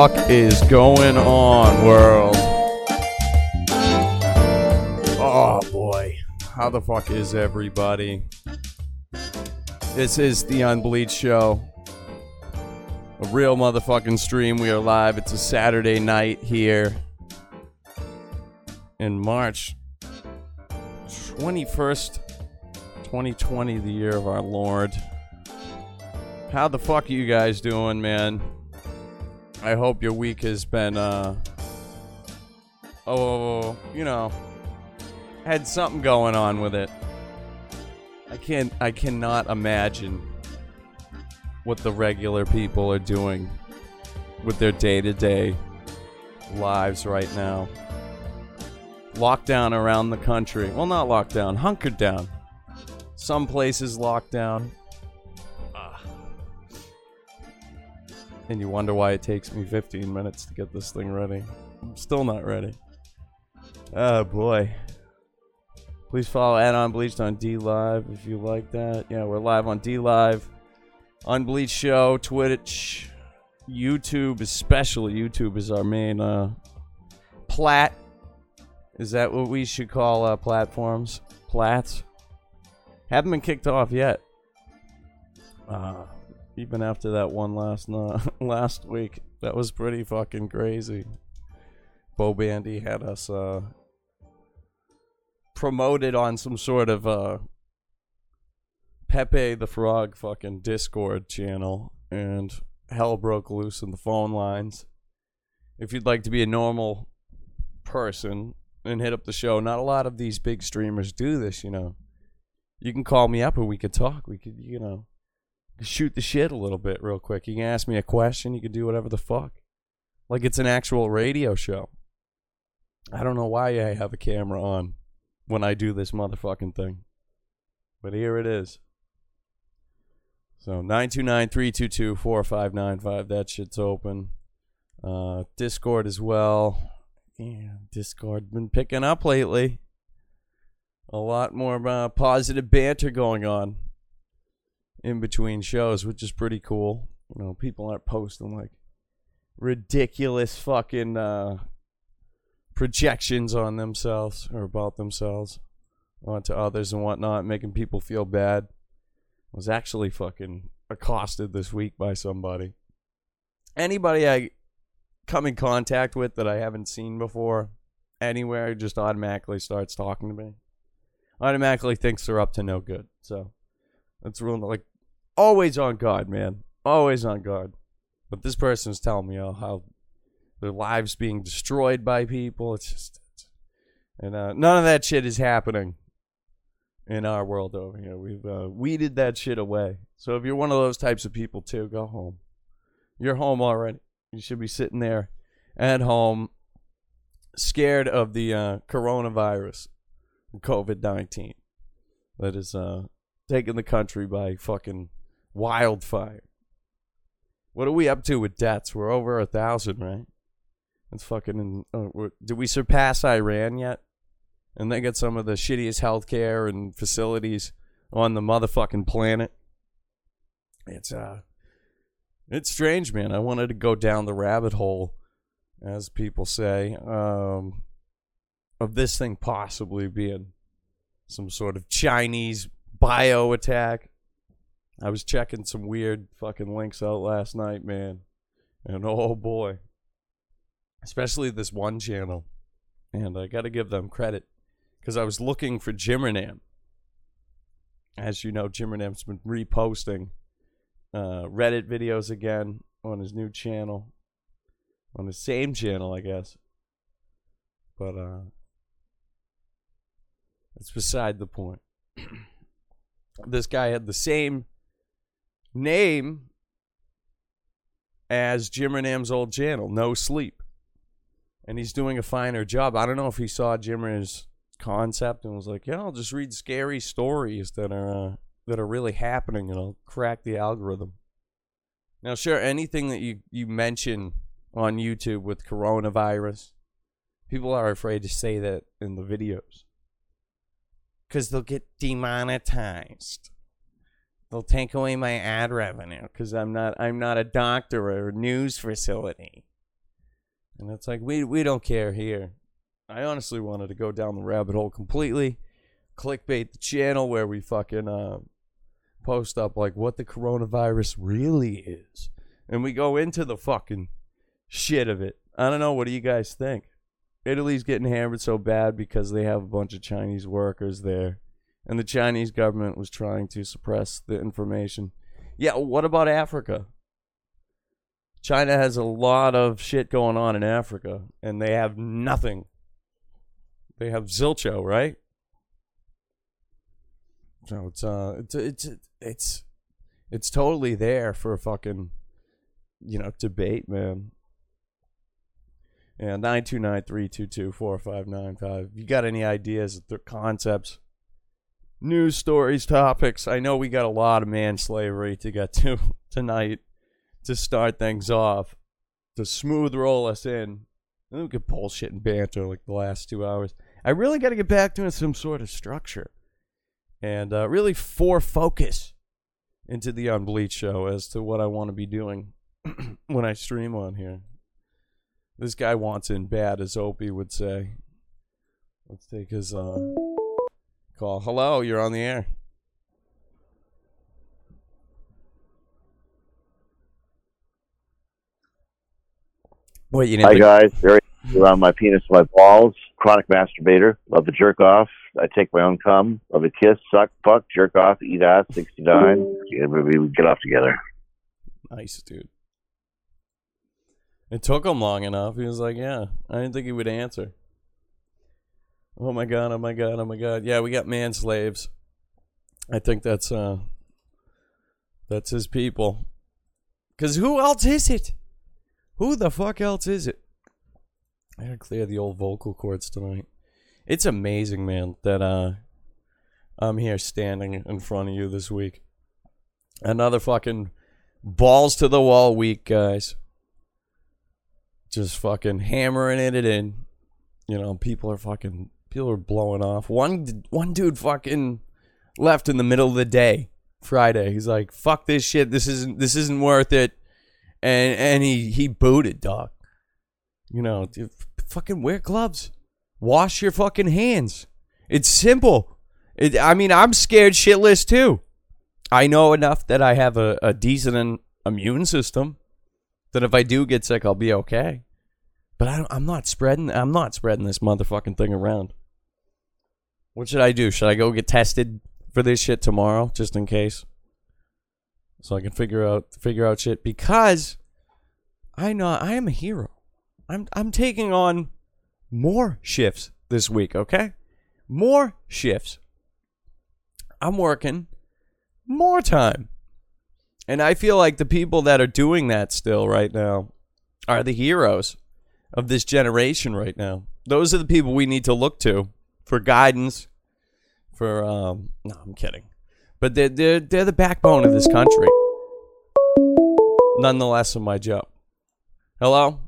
What fuck is going on, world? Oh boy. How the fuck is everybody? This is the Unbleached Show. A real motherfucking stream. We are live. It's a Saturday night here in March 21st, 2020, the year of our Lord. How the fuck are you guys doing, man? I hope your week has been, uh, oh, you know, had something going on with it. I can't, I cannot imagine what the regular people are doing with their day to day lives right now. Lockdown around the country. Well, not lockdown, hunkered down. Some places locked down. And you wonder why it takes me 15 minutes to get this thing ready. I'm still not ready. Oh boy. Please follow Add On Bleached on DLive if you like that. Yeah, we're live on DLive, Unbleached Show, Twitch, YouTube, especially YouTube is our main uh, plat. Is that what we should call uh, platforms? Plats? Haven't been kicked off yet. Uh, even after that one last no- last week, that was pretty fucking crazy. Bo Bandy had us uh, promoted on some sort of uh, Pepe the Frog fucking Discord channel, and hell broke loose in the phone lines. If you'd like to be a normal person and hit up the show, not a lot of these big streamers do this, you know. You can call me up and we could talk. We could, you know, shoot the shit a little bit real quick. You can ask me a question. You can do whatever the fuck. Like it's an actual radio show. I don't know why I have a camera on when I do this motherfucking thing. But here it is. So 929-322-4595. That shit's open. Uh, Discord as well. Yeah, Discord been picking up lately. A lot more uh, positive banter going on in between shows, which is pretty cool. You know, people aren't posting like ridiculous fucking uh, projections on themselves or about themselves onto others and whatnot, making people feel bad. I was actually fucking accosted this week by somebody. Anybody I come in contact with that I haven't seen before anywhere just automatically starts talking to me. Automatically thinks they're up to no good. So that's real like always on guard, man. Always on guard. But this person's telling me oh, how their lives being destroyed by people. It's just, and uh, none of that shit is happening in our world over here. We've uh, weeded that shit away. So if you're one of those types of people too, go home. You're home already. You should be sitting there at home, scared of the uh, coronavirus, COVID nineteen, that is uh, taking the country by fucking wildfire. What are we up to with deaths? We're over a thousand, right? It's fucking. Uh, did we surpass Iran yet? And they got some of the shittiest healthcare and facilities on the motherfucking planet. It's uh, it's strange, man. I wanted to go down the rabbit hole, as people say, um, of this thing possibly being some sort of Chinese bio attack. I was checking some weird fucking links out last night, man. And oh boy, especially this one channel. And I got to give them credit because I was looking for Jimmernam. As you know, Jimmernam's been reposting uh, Reddit videos again on his new channel, on the same channel, I guess. But uh, it's beside the point. this guy had the same name as Jimmernam's old channel, No Sleep and he's doing a finer job. I don't know if he saw Jimmer's concept and was like, "Yeah, I'll just read scary stories that are uh, that are really happening, and I'll crack the algorithm." Now, sure, anything that you you mention on YouTube with coronavirus, people are afraid to say that in the videos because they'll get demonetized. They'll take away my ad revenue because I'm not I'm not a doctor or a news facility. And it's like we we don't care here. I honestly wanted to go down the rabbit hole completely, clickbait the channel where we fucking uh, post up like what the coronavirus really is, and we go into the fucking shit of it. I don't know. What do you guys think? Italy's getting hammered so bad because they have a bunch of Chinese workers there, and the Chinese government was trying to suppress the information. Yeah, what about Africa? China has a lot of shit going on in Africa, and they have nothing. They have Zilcho, right? So it's uh, it's it's it's it's totally there for a fucking, you know, debate, man. And nine two nine three two two four five nine five. You got any ideas, concepts, news stories, topics? I know we got a lot of man slavery to get to tonight to start things off, to smooth roll us in. And we could bullshit and banter like the last two hours. I really got to get back to some sort of structure and uh, really for focus into the Unbleached show as to what I want to be doing when I stream on here. This guy wants in bad, as Opie would say. Let's take his uh, call. Hello, you're on the air. Wait, you Hi guys, very around my penis, my balls. Chronic masturbator. Love to jerk off. I take my own cum. Love to kiss, suck, fuck, jerk off, eat ass. Sixty nine. We get off together. Nice, dude. It took him long enough. He was like, "Yeah, I didn't think he would answer." Oh my god! Oh my god! Oh my god! Yeah, we got man slaves. I think that's uh, that's his people. Cause who else is it? Who the fuck else is it? I gotta clear the old vocal cords tonight. It's amazing, man, that uh, I'm here standing in front of you this week. Another fucking balls to the wall week, guys. Just fucking hammering it in. You know, people are fucking people are blowing off. One one dude fucking left in the middle of the day, Friday. He's like, "Fuck this shit. This isn't this isn't worth it." And and he he booted, dog. You know, dude, fucking wear gloves. Wash your fucking hands. It's simple. It, I mean, I'm scared shitless too. I know enough that I have a, a decent immune system that if I do get sick, I'll be okay. But I I'm not spreading. I'm not spreading this motherfucking thing around. What should I do? Should I go get tested for this shit tomorrow, just in case, so I can figure out figure out shit? Because I know I am a hero. I'm I'm taking on more shifts this week. Okay, more shifts. I'm working more time. And I feel like the people that are doing that still right now are the heroes of this generation right now. Those are the people we need to look to for guidance. For um, no, I'm kidding, but they're they're they're the backbone of this country. Nonetheless, of my job. Hello.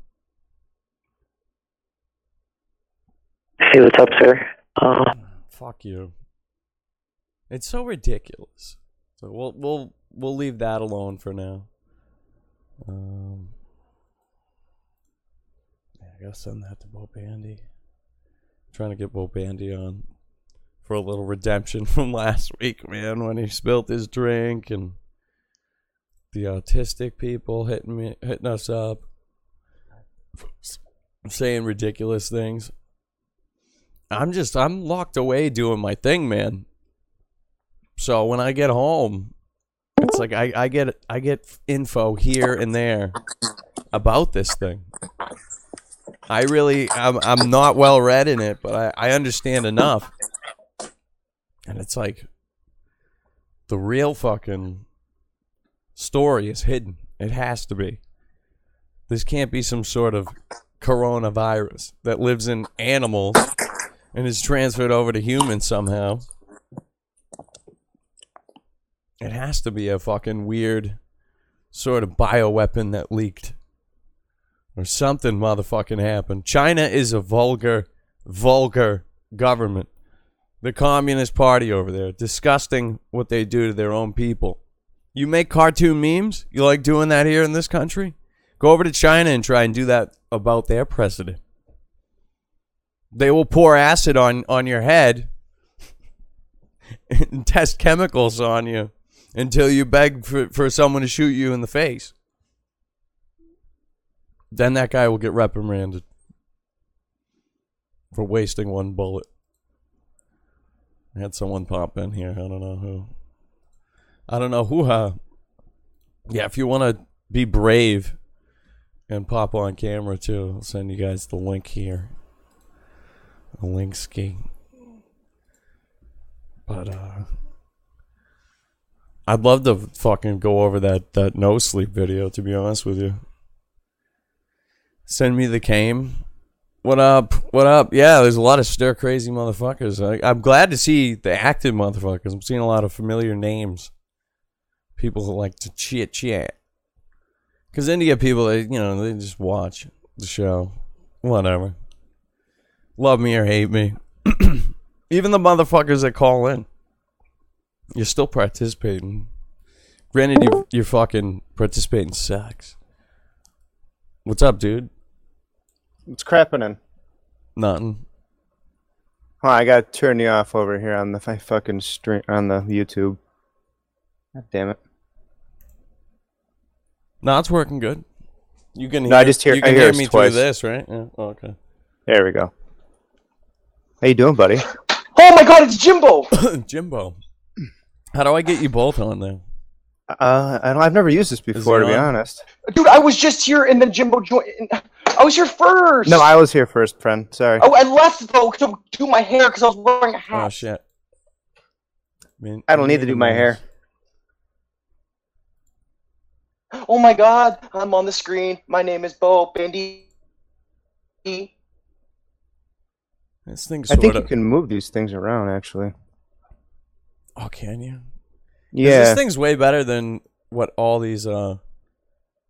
Hey, what's up, sir? Uh, Fuck you. It's so ridiculous. So we'll we'll we'll leave that alone for now. Um, yeah, I gotta send that to Bo Bandy. Trying to get Bo Bandy on for a little redemption from last week, man, when he spilled his drink and the autistic people hitting me, hitting us up, saying ridiculous things. I'm just I'm locked away doing my thing, man. So when I get home, it's like I, I get I get info here and there about this thing. I really I'm I'm not well read in it, but I, I understand enough. And it's like the real fucking story is hidden. It has to be. This can't be some sort of coronavirus that lives in animals and is transferred over to humans somehow. It has to be a fucking weird sort of bioweapon that leaked. Or something motherfucking happened. China is a vulgar, vulgar government. The Communist Party over there. Disgusting what they do to their own people. You make cartoon memes? You like doing that here in this country? Go over to China and try and do that about their president. They will pour acid on, on your head and test chemicals on you until you beg for, for someone to shoot you in the face. Then that guy will get reprimanded for wasting one bullet. I had someone pop in here. I don't know who. I don't know who. Uh, yeah, if you want to be brave and pop on camera too, I'll send you guys the link here. The link ski. But uh, I'd love to fucking go over that that no sleep video. To be honest with you, send me the came. What up? What up? Yeah, there's a lot of stir crazy motherfuckers. I, I'm glad to see the active motherfuckers. I'm seeing a lot of familiar names. People who like to chit chat. Because India people, they, you know, they just watch the show. Whatever. Love me or hate me. Even the motherfuckers that call in. You're still participating. Granted, you, you're fucking participating sucks. What's up, dude? What's crapping? In. Nothing. Well, I gotta turn you off over here on the fi- fucking stream on the YouTube. God damn it! No, it's working good. You can hear, No, I just hear- you I can hear hear me twice. through this, right? Yeah. Oh, okay. There we go. How you doing, buddy? Oh my god, it's Jimbo! Jimbo. How do I get you both on there? Uh, I don't, I've never used this before, to be honest. Dude, I was just here and then Jimbo joined. I was here first! No, I was here first, friend. Sorry. Oh, I left though to do my hair because I was wearing a hat. Oh hat. shit. mean, I don't need to do my hair. Oh my god, I'm on the screen. My name is Bo Bandy. This thing's I sort think you can move these things around, actually. Oh, can you? 'Cause Yeah. This thing's way better than what all these, uh,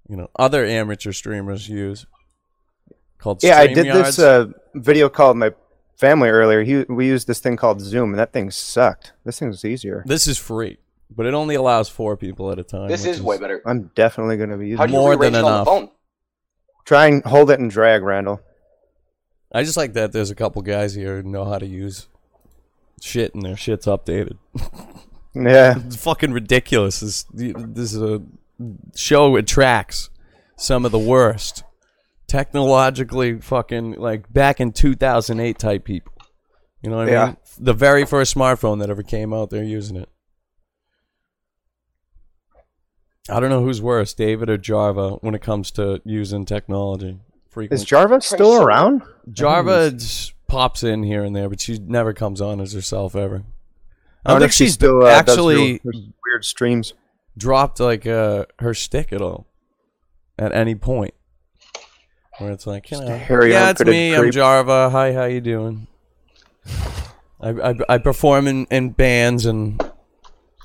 you know, other amateur streamers use. Called Yeah, I did this uh, video call with my family earlier. He, we used this thing called Zoom, and that thing sucked. This thing's easier. This is free, but it only allows four people at a time. This which is way better. I'm definitely going to be using How do you More than it on enough. phone? Try and hold it and drag, Randall. I just like that there's a couple guys here who know how to use shit and their shit's updated. Yeah. It's fucking ridiculous. This this is a show attracts some of the worst technologically fucking like back in 2008 type people. You know what I Yeah. mean? The very first smartphone that ever came out, they're using it. I don't know who's worse, David or Jarva, when it comes to using technology. Frequent. Is Jarva still around? Jarva pops in here and there, but she never comes on as herself ever. I I don't think if she's still uh, actually weird streams. dropped like uh, her stick at all at any point. Where it's like, you Just know, a hairy, yeah, it's unfitted me. I'm. Jarva. Hi, how you doing? I, I, I perform in, in bands and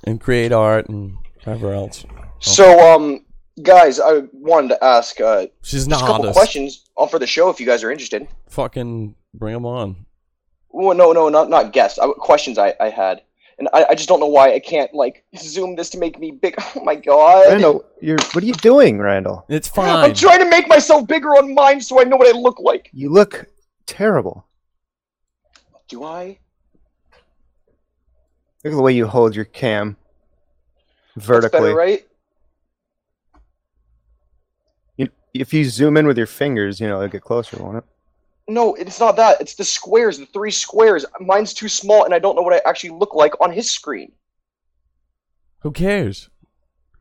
and create art and whatever else. So, um, guys, I wanted to ask uh, She's just not a couple honest. questions on for the show if you guys are interested. Fucking bring them on. Well, no, no, not not guests. I, questions I, I had, and I, I just don't know why I can't like zoom this to make me big. Oh my god! Randall, you're what are you doing, Randall? It's fine. I'm trying to make myself bigger on mine so I know what I look like. You look terrible. Do I? Look at the way you hold your cam That's vertically. better, right? You, if you zoom in with your fingers, you know, it'll get closer, won't it? No, it's not that. It's the squares, the three squares. Mine's too small, and I don't know what I actually look like on his screen. Who cares?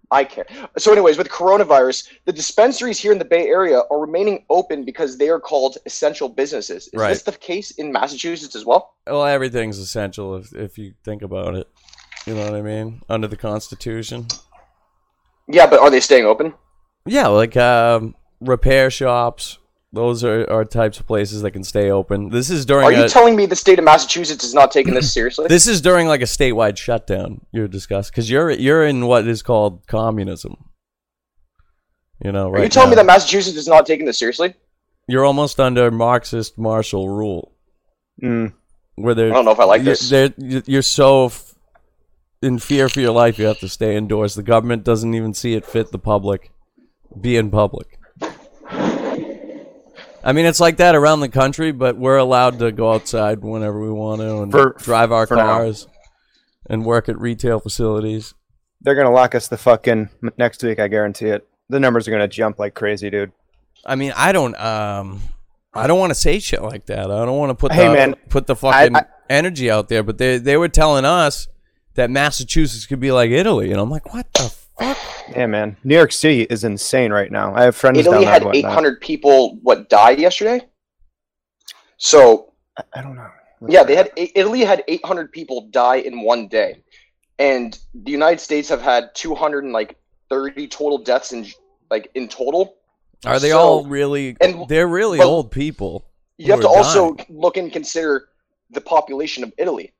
I care. So, anyways, with coronavirus, the dispensaries here in the Bay Area are remaining open because they are called essential businesses. Is Right. this the case in Massachusetts as well? Well, everything's essential if if you think about it. You know what I mean? Under the Constitution. Yeah, but are they staying open? Yeah, like um, repair shops. Those are, are types of places that can stay open. This is during Are you a, telling me the state of Massachusetts is not taking this seriously? this is during like a statewide shutdown. You're discussing because you're you're in what is called communism. You know, right? Are you telling me that Massachusetts is not taking this seriously? you're almost under Marxist martial rule, Mm. where I they're don't know if I like you're, this. they're- you're so f- in fear for your life, you have to stay indoors. The government doesn't even see it fit the public. Be in public. I mean, it's like that around the country, but we're allowed to go outside whenever we want to and For- drive our for now. cars and work at retail facilities. They're gonna lock us the fuck fucking next week. I guarantee it. The numbers are gonna jump like crazy, dude. I mean, I don't, um, I don't want to say shit like that. I don't want to put Hey, the, man, put the fucking I- energy out there. But they they were telling us that Massachusetts could be like Italy, and I'm like, what the fuck? Yeah, man. New York City is insane right now. I have friends Italy down there. had 800 people what died yesterday. So I- I don't know. yeah, they had Italy had 800 people die in one day, and the United States have had 230 total deaths in like in total. Are they So- all really? and- they're really old people. You have to are also look and consider the population of Italy,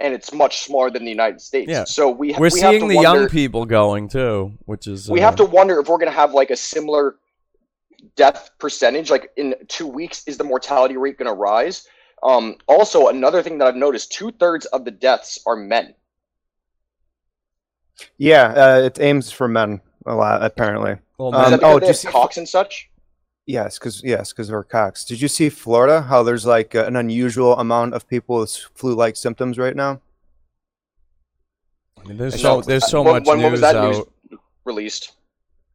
and it's much smaller than the United States. Yeah. So we We're we have seeing to the wonder, young people going too, which is we uh, have to wonder if we're going to have like a similar death percentage like in two weeks is the mortality rate going to rise um, also another thing that i've noticed two-thirds of the deaths are men Yeah, uh, it aims for men a lot apparently. Well, is Um, that men- because oh, they just- have cocks and such Yes, because yes, because we're cocks. Did you see Florida? How there's like uh, an unusual amount of people with flu-like symptoms right now. I mean, there's so there's so When- much when- when news was that out. news released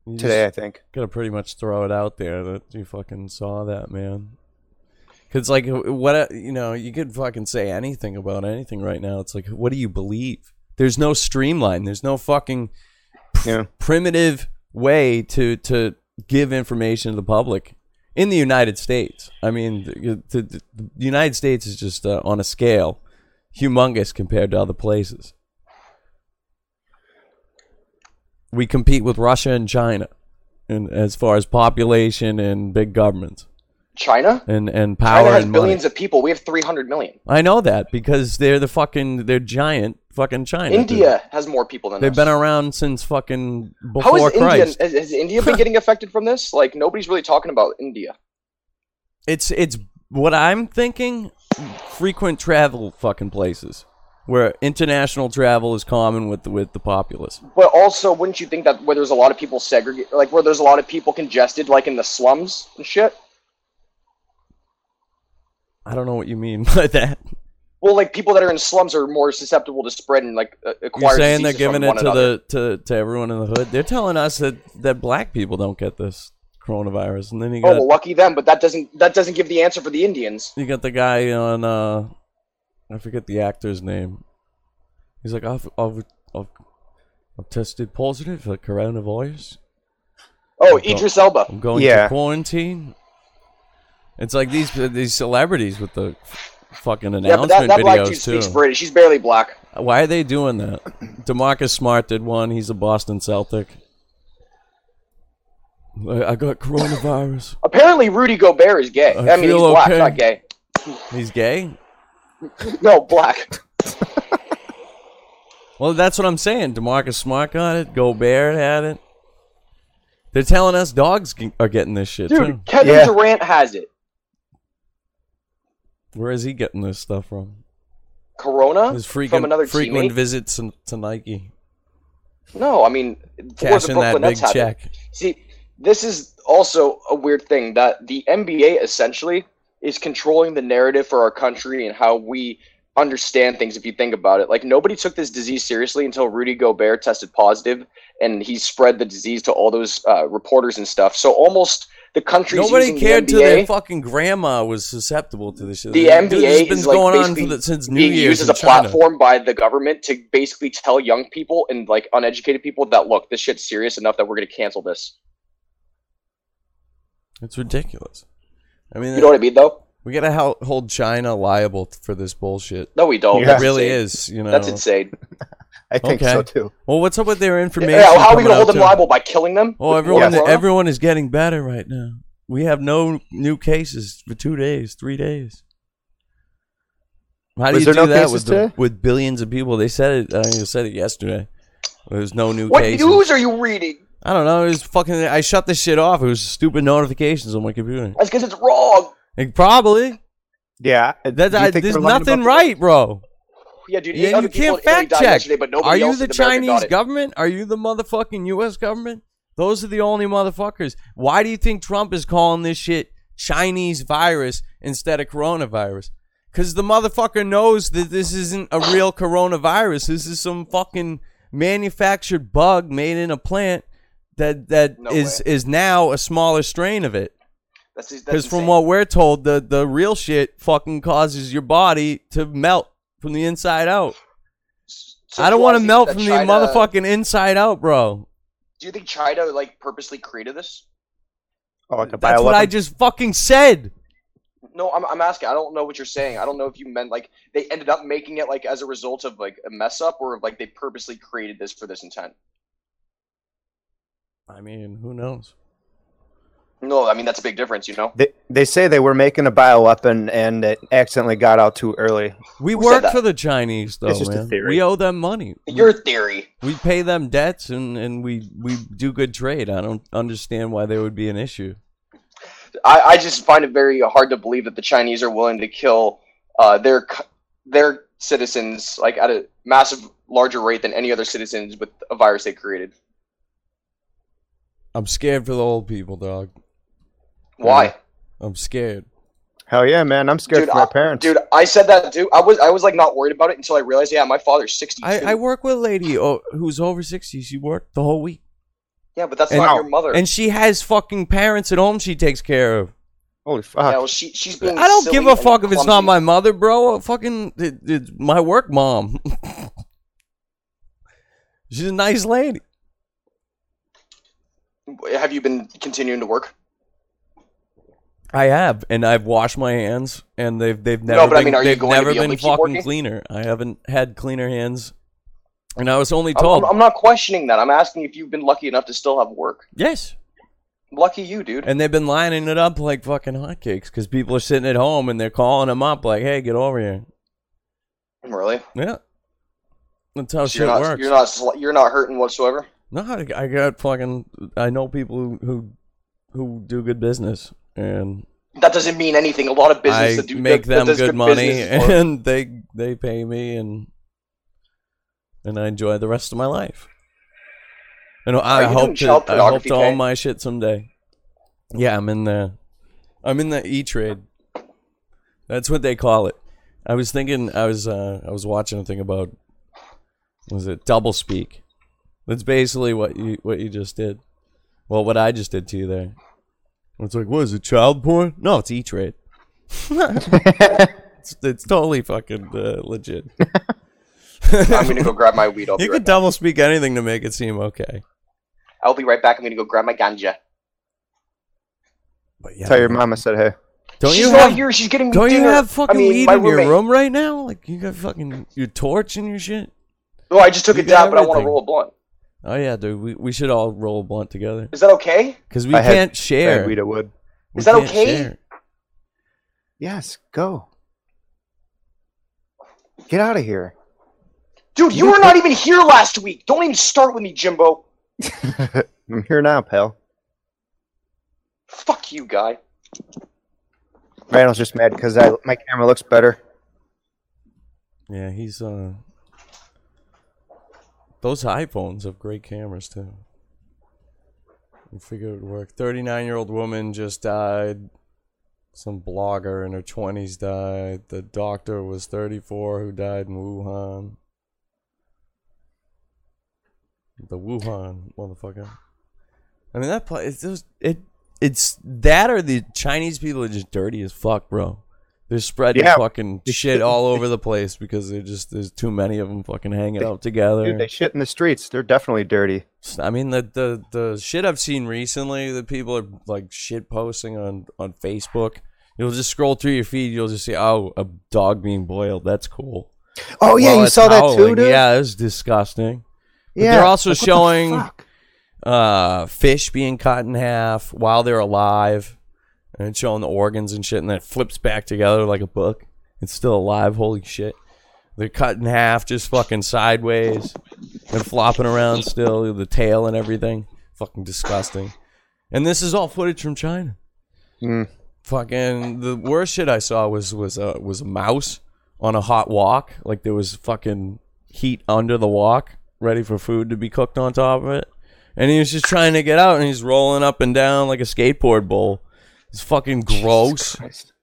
Today, I think. gotta pretty much throw it out there that you fucking saw that, man. Cause like what you know, you could fucking say anything about anything right now. It's like, what do you believe? There's no streamline. There's no fucking Yeah. primitive way to to give information to the public in the United States. I mean, the, the, the United States is just uh, on a scale humongous compared to other places. We compete with Russia and China, and as far as population and big governments china and and power china has and money. billions of people we have 300 million I know that because they're the fucking they're giant fucking China. dude. india has more people than They've us. been around since fucking how before is india Christ. has, has india been getting affected from this like nobody's really talking about india It's it's what I'm thinking. Frequent travel fucking places where international travel is common with the, with the populace. But also, wouldn't you think that where there's a lot of people segregated, like where there's a lot of people congested, like in the slums and shit? I don't know what you mean by that. Well, like people that are in slums are more susceptible to spreading like uh, You're saying they're giving it to another. the to, to everyone in the hood. They're telling us that that black people don't get this coronavirus, and then you Oh got well, lucky them, but that doesn't that doesn't give the answer for the Indians. you got the guy on uh I forget the actor's name. He's like I've I've I've, I've tested positive for coronavirus. Oh, Okay. Idris Elba. I'm going Yeah. to quarantine. It's like these these celebrities with the fucking Yeah, but announcement that, that videos dude too. speaks British. He's barely black. Why are they doing that? Demarcus Smart did one. He's a Boston Celtic. I I got coronavirus. Apparently, Rudy Gobert is gay. I I, mean, he's feel black, okay. not gay. He's gay. No, black. Well, that's what I'm saying. Demarcus Smart got it. Gobert had it. They're telling us dogs are getting this shit too. Dude, Kevin Yeah. Durant has it. Where is he getting this stuff from? Corona His from frequent another frequent teammate. visits to, to Nike, No, I mean, for the cashing that Brooklyn big Nets check. See, this is also a weird thing that the NBA essentially is controlling the narrative for our country and how we understand things if you think about it. Like nobody took this disease seriously until Rudy Gobert tested positive and he spread the disease to all those uh, reporters and stuff. So almost the country's Nobody using cared the till their fucking grandma was susceptible to this shit. the Dude, NBA has been is like going on for the, since New being Year's used as a China. platform by the government to basically tell young people and like uneducated people that look, this shit's serious enough that we're going to cancel this. It's ridiculous. I mean, You know what I mean, though? we gotta hold China liable for this bullshit. No, we don't. Yeah. It really insane. is. You know. That's insane. I think Okay. so too. Well, what's up with their information? Yeah, how are we gonna hold them liable by killing them? Oh, everyone, corona? everyone is getting better right now. We have no new cases for two days, three days. How do Was you do no that with, the, with billions of people? They said it. I they said it yesterday. There's no new What cases. news are you reading? I don't know. It was fucking. I shut this shit off. It was stupid notifications on my computer. That's because it's wrong. Like, probably. Yeah. That, I, there's nothing right, bro. Yeah, dude. Yeah, you can't fact check. yesterday, but nobody Are you the in Chinese government? Are you the motherfucking U.S. government? Those are the only motherfuckers. Why do you think Trump is calling this shit Chinese virus instead of coronavirus? Because the motherfucker knows that this isn't a real coronavirus. This is some fucking manufactured bug made in a plant that that No is is now a smaller strain of it. Because from what we're told, the the real shit fucking causes your body to melt from the inside out. So I don't do want to melt from China- the motherfucking inside out, bro. Do you think China like purposely created this? Oh, like a That's what I just fucking said. No, I'm, I'm asking. I don't know what you're saying. I don't know if you meant like they ended up making it like as a result of like a mess up, or like they purposely created this for this intent. I mean, who knows? No, I mean that's a big difference, you know. They, they say they were making a bioweapon and it accidentally got out too early. We Who work for the Chinese, though, It's just a man. theory. We owe them money. Your theory. We pay them debts, and, and we, we do good trade. I don't understand why there would be an issue. I, I just find it very hard to believe that the Chinese are willing to kill uh, their their citizens like at a massive larger rate than any other citizens with a virus they created. I'm scared for the old people, dog. Why? I'm scared. Hell yeah, man! I'm scared Dude, for my I- parents. Dude, I said that Dude, I was I was like not worried about it until I realized, yeah, my father's sixty. I, I work with a lady oh, who's over 60. She worked the whole week. yeah, but that's and- not your mother. And she has fucking parents at home she takes care of. Holy yeah, fuck! well, she she's being. I don't silly give a fuck if it's not my mother, bro. Fucking, it, it's my work mom. She's a nice lady. Have you been continuing to work? I have, and I've washed my hands, and they've they've never No, but I been, mean, are you they've going to never be able been to keep fucking working? cleaner. I haven't had cleaner hands, and I was only I'm, told I'm, I'm not questioning that. I'm asking if you've been lucky enough to still have work. yes, Lucky you, dude. and they've been lining it up like fucking hotcakes because people are sitting at home and they're calling them up like, "Hey, get over here." really? Yeah, that's how So shit you're not works. you're not sl- you're not hurting whatsoever. No, I I got fucking. I know people who who, who do good business, and That doesn't mean anything. A lot of business I that do make that, that them does good, money, business and they they pay me, and and I enjoy the rest of my life. And I hope to I hope to own my shit someday. Yeah, I'm in the I'm in the E Trade. That's what they call it. I was thinking. I was uh, I was watching a thing about was it double speak. That's basically what you what you just did. Well, what I just did to you there. It's like, what is it, child porn? No, it's E Trade. it's, it's totally fucking uh, legit. I'm gonna go grab my weed. I'll be you right could back. double speak anything to make it seem okay. I'll be right back. I'm gonna go grab my ganja. But yeah, Tell your mama said hey. don't She's you not have here. She's getting me don't you have fucking I mean, weed my in your room right now? Like you got fucking your torch and your shit. No, I just took You a got dab, but I want to roll a blunt. Oh yeah, dude. We we should all roll a blunt together Is that okay? because we I can't I share. had weed at wood. We Is that okay? share. Yes, go. Get out of here. Dude, you were not even here last week. Don't even start with me, Jimbo. I'm here now, pal. Fuck you, guy. Randall's just mad because I my camera looks better. Yeah, he's uh. Those iPhones have great cameras too. You figure it would work. Thirty-nine-year-old woman just died. Some blogger in her twenties died. The doctor was thirty-four who died in Wuhan. The Wuhan motherfucker. I mean that place. Just, it. It's that or the Chinese people are just dirty as fuck, bro. They're spreading Yeah. fucking shit all over the place because they're just there's too many of them fucking hanging out together. Dude, they shit in the streets. They're definitely dirty. I mean the the the shit I've seen recently that people are like shit posting on on Facebook. You'll just scroll through your feed. You'll just see oh a dog being boiled. That's cool. Oh yeah, you saw that too, howling. dude. Yeah, it's disgusting. But yeah. they're also Like, what the showing- Uh, fish being cut in half while they're alive, and it's showing the organs and shit, and then it flips back together like a book. It's still alive. Holy shit! They're cut in half, just fucking sideways, and flopping around still, the tail and everything. Fucking disgusting. And this is all footage from China. Mm. Fucking the worst shit I saw was was a was a mouse on a hot wok, like there was fucking heat under the wok, ready for food to be cooked on top of it. And he was just trying to get out, and he's rolling up and down like a skateboard bowl. It's fucking gross. Christ.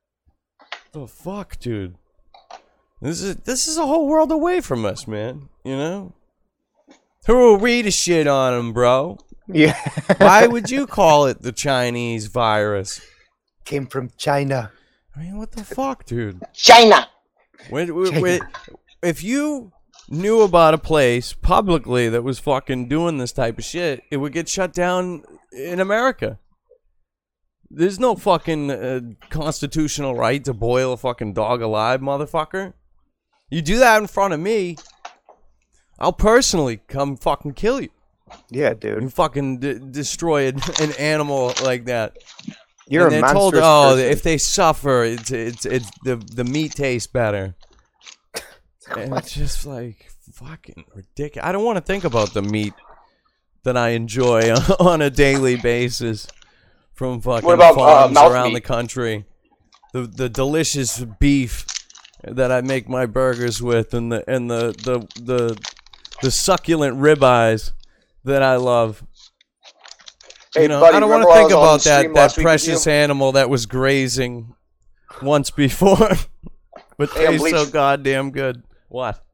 The fuck, dude. This is this is a whole world away from us, man. You know. Who will read a shit on him, bro? Yeah. Why would you call it the Chinese virus? Came from China. I mean, what the fuck, dude? China. When, when, when- if you knew about a place publicly that was fucking doing this type of shit, it would get shut down in America. There's no fucking uh, constitutional right to boil a fucking dog alive, motherfucker. You do that in front of me, I'll personally come fucking kill you. Yeah, dude. You fucking d- destroy an, an animal like that. You're and a they're told, oh, person. if they suffer, it's it's it's the the meat tastes better. and it's just like fucking ridiculous. I don't want to think about the meat that I enjoy on a daily basis from fucking What about, uh, farms around meat? the country. The the delicious beef that I make my burgers with, and the and the the the, the succulent ribeyes that I love. Hey, you know, buddy, I don't want remember to think was on about the that stream that last week with precious you? animal that was grazing once before, but Hey, I'm tastes so goddamn good. What?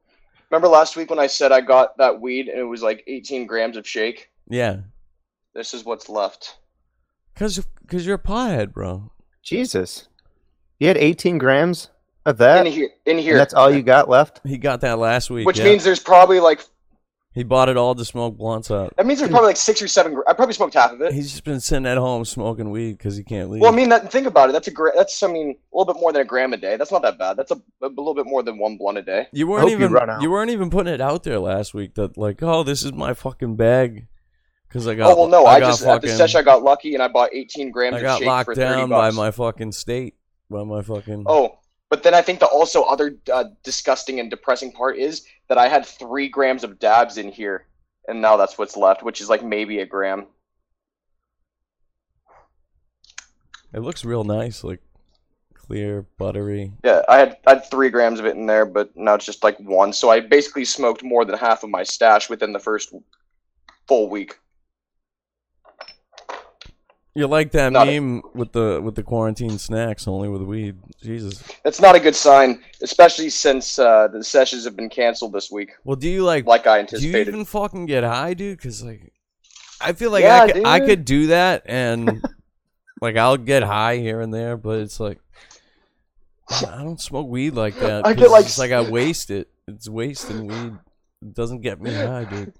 Remember last week when I said I got that weed and it was like 18 grams of shake? Yeah, This is what's left. Cause cause you're a pothead, bro. Jesus. You had 18 grams of that? in here, in And that's all you got left? He got that last week. which yeah. means there's probably like he bought it all to smoke blunts up. that means there's probably like six or seven. gr- I probably smoked half of it. He's just been sitting at home smoking weed because he can't leave. Well, I mean, that, think about it. That's a gra- that's I mean a little bit more than a gram a day. That's not that bad. That's a, a little bit more than one blunt a day. you weren't hope you even run out. you weren't even putting it out there last week that like, oh, this is my fucking bag. Because I got oh well, no, I, I, just at the fucking, sesh I got lucky and I bought 18 grams I of got locked 30 down by my fucking state, by my fucking. Oh, but then I think the also other uh, disgusting and depressing part is that I had three grams of dabs in here, and now that's what's left, which is like maybe a gram. It looks real nice, like clear, buttery. Yeah, I had I had three grams of it in there, but now it's just like one. So I basically smoked more than half of my stash within the first full week. You like that Not- meme with the with the quarantine snacks only with weed? Jesus. that's not a good sign, especially since uh, the sessions have been canceled this week, Well, do you like? like I anticipated? do you even fucking get high, dude? Because like, I feel like Yeah, I could, I could do that, and like I'll get high here and there, but it's like I don't smoke weed like that. I get, like, it's like I waste it. It's wasting weed. It doesn't get me high, dude.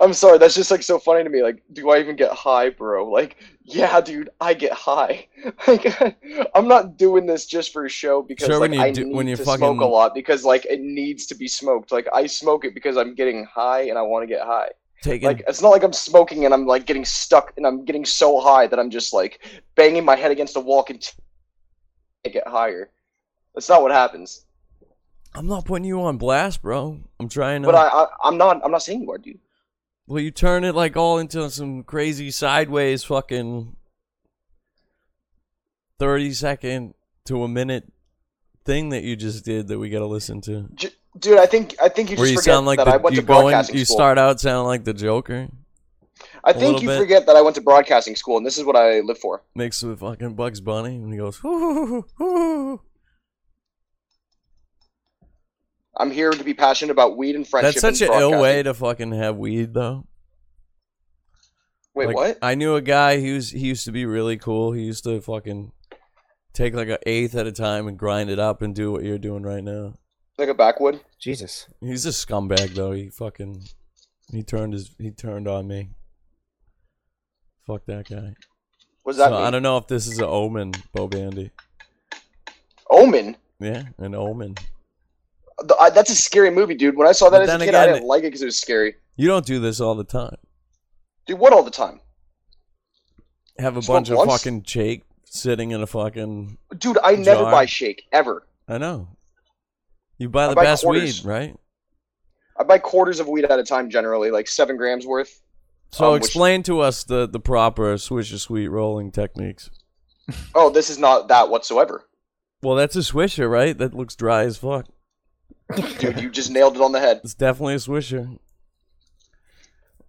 I'm sorry, that's just like so funny to me. Like, do I even get high, bro? Like, yeah, dude, I get high. Like, I'm not doing this just for a show because Sure, like when I do- need when to fucking- smoke a lot because like it needs to be smoked. Like, I smoke it because I'm getting high and I want to get high. Taking Like, it's not like I'm smoking and I'm like getting stuck and I'm getting so high that I'm just like banging my head against a wall and get higher. That's not what happens. I'm not putting you on blast, bro. I'm trying to. But I, I, I'm not. I'm not saying you are, dude. Well, you turn it like all into some crazy sideways fucking 30 second to a minute thing that you just did that we got to listen to. Dude, I think I think you just Where you forget sound like that the, I went you to go in, you school. start out sounding like the Joker. I think you bit. forget that I went to broadcasting school, and this is what I live for. Mixed with fucking Bugs Bunny, and he goes, "Hoo, hoo, hoo." I'm here to be passionate about weed and friendship. That's such and an ill way to fucking have weed, though. Wait, Like, what? I knew a guy. He was he used to be really cool. He used to fucking take like an eighth at a time and grind it up and do what you're doing right now. Like a backwood? Jesus. He's a scumbag though. He fucking he turned his he turned on me. Fuck that guy. What that so I don't know if this is an omen, Bo Bandy. Omen. Yeah, an omen. The- I- that's a scary movie, dude. When I saw that But as a kid, I didn't like it because it was scary. You don't do this all the time. Dude, what all the time? Have a bunch of once? fucking Jake sitting in a fucking. Dude, I never buy shake ever. I know. You buy the buy best quarters. weed, right? I buy quarters of weed at a time generally, like seven grams worth. So Um, which- explain to us the the proper Swisher Sweet rolling techniques. Oh, this is not that whatsoever. Well, that's a Swisher, right? That looks dry as fuck. Dude, you just nailed it on the head. It's definitely a swisher.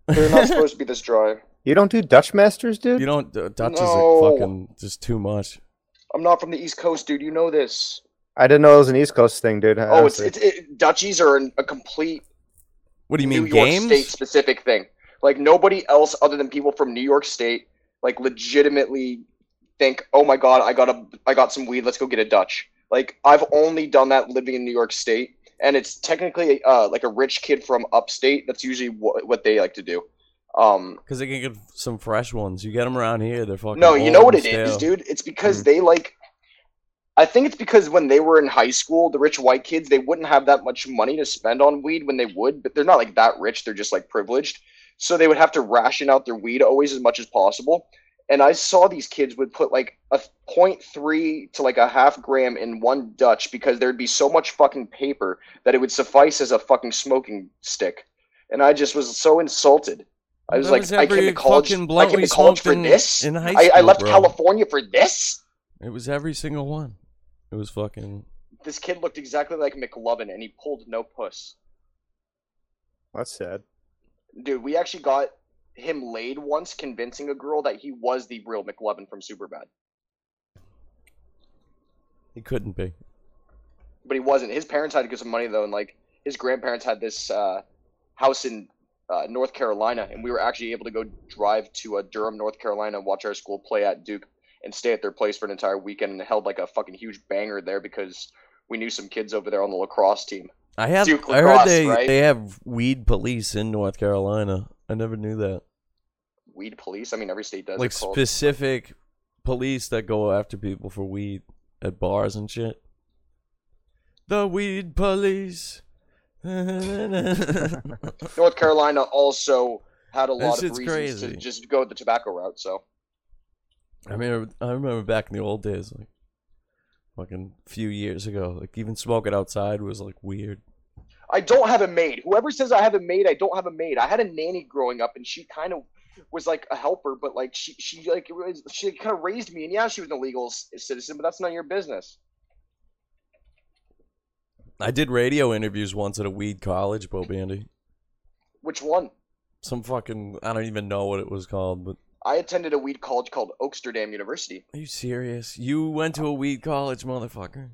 They're not supposed to be this dry. You don't do Dutch Masters, dude? You don't. Uh, Dutch No. is fucking just too much. I'm not from the East Coast, dude. You know this. I didn't know it was an East Coast thing, dude. Oh, it's honestly. it's it, Dutchies are an, a complete What do you mean New York games? State specific thing. Like nobody else other than people from New York State like legitimately think, "Oh my god, I got a I got some weed. Let's go get a Dutch." Like I've only done that living in New York State, and it's technically uh, like a rich kid from upstate. That's usually what, what they like to do. Um, Because they can get some fresh ones. You get them around here, they're fucking. no, you know what it is, stale. dude. It's because they like. I think it's because when they were in high school, the rich white kids they wouldn't have that much money to spend on weed when they would, but they're not like that rich. They're just like privileged, so they would have to ration out their weed always as much as possible. And I saw these kids would put like a 0.3 to like a half gram in one Dutch because there'd be so much fucking paper that it would suffice as a fucking smoking stick. And I just was so insulted. I was That like, was I came to college. fucking I came to college for in- this. in high I, I left bro. California for this. It was every single one. It was fucking. This kid looked exactly like McLovin, and he pulled no puss. That's sad. Dude, we actually got him laid once, convincing a girl that he was the real McLovin from Superbad, He couldn't be. but he wasn't. His parents had to give some money though, and like his grandparents had this uh, house in uh, North Carolina, and we were actually able to go drive to uh, Durham, North Carolina, and watch our school play at Duke, and stay at their place for an entire weekend, and held like a fucking huge banger there because we knew some kids over there on the lacrosse team. I have. Duke I heard they right? they have weed police in North Carolina. I never knew that. Weed police. I mean, every state does. like called- specific police that go after people for weed at bars and shit. The weed police. North Carolina also had a That lot of shit's reasons crazy. to just go the tobacco route. So I mean, I remember back in the old days, like fucking few years ago, like even smoking outside was like weird. I don't have a maid. Whoever says I have a maid, I don't have a maid. I had a nanny growing up, and she kind of was like a helper, but like she she like she kind of raised me. And yeah, she was an illegal citizen, but that's none of your business. I did radio interviews once at a weed college, Bo Bandy. Which one? Some fucking I don't even know what it was called, but I attended a weed college called Oaksterdam University. are you serious? You went to a weed college, motherfucker?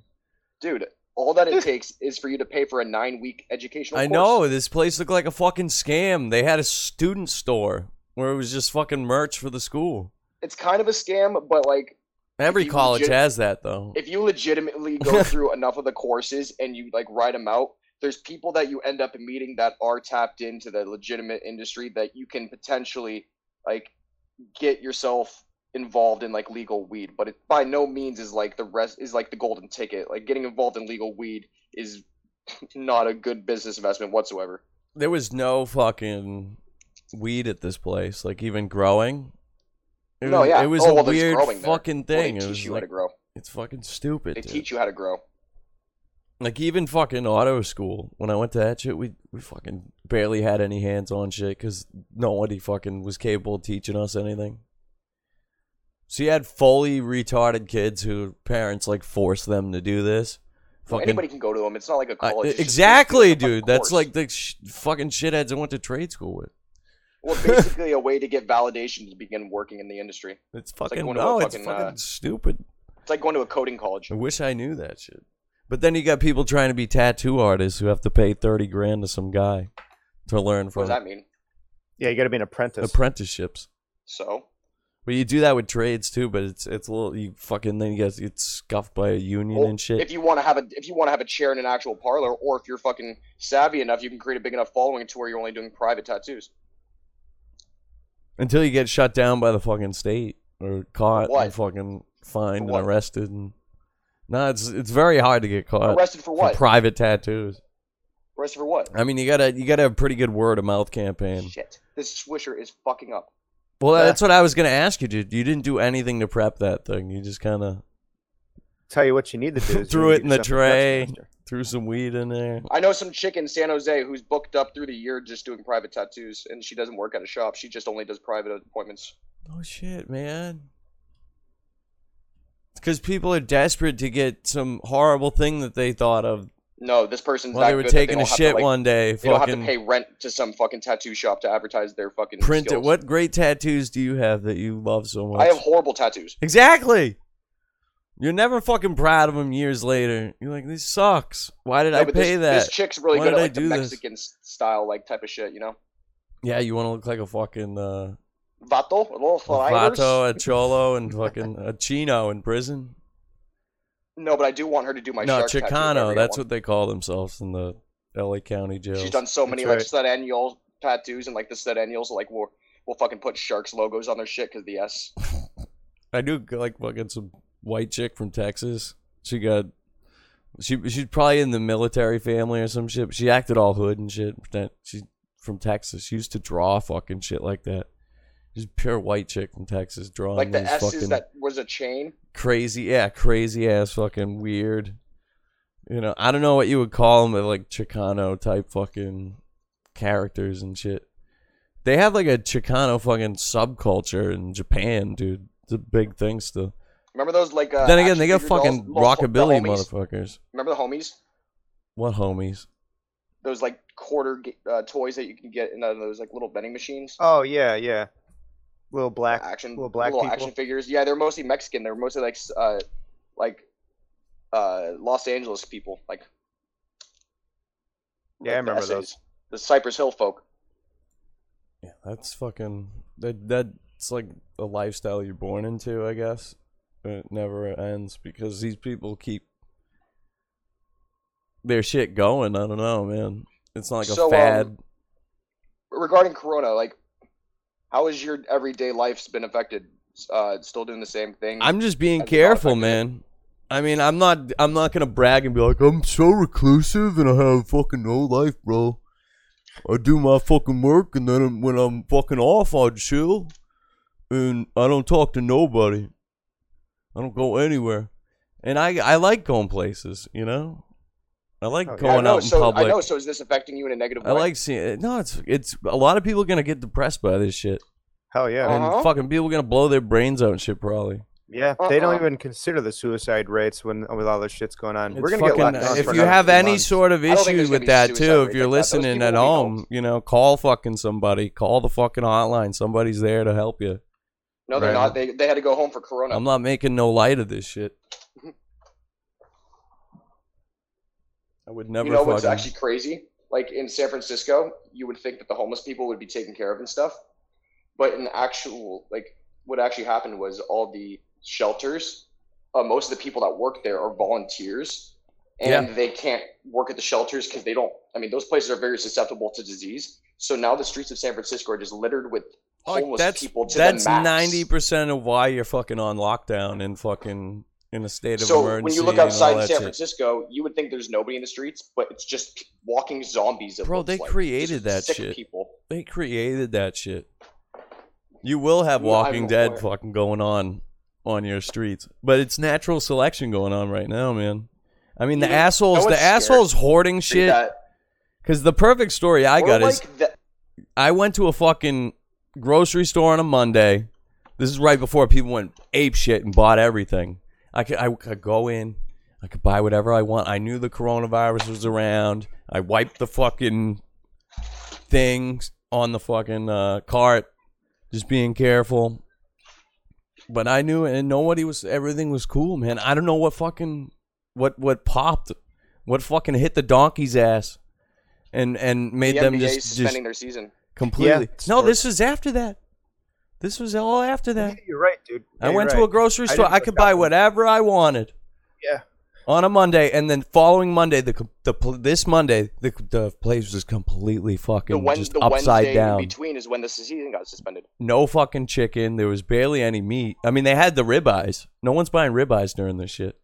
Dude, all that it takes is for you to pay for a nine week educational I course. know this place looked like a fucking scam. They had a student store where it was just fucking merch for the school. It's kind of a scam, but like Every college legit- has that though. if you legitimately go through enough of the courses and you like write them out there's people that you end up meeting that are tapped into the legitimate industry that you can potentially like get yourself involved in like legal weed but it by no means is like the rest is like the golden ticket like getting involved in legal weed is not a good business investment whatsoever there was no fucking weed at this place, like even growing. It no was, yeah it was oh, a well, weird growing there. fucking Well, thing. they it teach was you how like, to grow it's fucking stupid. they dude. teach you how to grow Like even fucking auto school. When I went to that shit, we we fucking barely had any hands on shit because nobody fucking was capable of teaching us anything. So you had fully retarded kids who parents like forced them to do this. Fucking anybody can go to them it's not like a college just exactly, dude. That's like the sh- fucking shitheads I went to trade school with. Well, basically a way to get validation to begin working in the industry. It's fucking going to a no, it's fucking, fucking uh, stupid. It's like going to a coding college. I wish I knew that shit. But then you got people trying to be tattoo artists who have to pay thirty grand to some guy to learn from. What from does that mean? Yeah, you got to be an apprentice. apprenticeships. So But you do that with trades too. But it's it's a little you fucking then you get get scuffed by a union well, and shit. if you want to have a if you want to have a chair in an actual parlor, or if you're fucking savvy enough, you can create a big enough following to where you're only doing private tattoos. Until you get shut down by the fucking state or caught what? and fucking fined and arrested and. No, it's it's very hard to get caught Arrested for for what? private tattoos. Arrested for what? I mean, you gotta you gotta have a pretty good word of mouth campaign. Shit, this swisher is fucking up. Well, Yeah. that's what I was gonna ask you, dude. You didn't do anything to prep that thing. You just kind of Tell you what you need to do. is Threw it in the get yourself tray. Threw some weed in there. I know some chick in San Jose who's booked up through the year just doing private tattoos, and she doesn't work at a shop. She just only does private appointments. Oh shit, man! Because people are desperate to get some horrible thing that they thought of No, this person's While they were good taking a don't to, shit like- one day, They don't have to pay rent to some fucking tattoo shop to advertise their fucking print it. What great tattoos do you have that you love so much? I have horrible tattoos. exactly. You're never fucking proud of them years later. You're like, this sucks. Why did No, I pay this, that? This chick's really Why good at like the do this? Mexican style like type of shit, you know. yeah, you want to look like a fucking uh, Vato, a little flyers. vato, a cholo, and fucking a chino in prison. No, but I do want her to do my no, shark tattoo if I Chicano. That's what they call themselves in the L.A. County jail. She's done so many That's like Sedaniel tattoos and like the Sedaniels like we'll we'll fucking put sharks logos on their shit because the S. I do like fucking some white chick from Texas. She got she she's probably in the military family or some shit. She acted all hood and shit. She's from Texas. She used to draw fucking shit like that. She's a pure white chick from Texas drawing Like the these S fucking that was a chain. crazy, yeah, crazy ass fucking weird. You know, I don't know what you would call them, but like Chicano type fucking characters and shit. They have like a Chicano fucking subculture in Japan, dude. It's a big thing still. Remember those like uh, then again, they got figure dolls? fucking the rockabilly motherfuckers. Remember the homies? What homies? Those like quarter uh, toys that you can get in uh, those like little vending machines. Oh yeah, yeah. Little black. action little black little people. action figures. Yeah, they're mostly Mexican. They're mostly like uh like uh Los Angeles people. Like Yeah, I like the remember those. The Cypress Hill folk. Yeah, that's fucking that. That's like a lifestyle you're born into, I guess. It never ends because these people keep their shit going. I don't know, man. It's not like So, a fad. um, Regarding Corona, like how has your everyday life's been affected? Uh, still doing the same thing. I'm just being has it not careful, man. I mean, I'm not. I'm not gonna brag and be like, I'm so reclusive and I have fucking no life, bro. I do my fucking work and then when I'm fucking off, I chill, and I don't talk to nobody. I don't go anywhere, and I I like going places, you know. I like Oh, yeah. Yeah, I going know. out in So public. I know. So is this affecting you in a negative way? I like seeing it. No, it's it's a lot of people are gonna get depressed by this shit, Hell yeah. Uh-huh. and fucking people are gonna blow their brains out and shit probably. Yeah, they don't Uh-uh. even consider the suicide rates when with all this shit's going on. We're gonna get fucking- locked down if for you have any months. sort of I issue with that too, if you're like listening at home, you know, call fucking somebody. Call the fucking hotline. Somebody's there to help you. No, they're Right. not. They they had to go home for Corona. I'm not making no light of this shit. I would never you know what's actually crazy? Like in San Francisco, you would think that the homeless people would be taken care of and stuff, but in actual like what actually happened was all the shelters. Uh, most of the people that work there are volunteers, and Yeah. they can't work at the shelters because they don't. I mean, those places are very susceptible to disease. So now the streets of San Francisco are just littered with Like, homeless that's people to that's the ninety percent of why you're fucking on lockdown and fucking in a state of So emergency. when you look outside San shit. Francisco, you would think there's nobody in the streets, but it's just walking zombies. Bro, they like. created Just that shit. People. they created that shit. You will have I'm Walking Dead aware. fucking going on on your streets, but it's natural selection going on right now, man. I mean, the You assholes, the scary? assholes hoarding shit. Because the perfect story I or got like is that- I went to a fucking grocery store on a Monday. This is right before people went ape shit and bought everything. I could, I could go in, I could buy whatever I want. I knew the coronavirus was around. I wiped the fucking things on the fucking uh, cart, just being careful. But I knew, and nobody was. Everything was cool, man. I don't know what fucking what what popped, what fucking hit the donkey's ass, and and made the them NBA just is just their season. Completely. it's no, this was after that. This was all after that. Yeah, you're right, dude. I went you're to a grocery store. didn't I could buy one. whatever I wanted Yeah. on a Monday, and then following Monday, the the this Monday, the the place was completely The, fucking just the upside Wednesday down. in between is when the season got suspended. No fucking chicken. There was barely any meat. I mean, they had the ribeyes. No one's buying ribeyes during this shit.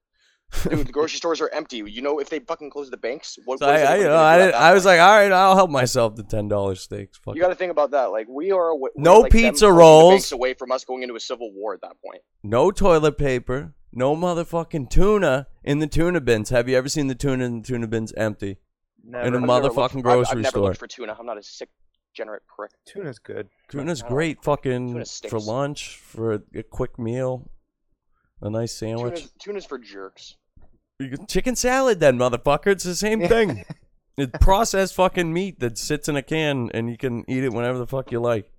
Dude, the grocery stores are empty. You know, if they fucking close the banks, what? So what is I, I, you know, I, didn't- I was like, all right, I'll help myself to ten dollars steaks. Fuck you got to think about that. Like, we are awa- No like pizza rolls. away from us going into a civil war at that point. No toilet paper. No motherfucking tuna in the tuna bins. Have you ever seen the tuna in the tuna bins empty? Never. in a I've mo- never motherfucking looked for- I've- grocery I've, never store. looked for tuna. I'm not a sick, degenerate prick. Tuna's good. Tuna's I great fucking Tuna for lunch, for a, a quick meal, a nice sandwich. Tuna's, tuna's for jerks. Chicken salad, then, motherfucker. It's the same thing. It's processed fucking meat that sits in a can and you can eat it whenever the fuck you like.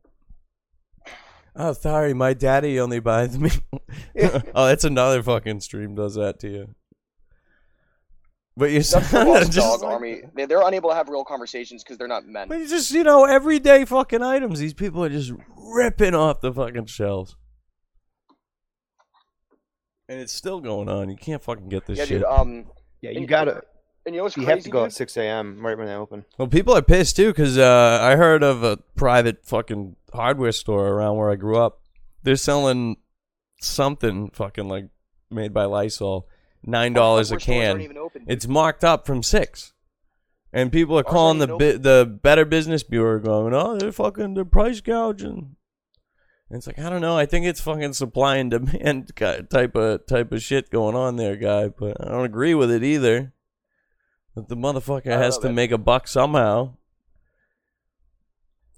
Oh, sorry, my daddy only buys me. oh, that's another fucking stream does that to you. But you That's the sound just dog like- army. They, they're unable to have real conversations because they're not men. But just you know everyday fucking items. These people are just ripping off the fucking shelves, and it's still going on. You can't fucking get this yeah, shit. dude. Um, Yeah, you and- gotta. and you know what's You crazy? have to go dude? at 6 a.m. right when they open. Well, people are pissed too because uh, I heard of a private fucking hardware store around where I grew up. They're selling something fucking like made by Lysol, nine dollars a Hardware stores aren't can. even open. It's marked up from six, and people are Ours calling the ain't bi- the Better Business Bureau, going, "Oh, they're fucking they're price gouging." And it's like I don't know. I think it's fucking supply and demand type of type of shit going on there, guy. But I don't agree with it either. But the motherfucker has to man. make a buck somehow.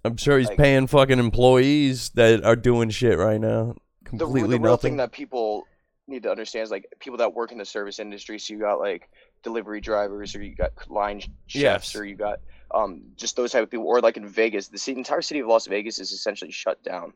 I'm sure he's Like- paying fucking employees that are doing shit right now. Completely the real nothing. thing that people need to understand is like people that work in the service industry. So you got like delivery drivers, or you got line chefs, Yes. or you got um just those type of people. Or like in Vegas, the entire city of Las Vegas is essentially shut down.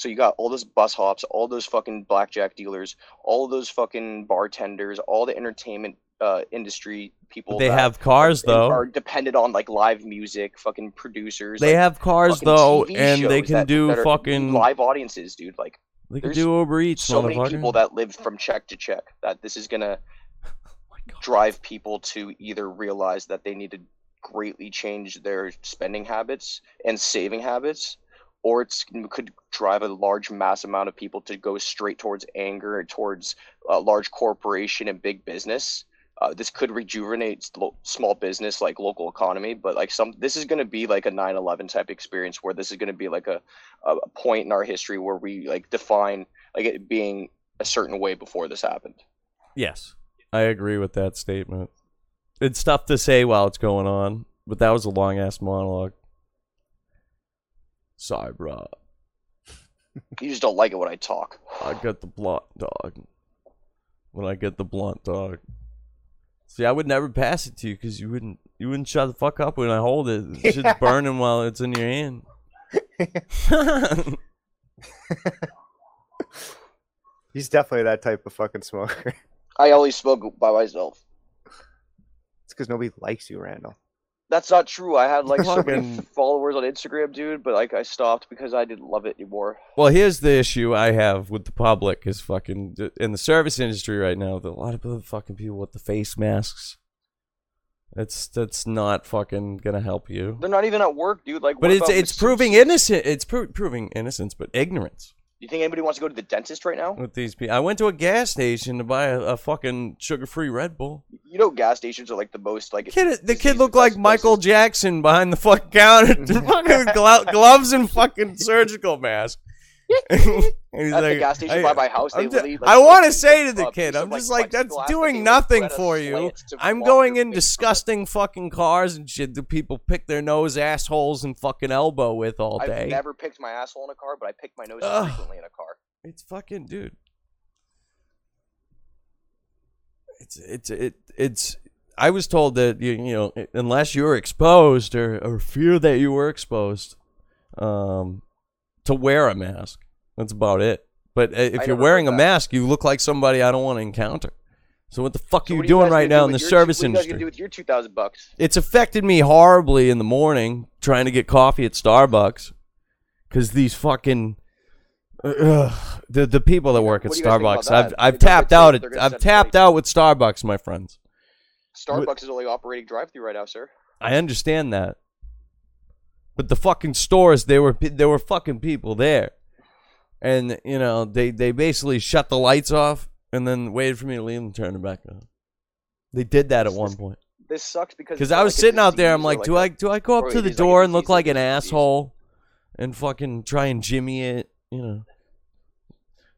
So you got all those bus hops, all those fucking blackjack dealers, all those fucking bartenders, all the entertainment uh, industry people. they have cars are- though. Are dependent on like live music, fucking producers. They like, have cars though, TV and they can that- do that fucking. live audiences, dude. Like They can do Uber Eats, so many people that live from check to check that this is gonna drive people to either realize that they need to greatly change their spending habits and saving habits or it could drive a large mass amount of people to go straight towards anger and towards uh, large corporation and big business uh, this could rejuvenate lo- small business like local economy but like some this is going to be like a 9-11 type experience where this is going to be like a, a a point in our history where we like define like it being a certain way before this happened Yes, I agree with that statement. It's tough to say while it's going on, but that was a long ass monologue. Sorry, bro. you just don't like it when i talk I get the blunt dog. When I get the blunt dog. See, I would never pass it to you because you wouldn't. You wouldn't shut the fuck up when I hold it. The shit's burning while it's in your hand. He's definitely that type of fucking smoker. i always smoke by myself it's because nobody likes you, Randall. That's not true i had like so many followers on instagram dude but like i stopped because i didn't love it anymore Well, here's the issue I have with the public is fucking in the service industry right now. A lot of the fucking people with the face masks. That's that's not fucking gonna help you. they're not even at work dude like But it's it's proving innocent. It's pro- proving innocence, but ignorance you think anybody wants to go to the dentist right now with these people. I went to a gas station to buy a, a fucking sugar-free Red Bull. you know gas stations are like the most like Kid, the kid looked like Michael places. Jackson behind the fucking counter, fucking glo- gloves and fucking surgical mask. And he's At the gas station I- by my house, they like, I want to say to the kid, I'm just like, that's plexiglass that they doing nothing put at a for you. I'm going in disgusting fucking cars and shit that people pick their nose, assholes, and fucking elbow with all day. I've never picked my asshole in a car, but I pick my nose Ugh. frequently in a car. It's fucking dude. It's it's it it's. I was told that you you know unless you were exposed or or fear that you were exposed, um, to wear a mask. That's about it. But uh, if I you're wearing a that. mask, you look like somebody I don't want to encounter. So what the fuck So are you doing guys right now do in the your- service what are you guys gonna do with your two thousand bucks? it's affected me horribly in the morning trying to get coffee at Starbucks because these fucking ugh, the the people that work at What do you guys think about Starbucks. I've? I've tapped out. At, I've tapped out with Starbucks, my friends. Starbucks is only operating drive-through right now, sir. I understand that, but the fucking stores there were there were fucking people there, and you know they they basically shut the lights off and then waited for me to leave and turn it back on. They did that at one point. This sucks because Because I was like sitting out there, I'm like, do I do I go up to the is like door and look like an asshole and fucking try and jimmy it, you know?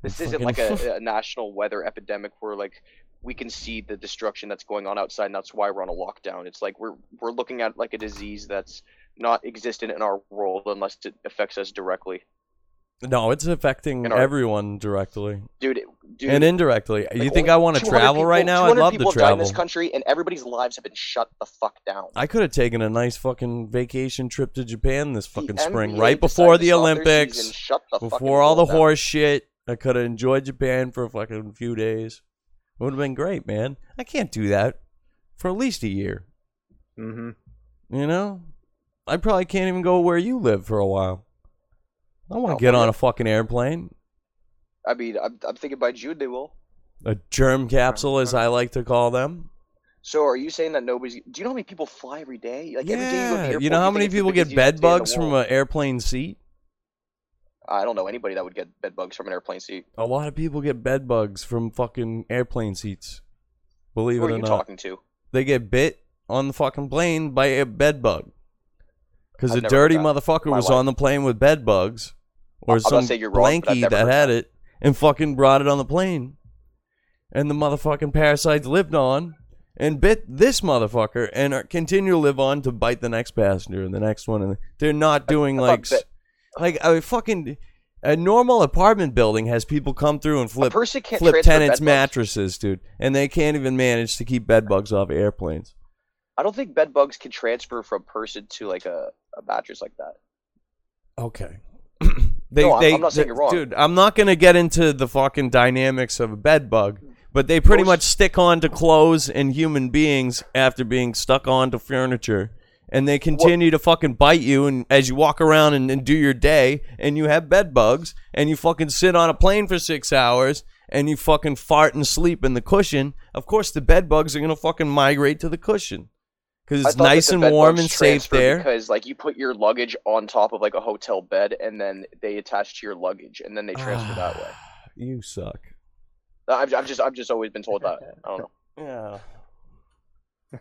This And isn't like a, a national weather epidemic where like we can see the destruction that's going on outside, and that's why we're on a lockdown. It's like we're we're looking at like a disease that's not existent in our world unless it affects us directly. No, it's affecting our- everyone directly dude. Dude, and indirectly. you think I want to 200 travel right now? I'd 200 love to people have died in travel. this country, and everybody's lives have been shut the fuck down. I could have taken a nice fucking vacation trip to Japan this fucking The spring, NBA right before the Olympics, season, shut the before all the world down. horse shit. I could have enjoyed Japan for a fucking few days. It would have been great, man. I can't do that for at least a year. Mm-hmm. You know, I probably can't even go where you live for a while. I want Oh, to get on a fucking airplane, I mean, I'm, I'm thinking by June they will. a germ capsule, as I like to call them. So are you saying that nobody's? Do you know how many people fly every day? Like every day you go to the Yeah, airport, you know how think many it's the people get busiest bed day in the bugs from world. an airplane seat? I don't know anybody that would get bed bugs from an airplane seat. A lot of people get bed bugs from fucking airplane seats. Believe it or not. Who it are or you not, talking to? they get bit on the fucking plane by a bed bug. Because a dirty motherfucker was life. on the plane with bed bugs, or I'm some you're wrong, blankie that had it, and fucking brought it on the plane. And the motherfucking parasites lived on and bit this motherfucker and are, continue to live on to bite the next passenger and the next one. And they're not doing I like, like a fucking a normal apartment building has people come through and flip flip tenants' mattresses, dude, and they can't even manage to keep bed bugs off airplanes. I don't think bed bugs can transfer from person to like a, a mattress like that. Okay. they, no, they, I'm not saying they- you're wrong. dude. I'm not gonna get into the fucking dynamics of a bed bug, but they pretty much stick on to clothes and human beings after being stuck onto furniture, and they continue to fucking bite you. And as you walk around and, and do your day, and you have bed bugs, and you fucking sit on a plane for six hours. And you fucking fart and sleep in the cushion. Of course, the bed bugs are gonna fucking migrate to the cushion because it's nice and warm and safe there. Because like you put your luggage on top of like a hotel bed, and then they attach to your luggage, and then they transfer that way. You suck. I've, I've just I've just always been told that. I don't know.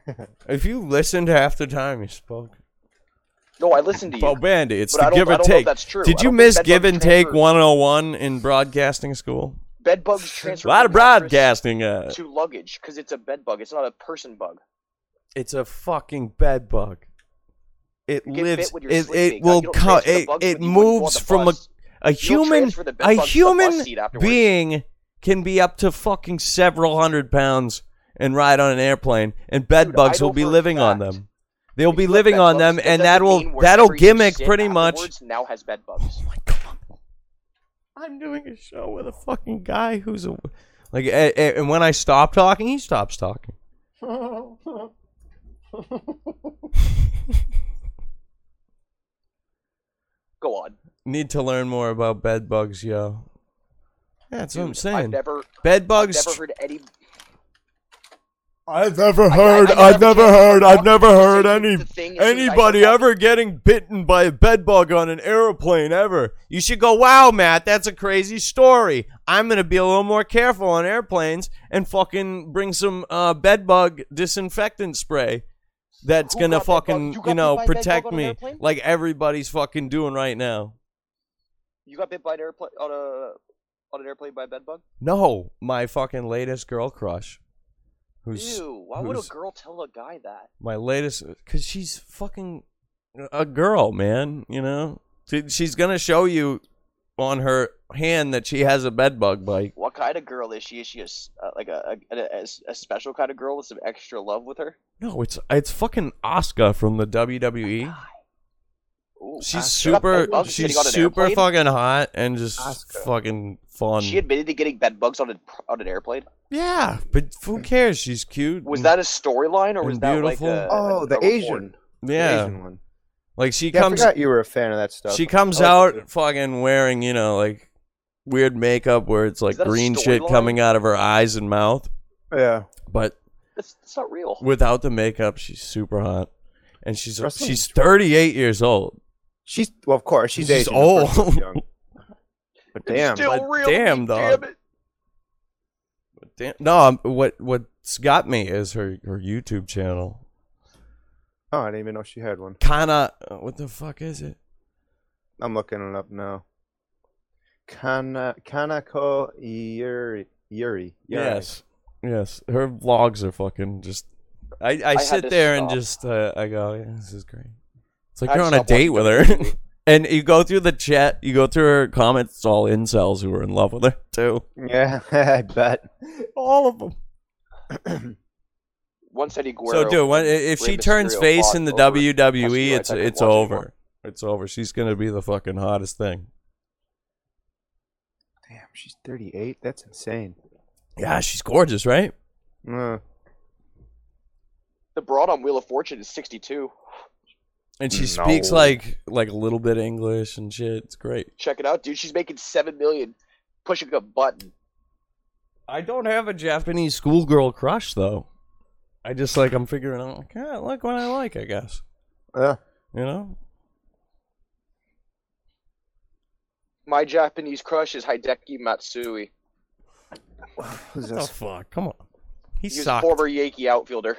Yeah. if you listened half the time you spoke. No, I listened to you. Oh, Bandy, it's the give I and don't know if take. that's true. Did you miss give and take transfer- 101 in broadcasting school? Bed bugs transfer. A lot of broadcasting. Uh, to luggage because it's a bed bug. It's not a person bug. It's a fucking bed bug. It lives. bit when you're It, it will you don't come. transfer the It, it when you- when you go on moves from a a human transfer the bed a bugs to the bus human being can be up to fucking several hundred pounds and ride on an airplane, and bed Dude, bugs will be living on them. They'll be living on bugs, them, and that will that'll gimmick pretty much. Now has bed bugs. Oh my god! I'm doing a show with a fucking guy who's a like, and when I stop talking, he stops talking. Go on. Need to learn more about bed bugs, yo. That's what I'm saying. I've never, bed I've bugs. never heard any. I've never heard. I- I I've never never heard. I've never heard any the is, anybody ever getting bitten by a bed bug on an airplane ever. You should go, wow, Matt, that's a crazy story. I'm gonna be a little more careful on airplanes and fucking bring some uh, bed bug disinfectant spray. That's Who gonna got bed bug? fucking You got you know by a bed protect on an me airplane? like everybody's fucking doing right now. You got bit by an airplane on a on an airplane by a bed bug? No, my fucking latest girl crush, who's Ew! Why would a who's- girl tell a guy that? my latest because she's fucking a girl man you know She- she's gonna show you on her hand that she has a bed bug bite What kind of girl is she? Is she a, s- uh, like a a, a a special kind of girl with some extra love with her? no it's it's fucking Asuka from the WWE Ooh, she's she got super she's getting on an super airplane? fucking hot and just Asuka. fucking fun She admitted to getting bed bugs on an on an airplane. yeah but who cares she's cute Was and- that a storyline or was that beautiful. like a, Oh, a- the a report? Asian. The yeah Asian one. Like she Yeah, I comes forgot you were a fan of that stuff. She comes like out it fucking wearing, you know, like weird makeup where it's like green shit storyline? coming out of her eyes and mouth. Yeah. But it's, that's not real. without the makeup, she's super hot. And she's Wrestling she's 38 years old. She's well, of course, she's, She's Asian. of course old. she's young. But damn, Still but real. damn, to me, dog. Damn it. Damn, no, um, what what's got me is her her YouTube channel. Oh, I didn't even know she had one. Kana, uh, what the fuck is it? I'm looking it up now. Kana Kanako Yuri Yuri. Yuri. Yes, yes. Her vlogs are fucking just. I, I, had sit to there and stop. just uh, I go, yeah, this is great. It's like I you're on a date with her. And you go through the chat, you go through her comments, it's all incels who are in love with her too. Yeah, I bet. All of them. Once Eddie Guerrero. So, dude, when, if she Rey turns face in the over WWE, it's rights, I couldn't it's over. anymore. It's over. She's gonna be the fucking hottest thing. Damn, she's 38. That's insane. Yeah, she's gorgeous, right? Uh, The broad on Wheel of Fortune is 62. And she speaks like like a little bit of English and shit. It's great. Check it out, dude. She's making seven million pushing a button. I don't have a Japanese schoolgirl crush though. I just like I'm figuring out like, yeah, I like what I like, I guess. Yeah. You know? My Japanese crush is Hideki Matsui. who's What this? the fuck? Come on. He, He was a former Yankee outfielder.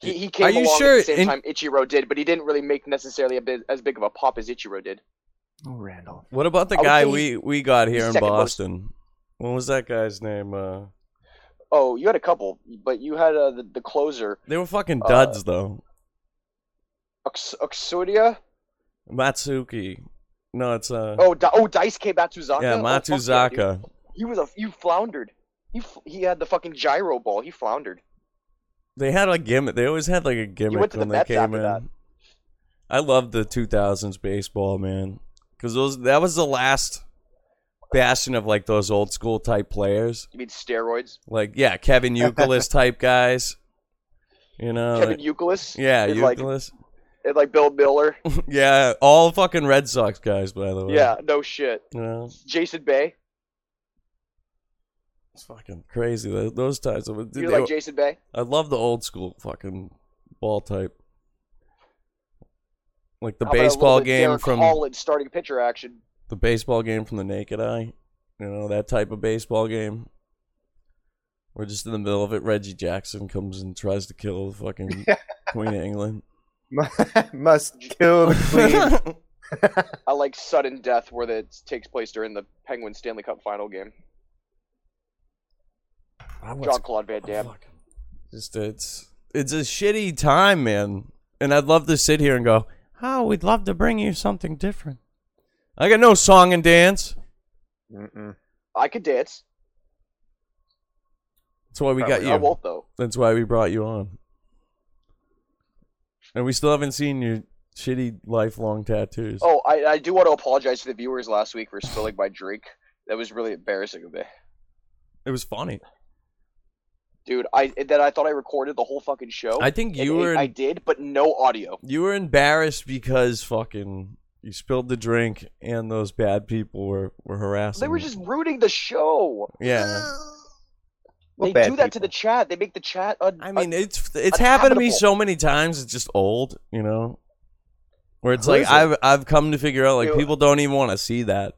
He, he came Are you along sure at the same in- time Ichiro did, but he didn't really make necessarily a bit as big of a pop as Ichiro did. Oh, Randall. What about the guy we we got here in second most- Boston? What was that guy's name? Uh, Oh, you had a couple, but you had uh, the, the closer, they were fucking Uh, duds though. Ux- Uxudia. Matsuki. No, it's uh Oh, Di- oh, Daisuke Matsuzaka. yeah, Oh, fuck yeah. He was a you floundered. He f- he had the fucking gyro ball. He floundered. They had a gimmick. They always had like a gimmick to the when they Mets came in. that. I loved the 2000s baseball, man, because those that was the last bastion of like those old school type players. You mean steroids? Like yeah, Kevin Youkilis type guys. You know, Kevin Youkilis. yeah, is like-. And like Bill Miller. yeah, all fucking Red Sox guys, by the way. yeah, no shit. you know, Jason Bay. it's fucking crazy. Those types of. You like were- Jason Bay? I love the old school fucking ball type. Like the How about a little baseball game Derek from Holland starting pitcher action. The baseball game from the Naked Gun. You know, that type of baseball game. We're just in the middle of it. Reggie Jackson comes and tries to kill the fucking Queen of England. Must kill the queen. I like sudden death where that takes place during the Penguins Stanley Cup final game. I was- Jean-Claude Van Damme. fuck. Just it's it's a shitty time, man. And I'd love to sit here and go, "Oh, we'd love to bring you something different." I got no song and dance. Mm-mm. I could dance. That's why we got you. I won't though. That's why we brought you on. And we still haven't seen your shitty lifelong tattoos. Oh, I, I do want to apologize to the viewers last week for spilling my drink. That was really embarrassing of me. It was funny. Dude, I that I thought I recorded the whole fucking show. I think and you were I did, but no audio. you were embarrassed because fucking you spilled the drink and those bad people were were harassing. They were you. just ruining the show. yeah. What they do that to the chat. They make the chat. Un- I mean, un- it's it's happened to me so many times. It's just old, you know. Where it's Who like it? I've I've come to figure out like Ew. people don't even want to see that.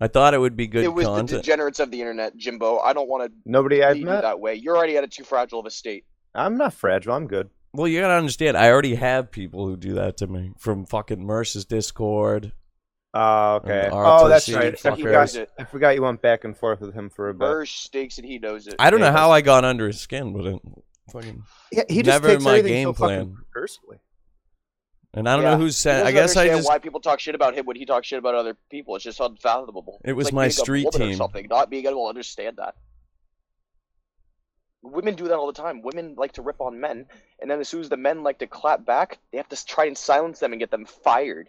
I thought it would be good it was the degenerates of the internet, Jimbo. I don't want to Nobody I've leave you met. that way. You're already at a too fragile of a state. I'm not fragile. I'm good. Well, you gotta understand. I already have people who do that to me from fucking Merce's Discord. Oh, okay. Oh, that's ROTC right. I fuckers. forgot. I forgot you went back and forth with him for a bit. Mersh stinks and he knows it. I don't know how I got under his skin, but it fucking. Yeah, he just Never takes my everything game so fucking plan. personally. And I don't Yeah. know who's He sent. I doesn't guess I understand just why people talk shit about him when he talks shit about other people. It's just unfathomable. It was like my street woman or team. something, not being able to understand that. Women do that all the time. Women like to rip on men, and then as soon as the men like to clap back, they have to try and silence them and get them fired.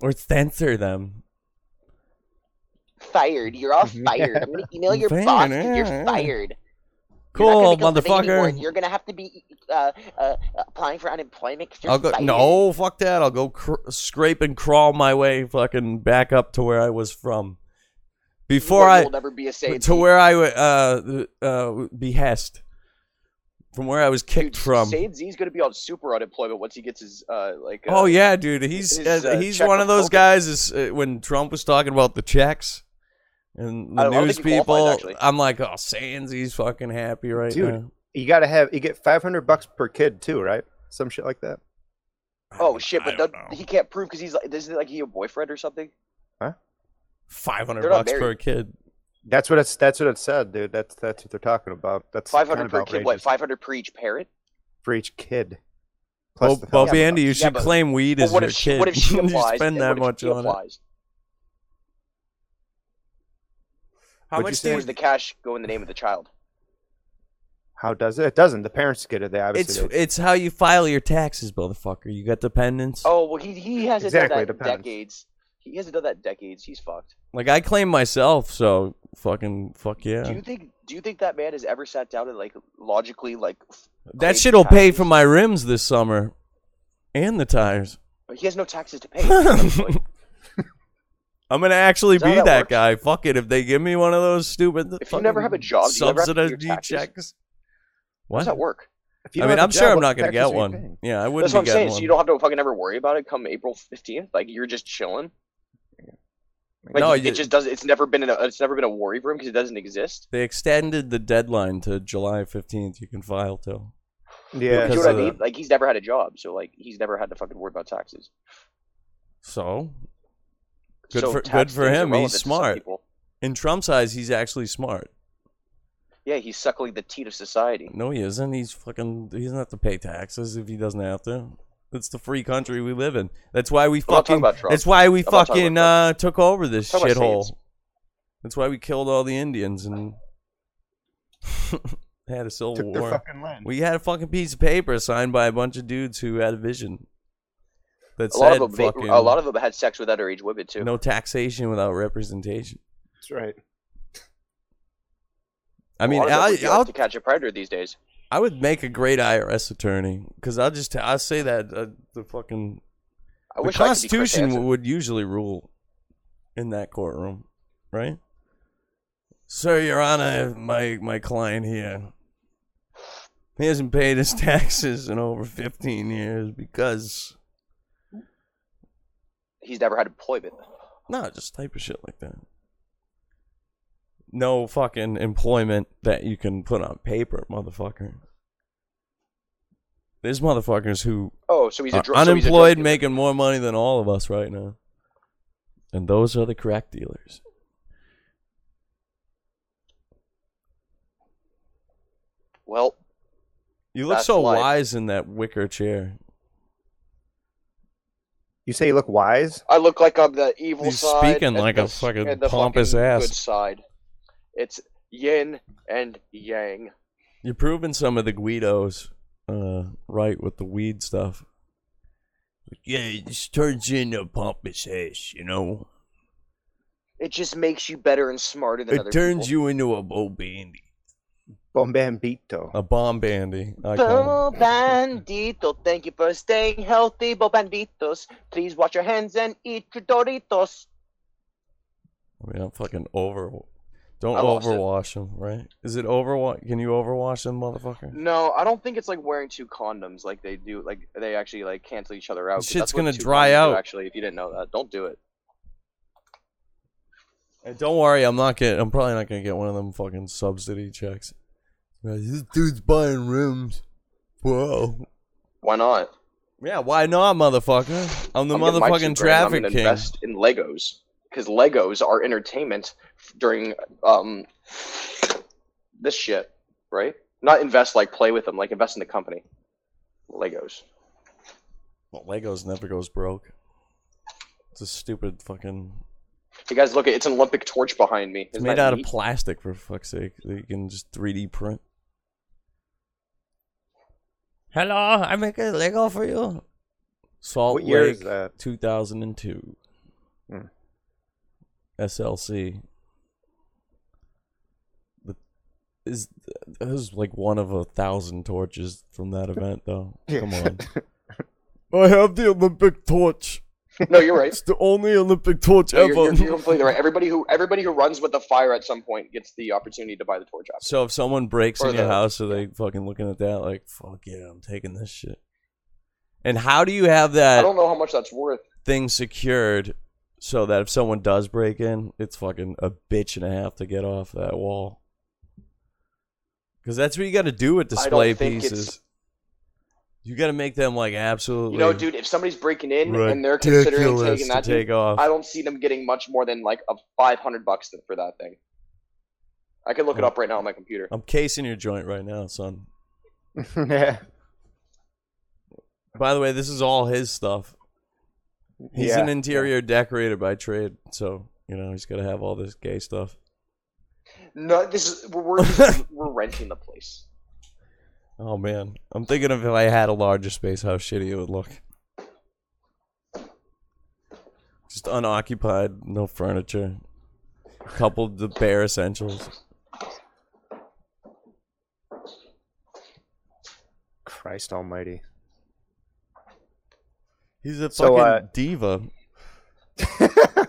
or censor them. Fired. You're all fired. I'm gonna email your boss. and You're yeah. fired. Cool, You're not gonna make a living anymore. motherfucker. You're gonna have to be uh, uh, applying for unemployment. I'll go. fired. No, fuck that. I'll go cr- scrape and crawl my way fucking back up to where I was from. You Before I you'll never be a Saiyan. to where I would uh uh behest from where I was kicked Dude, from. Saiyan Z's gonna be on super unemployment once he gets his uh like. Uh, Oh yeah, dude. He's his, uh, uh, he's one of those COVID. guys. Is uh, when Trump was talking about the checks and the I don't- I don't news think qualifies, people. I'm like, oh, Sans, he's fucking happy right Dude. now. You gotta have you get 500 bucks per kid too, right? Some shit like that. Oh shit! But don't that- know. he can't prove because he's like, isn't it like he a boyfriend or something? Five hundred They're bucks per married. kid. That's what it's. That's what it said, dude. That's that's what they're talking about. That's Five kind of per kid. What? outrageous. Five hundred per each parent? for each kid. Plus Well, the well thousand Bandy, you should Yeah, but- claim weed as what your if she, kid. what if she you spend that what if much she on it. How What'd much say? do Or you does the cash go in the name of the child? How does it? It doesn't. The parents get it. They obviously. It's do. it's how you file your taxes, motherfucker. You got dependents. Oh well, he he hasn't Exactly, done that in decades. He hasn't done that in decades. He's fucked. Like I claim myself, so fucking fuck yeah. Do you think? Do you think that man has ever sat down and like logically like? That shit'll pay for my rims this summer, and the tires. But he has no taxes to pay. I'm gonna actually be that, that guy. Fuck it. If they give me one of those stupid, If you never have a job, do you ever have to subsidized taxes? checks. How does that work? If you I mean, have a I'm sure job, I'm not gonna get one. paying? Yeah, I wouldn't That's what I'm saying. getting So you don't have to fucking ever worry about it come April 15th. Like you're just chilling. Like, No, it you- just does. It's never been. A, it's never been a worry for him because it doesn't exist. They extended the deadline to July 15th. You can file till. Yeah. you know what I mean? that. Like he's never had a job, so like he's never had to fucking worry about taxes. So, Good so for- good for him, he's relevant to some smart. in Trump's eyes, he's actually smart. Yeah, he's suckling the teat of society. No, he isn't. He's fucking. He doesn't have to pay taxes if he doesn't have to. It's the free country we live in. That's why we I'm fucking. about Trump. That's why we I'm fucking uh, took over this I'm talking about shithole. That's why we killed all the Indians and had a civil Took war. fucking land. We had a fucking piece of paper signed by a bunch of dudes who had a vision that A lot said of them, fucking a lot of them had sex with underage women too. no taxation without representation. That's right. I mean, a lot of I, would be I'll, like to catch a predator these days. I would make a great IRS attorney because I'll just I'll say that uh, the fucking I the wish I could be Chris Constitution Hansen. would usually rule in that courtroom, right? Sir, Your Honor, my my client here, he hasn't paid his taxes in over fifteen years because He's never had employment. no, just type of shit like that. No fucking employment that you can put on paper, motherfucker. There's motherfuckers who Oh, so he's a are dr- so he's a drug unemployed, dealer. making more money than all of us right now, and those are the crack dealers. Well, You look That's so life. wise in that wicker chair. You say you look wise? I look like I'm the evil He's side. speaking and like a the- fucking and the pompous fucking ass. Good side. It's yin and yang. You're proving some of the Guidos uh, right with the weed stuff. Yeah, it just turns you into a pompous ass, you know. It just makes you better and smarter than other It turns people. you into a bow bandy, Bombambito. a bomb bandy. I call him. Bo bandito, thank you for staying healthy, bo banditos. Please wash your hands and eat your Doritos. I mean, I'm fucking over. Don't overwash them, right? Is it overwash? Can you overwash them, motherfucker? No, I don't think it's like wearing two condoms like they do. Like they actually like cancel each other out. Shit's gonna dry do, out. Actually, if you didn't know that, don't do it. Hey, don't worry, I'm not getting. I'm probably not gonna get one of them fucking subsidy checks. This dude's buying rims. Whoa. Why not? Yeah, why not, motherfucker? I'm the I'm motherfucking traffic king. invest in Legos because Legos are entertainment during um this shit, right? Not invest like play with them, like invest in the company. Legos. Well, Legos never goes broke. It's a stupid fucking. You guys look at it's an Olympic torch behind me. It's Isn't made that out of plastic for fuck's sake. that You can just 3D print. Hello, I make a Lego for you. Salt What year Lake, is that? 2002. SLC. The, is this is like one of a thousand torches from that event, though. Come on. I have the Olympic torch. No, you're right. It's the only Olympic torch No, you're, ever. you're, you're completely right. Everybody who everybody who runs with the fire at some point gets the opportunity to buy the torch after. So if someone breaks Or in your the- house, are they fucking looking at that like, fuck yeah, I'm taking this shit? And how do you have that? I don't know how much that's worth. thing secured so that if someone does break in, it's fucking a bitch and a half to get off that wall? Because that's what you got to do with display think it's- pieces. You got to make them like absolutely You know, dude, if somebody's breaking in and they're considering ridiculous taking to that, take dude, off. I don't see them getting much more than like a five hundred bucks for that thing. I can look it Oh. up right now on my computer. I'm casing your joint right now, son. yeah. By the way, this is all his stuff. He's Yeah. an interior decorator by trade, so you know he's got to have all this gay stuff. No, this is we're we're, just, we're renting the place. Oh man, I'm thinking of if I had a larger space, how shitty it would look. Just unoccupied, no furniture, coupled the bare essentials. Christ Almighty. He's a So, fucking uh, diva.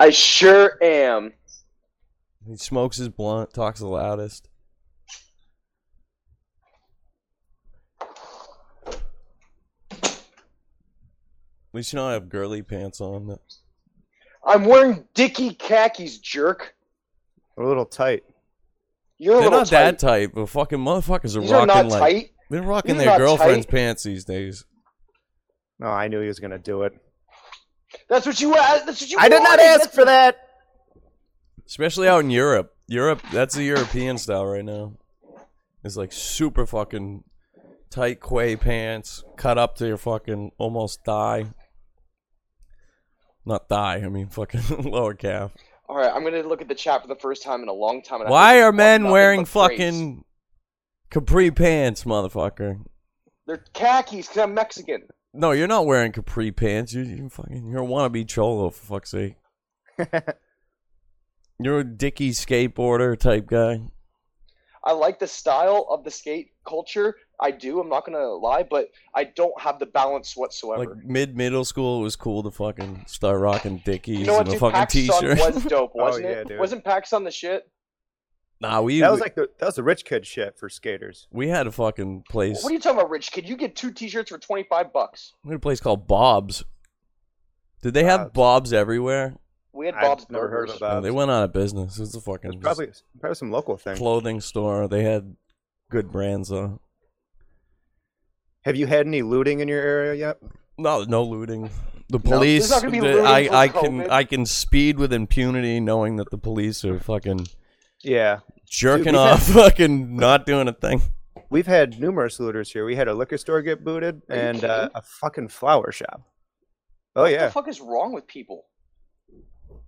I sure am. He smokes his blunt, talks the loudest. At least you don't have girly pants on. I'm wearing dicky khakis, jerk. We're a little tight. You're They're little not tight. that tight, but fucking motherfuckers are These are rocking not like tight. they're rocking These their girlfriend's tight. pants these days. No, I knew he was gonna do it. That's what you asked. That's what you I did not wanted. ask That's- for that. Especially out in Europe. Europe, that's the European style right now. It's like super fucking tight quay pants, cut up to your fucking almost thigh. Not thigh, I mean fucking lower calf. All right, I'm gonna look at the chat for the first time in a long time. And I Why think are it's men nothing wearing but praise. fucking capri pants, motherfucker? They're khakis because I'm Mexican. No, you're not wearing capri pants. You, you fucking you're a wannabe cholo for fuck's sake. You're a dicky skateboarder type guy. I like the style of the skate culture. I do. I'm not gonna lie, but I don't have the balance whatsoever. Like mid middle school, it was cool to fucking start rocking dickies you know what, and a dude? fucking PacSun t-shirt. was dope, Oh, wasn't yeah, it? dude. Wasn't PacSun the shit? Nah, we that was like the that was the rich kid shit for skaters. we had a fucking place. What are you talking about, rich kid? You get two T-shirts for 25 bucks. We had a place called Bob's. Did they have Bob's. Bob's everywhere? We had I've Bob's never heard Burgers. of No, they went out of business. It was a fucking It's probably probably some local thing. clothing store. They had good brands though. Have you had any looting in your area yet? No, no looting. The police. not gonna be the- looting I, for I can COVID. I can speed with impunity, knowing that the police are fucking Yeah, jerking we've off, fucking not doing a thing. we've had numerous looters here. We had a liquor store get booted Are and uh, a fucking flower shop. Oh what yeah, What the fuck is wrong with people?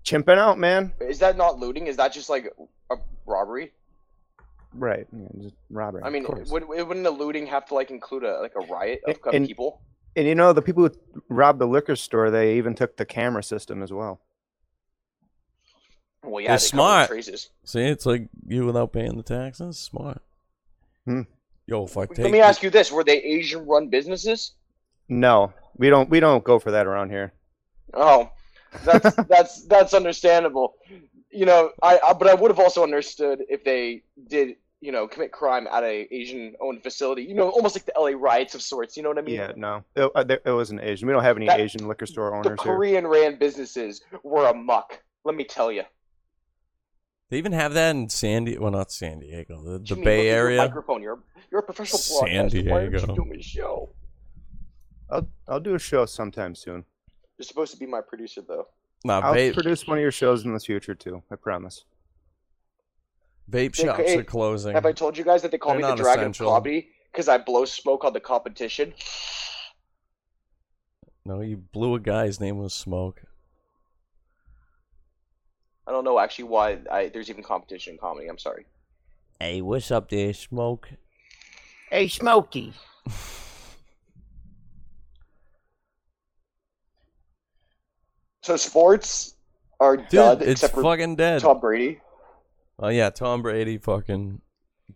chimping out, man. Is that not looting? Is that just like a robbery? Right, yeah, just robbery. I mean, would, wouldn't the looting have to like include a like a riot of, of And- people? and you know the people who robbed the liquor store, they even took the camera system as well. Well, yeah, They're cover the smart. Traces. See, it's like you without paying the taxes. Smart. Hmm. Yo, if I take Let me ask you this: Were they Asian-run businesses? No, we don't we don't go for that around here. Oh, that's that's that's understandable. You know, I, I but I would have also understood if they did, you know, commit crime at a Asian-owned facility. You know, almost like the LA riots of sorts. You know what I mean? Yeah, no, it, uh, it wasn't Asian. We don't have any That- Asian liquor store owners here. Korean-ran businesses were a muck. Let me tell you. They even have that in San Diego. Well, not San Diego. The, the Jimmy, Bay look at your Area. Microphone. You're you're a professional San broadcaster. Why aren't you Diego. doing a show? I'll I'll do a show sometime soon. You're supposed to be my producer, though. Nah, I'll vape, produce one of your shows in the future too. I promise. vape Hey, shops hey, are closing. Have I told you guys that they call They're me the not Dragon essential. of Comedy because I blow smoke on the competition? No, you blew a guy. His name was Smoke. I don't know actually why I, there's even competition in comedy. I'm sorry. Hey, what's up there, Smoke? Hey, Smokey. So sports are Dude, dud it's except for fucking dead. Tom Brady. Oh yeah, Tom Brady fucking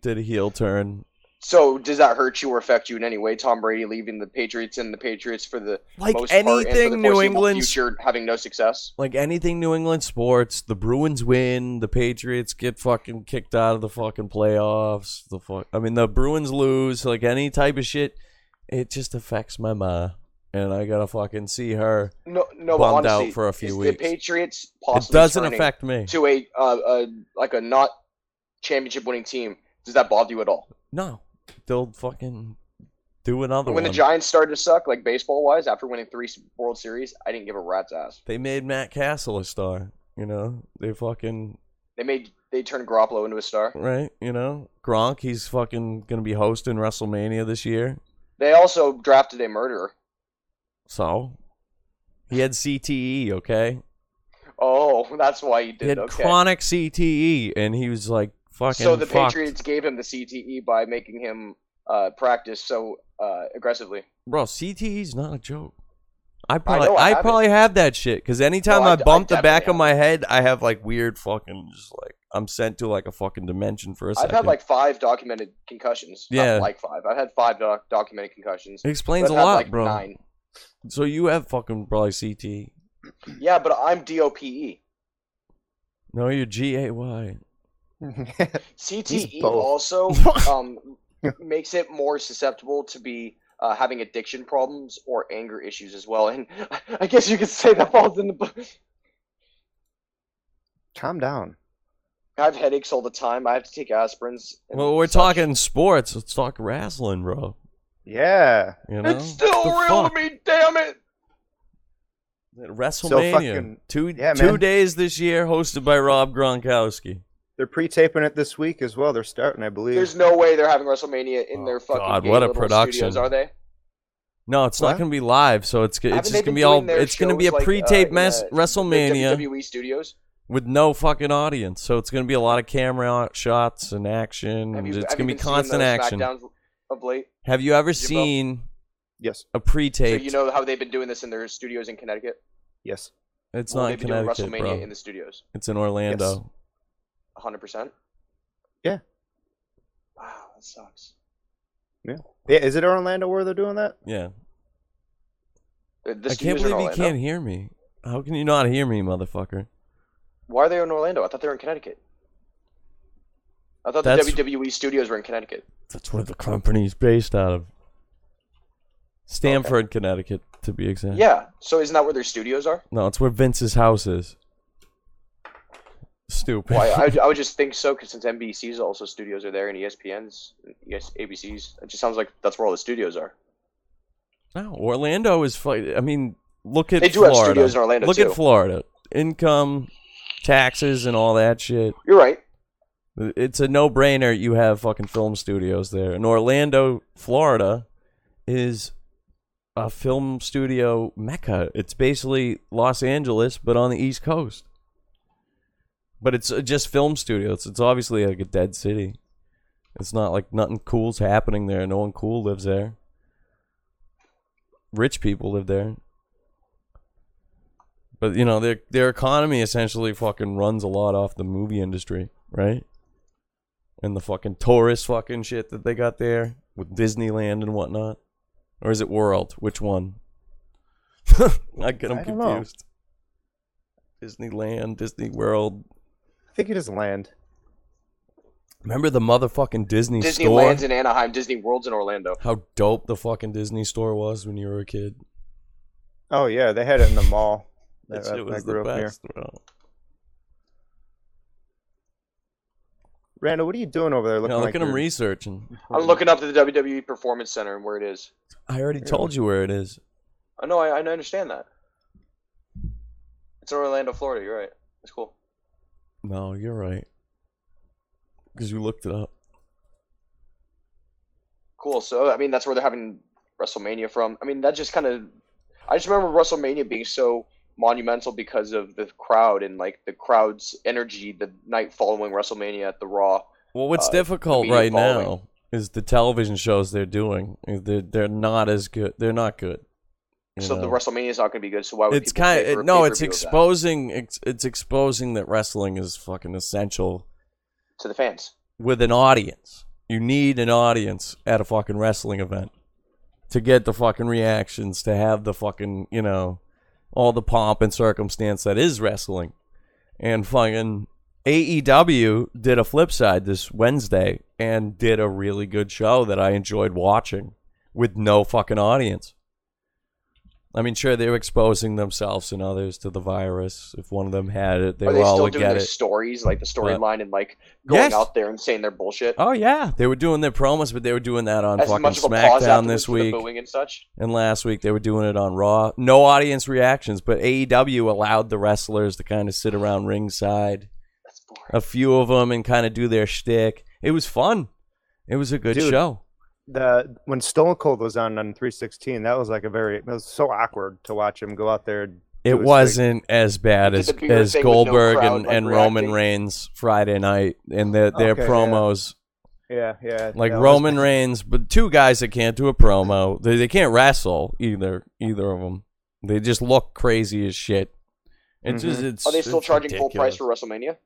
did a heel turn. So does that hurt you or affect you in any way? Tom Brady leaving the Patriots and the Patriots for the Like most part and for the anything New foreseeable England's future having no success. like anything New England sports, the Bruins win, the Patriots get fucking kicked out of the fucking playoffs. The fuck, I mean, the Bruins lose. Like any type of shit, it just affects my ma, and I gotta fucking see her. No, no, Bummed out honestly, for a few weeks. the Patriots It doesn't affect me. to a uh, uh like a not championship winning team. Does that bother you at all? No, they'll fucking do another when one. the Giants started to suck, like baseball wise, after winning three World Series, I didn't give a rat's ass. they made Matt Cassel a star. You know, they fucking They made they turned Garoppolo into a star. right. You know, Gronk. He's fucking gonna be hosting WrestleMania this year. They also drafted a murderer. So he had CTE, okay? Oh, that's why he did. He had okay. chronic CTE, and he was like fucking. so the fucked. Patriots gave him the CTE by making him uh, practice so uh, aggressively. bro, CTE is not a joke. I probably, I I, have probably have that shit because anytime No, I I, I bump the back of my head, I have like weird fucking just like I'm sent to like a fucking dimension for a I've second. had like five documented concussions. Not Yeah. like five. I've had five doc- documented concussions. it explains a lot, like, bro. Nine. So you have fucking probably CTE. Yeah, but I'm DOPE. No, you're G A Y. CTE also um, makes it more susceptible to be uh, having addiction problems or anger issues as well. And I guess you could say that falls in the. bu- Calm down. I have headaches all the time. I have to take aspirins. Well, we're such. talking sports. Let's talk wrestling, bro. Yeah. You know, It's still The real fuck? to me, damn it! WrestleMania. fucking- two Yeah, two man. days this year, hosted by Rob Gronkowski. They're pre-taping it this week as well. They're starting, I believe. There's no way they're having WrestleMania in Oh, their fucking God, what a production. studios, are they? No, it's not going to be live, so it's Haven't it's just going to be all. It's going to be a shows, like, uh, pre-taped mess the- the WrestleMania WWE studios. with no fucking audience. So it's going to be a lot of camera shots and action. Have you, it's have going you to be constant action. Of late? Have you ever Jimbo? seen yes. a So pre-taped? you know how they've been doing this in their studios in Connecticut. Yes. it's Well, not in they've been doing Connecticut, WrestleMania bro. in the studios. It's in Orlando. 100. percent Yeah. Wow, that sucks. Yeah. Yeah, Is it Orlando where they're doing that? Yeah. Uh, the, the I can't believe you can't hear me. How can you not hear me, motherfucker? Why are they in Orlando? I thought they were in Connecticut. I thought That's- the WWE studios were in Connecticut. That's where the company's based out of. Stamford, Connecticut, to be exact. Yeah. So isn't that where their studios are? No, it's where Vince's house is. Stupid. Why? I, I would just think so, because since NBC's also studios are there and ESPN's, yes, ABC's, it just sounds like that's where all the studios are. no, Orlando is. I mean, look at They do Florida. have studios in Orlando look too. at Florida. Income, taxes, and all that shit. You're right. It's a no-brainer. You have fucking film studios there. And Orlando, Florida, is a film studio mecca. It's basically Los Angeles, but on the East Coast. But it's uh, just film studios. It's obviously like a dead city. It's not like nothing cool's happening there. No one cool lives there. Rich people live there. But you know, their their economy essentially fucking runs a lot off the movie industry, right? And the fucking tourist fucking shit that they got there with Disneyland and whatnot. Or is it World? Which one? I get them I don't know. confused. Disneyland, Disney World. I think it is land. Remember the motherfucking Disney store? Disneyland's store? in Anaheim, Disney World's in Orlando. How dope the fucking Disney store was when you were a kid. Oh yeah, they had it in the mall. That I- shit I was grew the up near. best, bro. Randall, what are you doing over there? You Looking know, like at him you're- researching. I'm looking up to the WWE Performance Center and where it is. I already told you where it is. Oh, I know, I, I understand that. It's in Orlando, Florida. You're right. That's cool. No, you're right. Because you looked it up. Cool. So, I mean, that's where they're having WrestleMania from. I mean, that just kind of. I just remember WrestleMania being so monumental because of the crowd and like the crowd's energy the night following WrestleMania at the Raw. Well, what's uh, difficult right following. now is the television shows they're doing. They're, they're not as good. They're not good. So the? WrestleMania is not going to be good. So why would it's kind of no. It's pay-per-view of that? exposing. It's, it's exposing that wrestling is fucking essential to the fans. with an audience. You need an audience at a fucking wrestling event to get the fucking reactions, to have the fucking, you know, all the pomp and circumstance that is wrestling. And fucking AEW did a flip side this Wednesday and did a really good show that I enjoyed watching with no fucking audience. I mean, sure, they were exposing themselves and others to the virus. If one of them had it, they Are were they all still would doing get their it. stories, like the storyline, and like going Yes. out there and saying their bullshit? Oh yeah, they were doing their promos, but they were doing that on As fucking much of a SmackDown this for the week booing and such. and last week. They were doing it on Raw. No audience reactions, but AEW allowed the wrestlers to kind of sit around ringside, That's boring. a few of them, and kind of do their shtick. It was fun. It was a good Dude. show. The when Stone Cold was on on 316, that was like a very it was so awkward to watch him go out there. and It wasn't as bad as as thing with no Goldberg and, like, and Roman? Reigns Friday night and their their Okay, promos. Yeah, yeah. Like that was- Roman Reigns, but two guys that can't do a promo. They they can't wrestle either. Either of them. They just look crazy as shit. It's mm-hmm. just it's. Are they still it's charging full price for WrestleMania?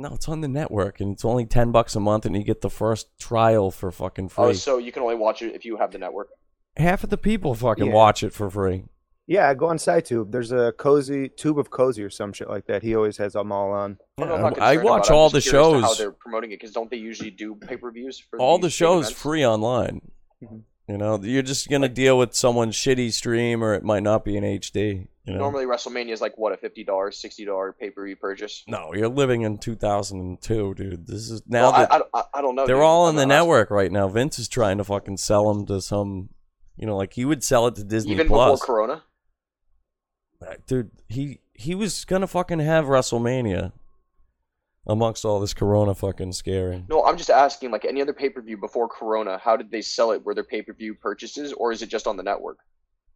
No, it's on the network, and it's only ten bucks a month, and you get the first trial for fucking free. Oh, so you can only watch it if you have the network. Half of the people fucking Yeah. watch it for free. Yeah, go on SciTube. There's a cozy tube of cozy or some shit like that. He always has them all on. I, Yeah, I'm I watch about it. I'm all the just curious to How shows. they're promoting it because don't they usually do pay per views for All the shows events? free online. Mhm. You know, you're just gonna deal with someone's shitty stream, or it might not be in HD. You know, Normally, WrestleMania is like what a fifty dollars, sixty dollar pay per view purchase. no, you're living in 2002, dude. This is now Well, that I, I, I don't know. they're dude. all in the network right now. Vince is trying to fucking sell them to some, you know, like he would sell it to Disney Even Plus. before Corona. Dude, he he was gonna fucking have WrestleMania amongst all this Corona fucking scaring. No, I'm just asking. Like any other pay per view before Corona, how did they sell it? Were there pay per view purchases, or is it just on the network?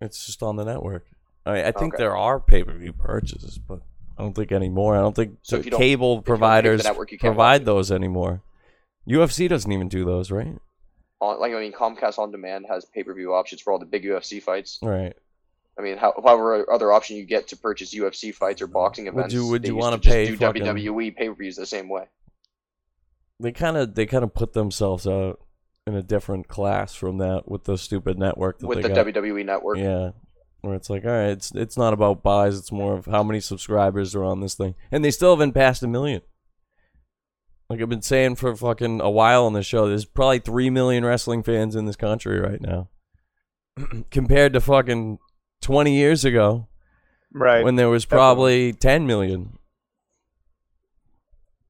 It's just on the network. I, mean, I think Okay. there are pay per view purchases, but I don't think anymore. I don't think So the don't- cable if you don't pay for the providers network, you can't watch provide those anymore. UFC doesn't even do those, right? On, like I mean, Comcast on demand has pay per view options for all the big UFC fights. Right. I mean, how, however other option you get to purchase UFC fights or boxing events. Would you- would you wanna pay do fucking- WWE pay per views the same way? They kind of they kind of put themselves out in a different class from that with the stupid network that with the got. WWE network. Yeah. Where it's like, all right, it's it's not about buys, it's more of how many subscribers are on this thing. And they still haven't passed a million. Like I've been saying for fucking a while on the show, there's probably three million wrestling fans in this country right now. Compared to fucking twenty years ago Right. when there was Definitely. probably ten million.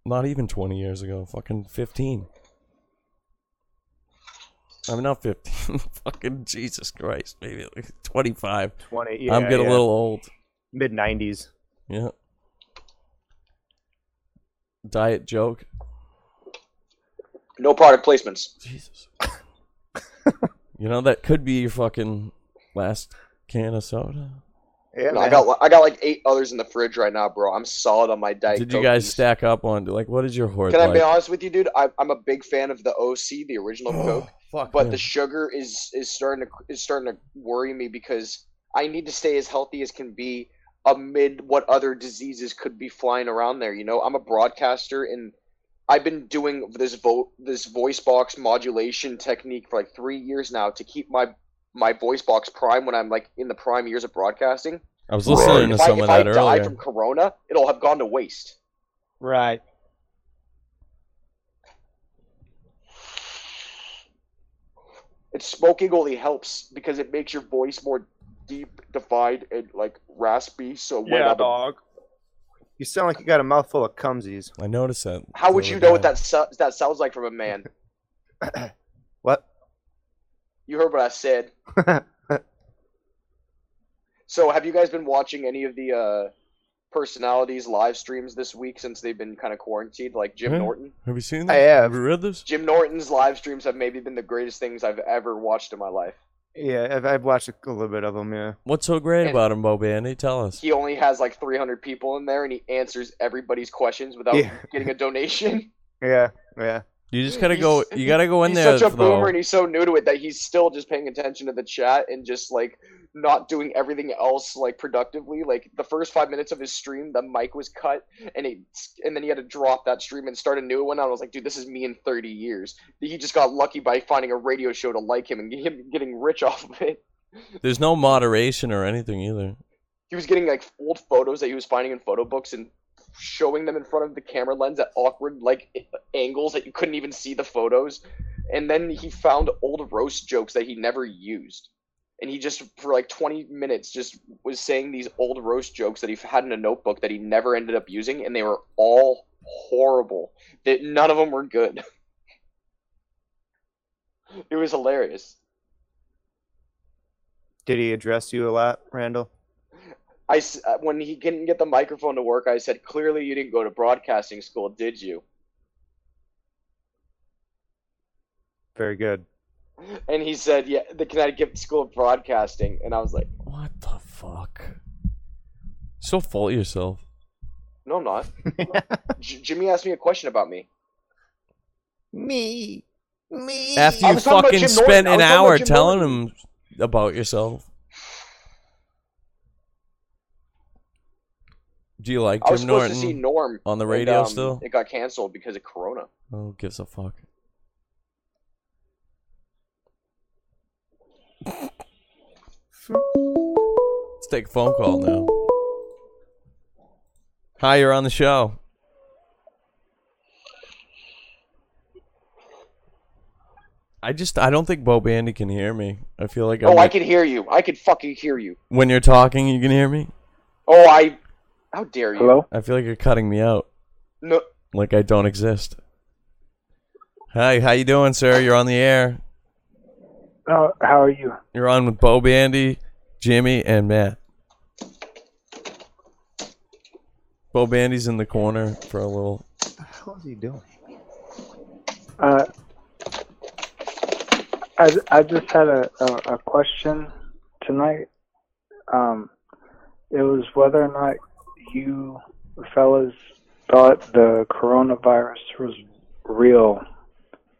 Not even twenty years ago, fucking fifteen. I mean not fifteen. fucking Jesus Christ, maybe like twenty five. 20. Yeah, I'm getting yeah. a little old. mid 90s. Yeah. Diet joke. No product placements. Jesus. you know that could be your fucking last can of soda. Yeah, No, I got I got like eight others in the fridge right now, bro. I'm solid on my diet. Did you Coke. guys stack up on like what is your hoard Can I like? be honest with you, dude? I, I'm a big fan of the OC, the original oh, Coke, fuck. but yeah. the sugar is is starting to is starting to worry me because I need to stay as healthy as can be amid what other diseases could be flying around there. You know, I'm a broadcaster and I've been doing this vo- this voice box modulation technique for like three years now to keep my my voice box prime when I'm like in the prime years of broadcasting. I was listening to if I, some if of I that die from corona, it'll have gone to waste. Right. And smoking only helps because it makes your voice more deep, defined, and like raspy. So when Yeah, I'm- dog. You sound like you got a mouthful of cumsies. I noticed that. how would you know what that so- that sounds like from a man? What? You heard what I said. So have you guys been watching any of the uh, personalities live streams this week since they've been kind of quarantined, like Jim Yeah. Norton? Have you seen I that? have. you read this? Jim Norton's live streams have maybe been the greatest things I've ever watched in my life. yeah, I've, I've watched a little bit of them. Yeah. What's so great And- about him, Bo Bandy? Tell us. He only has like 300 people in there, and he answers everybody's questions without Yeah. getting a donation. Yeah. Yeah. You just gotta go. You gotta go in he's there. He's such a though. boomer, and he's so new to it that he's still just paying attention to the chat and just like not doing everything else like productively. Like the first five minutes of his stream, the mic was cut, and he and then he had to drop that stream and start a new one. I was like, dude, this is me in 30 years. He just got lucky by finding a radio show to like him and him getting rich off of it. There's no moderation or anything either. He was getting like old photos that he was finding in photo books and showing them in front of the camera lens at awkward like angles that you couldn't even see the photos. And then he found old roast jokes that he never used. And he just for like 20 minutes just was saying these old roast jokes that he had in a notebook that he never ended up using and they were all horrible. That none of them were good. it was hilarious. Did he address you a lot, Randall? I s- uh, when he didn't get the microphone to work, I said, "Clearly, you didn't go to broadcasting school, did you?" Very good. and he said, "Yeah, the Connecticut School of Broadcasting," and I was like, What the fuck? So fault yourself. "No, I'm not." J- Jimmy asked me a question about me. Me. Me. After you was fucking spent Norton. An was talking about hour telling Norton. him about yourself. Do you like I was Jim supposed Norton to see Norm on the and, radio um, still? It got canceled because of Corona. Oh, gives a fuck. Let's take a phone call now. Hi, you're on the show. I just I don't think Bo Bandy can hear me. I feel like Oh, I'm I can hear you. I can fucking hear you. when you're talking, you can hear me. Oh, I. How dare you? Hello? I feel like you're cutting me out, No. like I don't exist. Hi, how you doing, sir? You're on the air. Oh, how are you? You're on with Bo Bandy, Jimmy, and Matt. Bo Bandy's in the corner for a little. What the hell is he doing? Uh, I, I just had a, a, a question tonight. Um, it was whether or not you fellas thought the coronavirus was real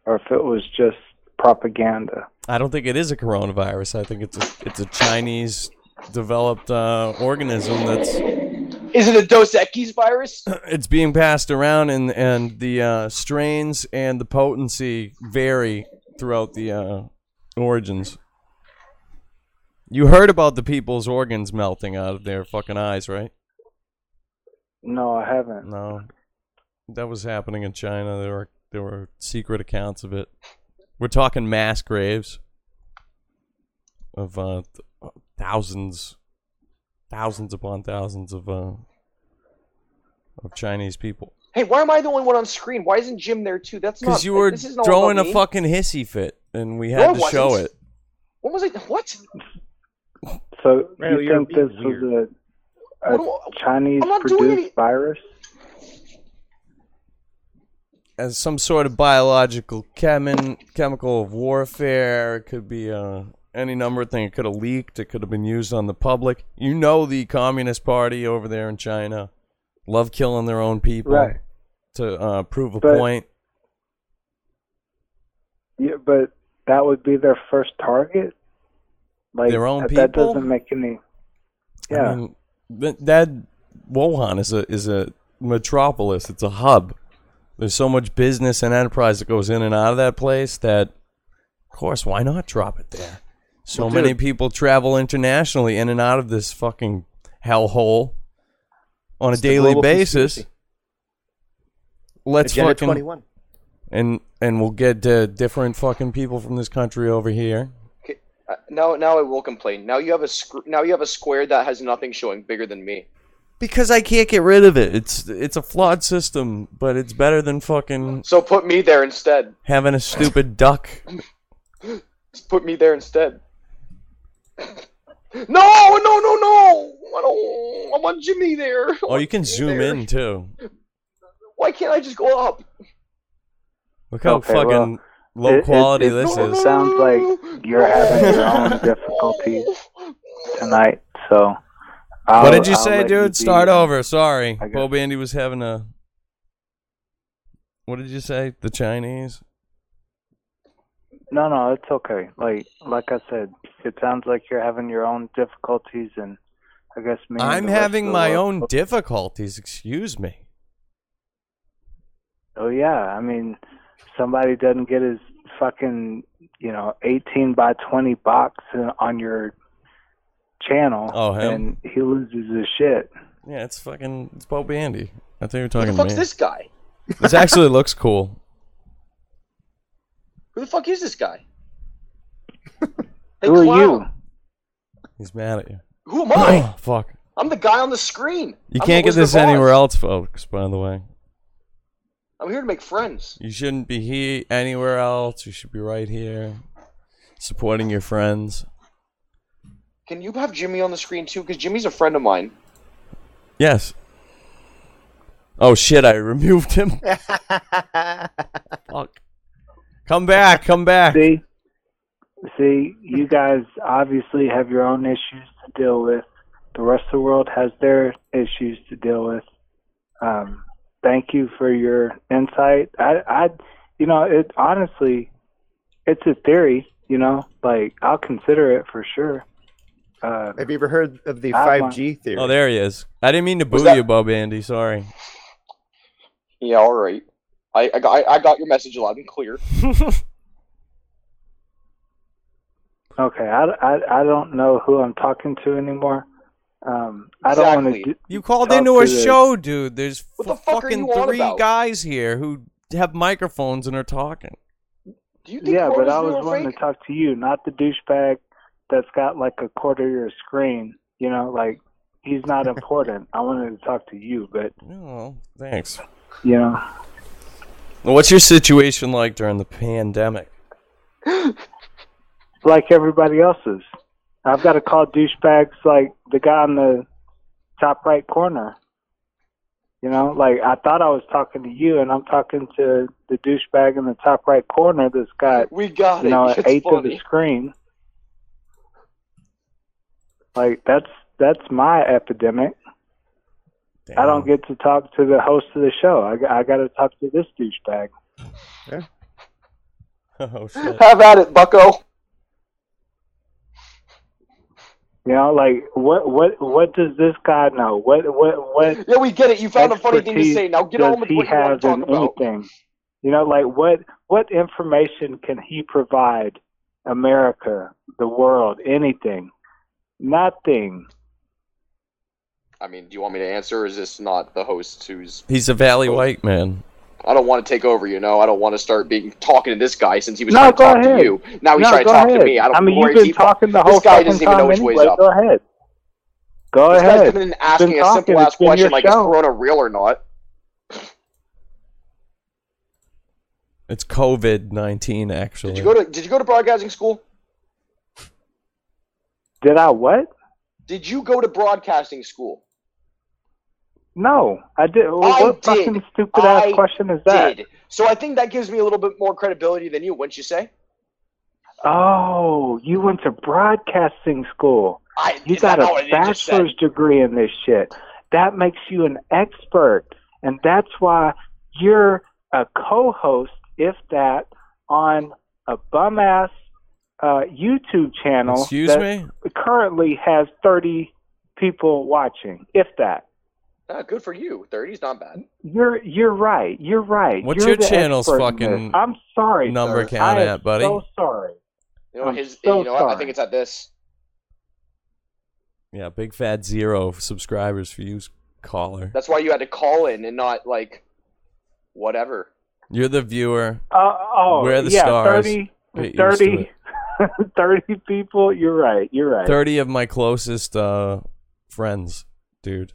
or if it was just propaganda. I don't think it is a coronavirus. I think it's a it's a Chinese developed uh, organism that's Is it a Dos Equis virus? it's being passed around, and and the uh, strains and the potency vary throughout the uh, origins. You heard about the people's organs melting out of their fucking eyes, right? No, I haven't. No, that was happening in China. There were there were secret accounts of it. We're talking mass graves of uh, th- thousands, thousands upon thousands of uh, of Chinese people. Hey, why am I the only one on screen? Why isn't Jim there too? That's not. Because you were this isn't throwing a me. fucking hissy fit, and we had I to show wasn't. it. What was it? What? So Well, you you're think being this was a, What a do- Chinese I'm not doing any- produced virus? as some sort of biological chemin- chemical of warfare. It could be uh, any number of things. It could have leaked. It could have been used on the public. You know, the Communist Party over there in China love killing their own people Right. to uh, prove a But- point. Yeah, but that would be their first target. Like Their own that, that doesn't make any. Yeah, I mean, th- that Wuhan is a is a metropolis. It's a hub. There's so much business and enterprise that goes in and out of that place that, of course, why not drop it there? So Well, many people travel internationally in and out of this fucking hellhole on a daily basis. conspiracy. Let's Agenda fucking 21. and and we'll get uh, different fucking people from this country over here. Uh, now, now I will complain. Now you have a sc- now you have a square that has nothing showing bigger than me. Because I can't get rid of it. It's it's a flawed system, but it's better than fucking So put me there instead. having a stupid duck. Just put me there instead. No, no, no, no! I don't. I want Jimmy there. I Oh, want you can Jimmy zoom there. in too. Why can't I just go up? Look how Okay, fucking low it- it- quality it- this it is. sounds like you're having your own difficulties tonight. So, I'll, what did you I'll say, let you dude? be. Start over. Sorry, Bo Bandy was having a. What did you say? The Chinese. No, no, it's okay. Like, like I said, it sounds like you're having your own difficulties, and I guess me. I'm having my world- own difficulties. Excuse me. Oh yeah, I mean, somebody doesn't get his fucking, you know, 18 by 20 box on your channel, Oh, him? and he loses his shit. Yeah, it's fucking. It's Bo Andy I think you're Who talking the to fuck's me. this guy? This actually looks cool. Who the fuck is this guy? Hey, Who are clown. you? He's mad at you. Who am I? Oh, fuck. I'm the guy on the screen. You I'm can't get this Wizard of Oz. anywhere else, folks. By the way, I'm here to make friends. you shouldn't be here anywhere else. You should be right here, supporting your friends. Can you have Jimmy on the screen too? Because Jimmy's a friend of mine. Yes. Oh shit! I removed him. Fuck. Come back! Come back! See, see, you guys obviously have your own issues to deal with. The rest of the world has their issues to deal with. Um, thank you for your insight. I, I, you know, it honestly, it's a theory. You know, like I'll consider it for sure. Uh, Have you ever heard of the 5G theory? Oh, there he is. I didn't mean to boo that- you, Bob Andy. Sorry. Yeah, all right. I, I got I got your message loud and clear. okay, I, I, I don't know who I'm talking to anymore. Um, I don't want Exactly. to. You called into a to the- show, dude. There's What f- the fuck fucking three about? guys here who have microphones and are talking. Do you think Yeah, but I was wanting fake? to talk to you, not the douchebag that's got like a quarter of your screen. You know, like he's not important. I wanted to talk to you, but Oh, thanks. you know, What's your situation like during the pandemic? like everybody else's. I've got to call douchebags like the guy in the top right corner. You know, like I thought I was talking to you, and I'm talking to the douchebag in the top right corner that's got We got you it. know an it's eighth of the screen. Like that's that's my epidemic. I don't get to talk to the host of the show. I, I got to talk to this douchebag. Oh shit. Have at it, Bucko. You know, like what what what does this guy know? What what what Yeah, we get it. You found a funny thing to say. Now get on with he what you want have to talk about. anything? You know, like what what information can he provide America, the world, anything? Nothing. I mean, do you want me to answer, or is this not the host who's? He's a Valley oh. White man. I don't want to take over. You know, I don't want to start being talking to this guy since he was No, trying to talk ahead. to you. Now he's no, trying to talk ahead. to me. I don't. I mean, where you've been he- talking the this guy fucking doesn't even know time which way's anyway. up. Go ahead. Go This guy's ahead. coming in asking been a simple It's ass question like, is. Corona real or not? It's COVID nineteen, actually. Did you go to Did you go to broadcasting school? Did I what? Did you go to broadcasting school? No, I did. I what did. fucking stupid ass I question is that? Did so? I think that gives me a little bit more credibility than you, wouldn't you say? Oh, you went to broadcasting school. I You got a what you just said? bachelor's degree in this shit. That makes you an expert. And that's why you're a co host, if that, on a bum ass uh, YouTube channel Excuse that me? currently has 30 people watching, if that. Ah, good for you. Thirty's not bad. You're you're right. You're right. What's You're your channel's fucking. I'm sorry. number sir. count I at, buddy? So sorry. You know I'm his. so you know what? I think it's at this. Yeah, big fat zero subscribers for you, caller. That's why you had to call in and not like whatever. You're the viewer. Uh, oh, We're the yeah, stars. 30, Get used to 30, 30 people. You're right. You're right. Thirty of my closest uh, friends, dude.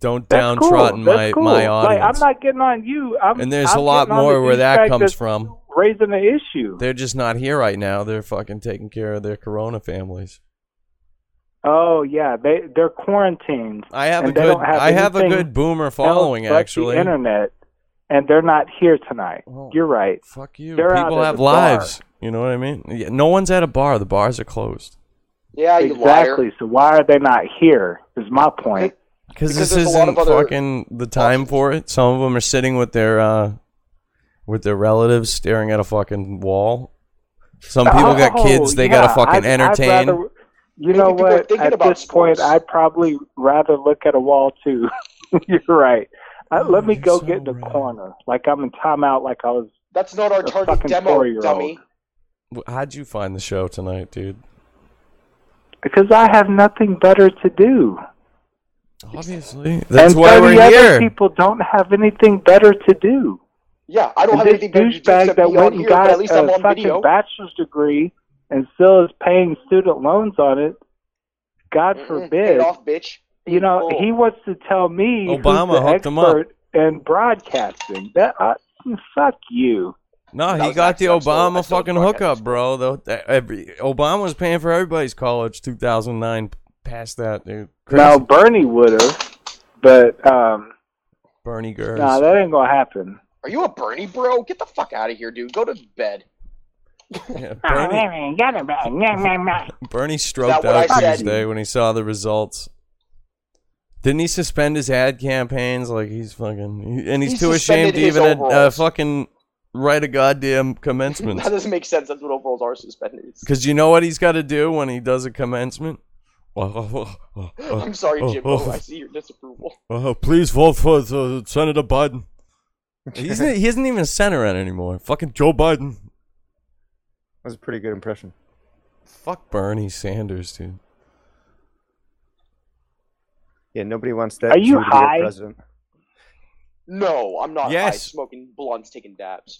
Don't That's downtrodden cool. my cool. my Like, I'm not getting on you. I'm, and there's I'm a lot more where that comes from. Raising the issue. They're just not here right now. They're fucking taking care of their corona families. Oh yeah, they they're quarantined. I have a good have I have a good boomer following else actually. the internet, and they're not here tonight. Oh. You're right. Fuck you. They're People have the bar. lives. You know what I mean? Yeah, no one's at a bar. The bars are closed. Yeah, you liar. exactly. So why are they not here? Is my point. Because Because this there's a lot isn't of other fucking the time for it. Some of them are sitting with their uh, with their relatives, staring at a fucking wall. Some people got Oh, kids; they yeah, gotta fucking I'd- I'd entertain. rather- you know people are what? At about this point. I'd probably rather look at a wall too. You're right. Uh, Oh, let me go so get in the right. corner, like I'm in timeout, like I was. That's not our A target fucking demo, dummy. How'd you find the show tonight, dude? Because I have nothing better to do. Obviously, that's and why 30 we're other here. people don't have anything better to do. Yeah, I don't And have this anything better to do douchebag except that be on went and here, but got at least I'm a on fucking video. bachelor's degree and still is paying student loans on it. God Mm-mm, forbid. Paid off, bitch. You know, Oh. he wants to tell me Obama who's the hooked him up. expert in broadcasting. That uh, fuck you. No, he got the actually- I still- I Obama still fucking hookup, bro. Though that every Obama was paying for everybody's college. 2009, past that, dude. Crazy. Now Bernie would have, but um, Bernie Gers. nah, that ain't gonna happen. Are you a Bernie bro? Get the fuck out of here, dude. Go to bed. Yeah, Oh, Bernie. Bernie stroked out I? Tuesday when he saw the results. Didn't he suspend his ad campaigns? Like he's fucking, and he's He too ashamed to his even uh, overalls. fucking write a goddamn commencement. that doesn't make sense. That's what overalls are suspended. Because you know what he's got to do when he does a commencement? Oh, I'm sorry, oh, Jimbo. oh. I see your disapproval. oh, please vote for uh, Senator Biden. He's not, he isn't even a senator anymore. Fucking Joe Biden. That was a pretty good impression. Fuck Bernie Sanders, dude. Yeah, nobody wants that. Are you Jew to be high? president. No, I'm not high. Yes. Smoking blunts, taking dabs.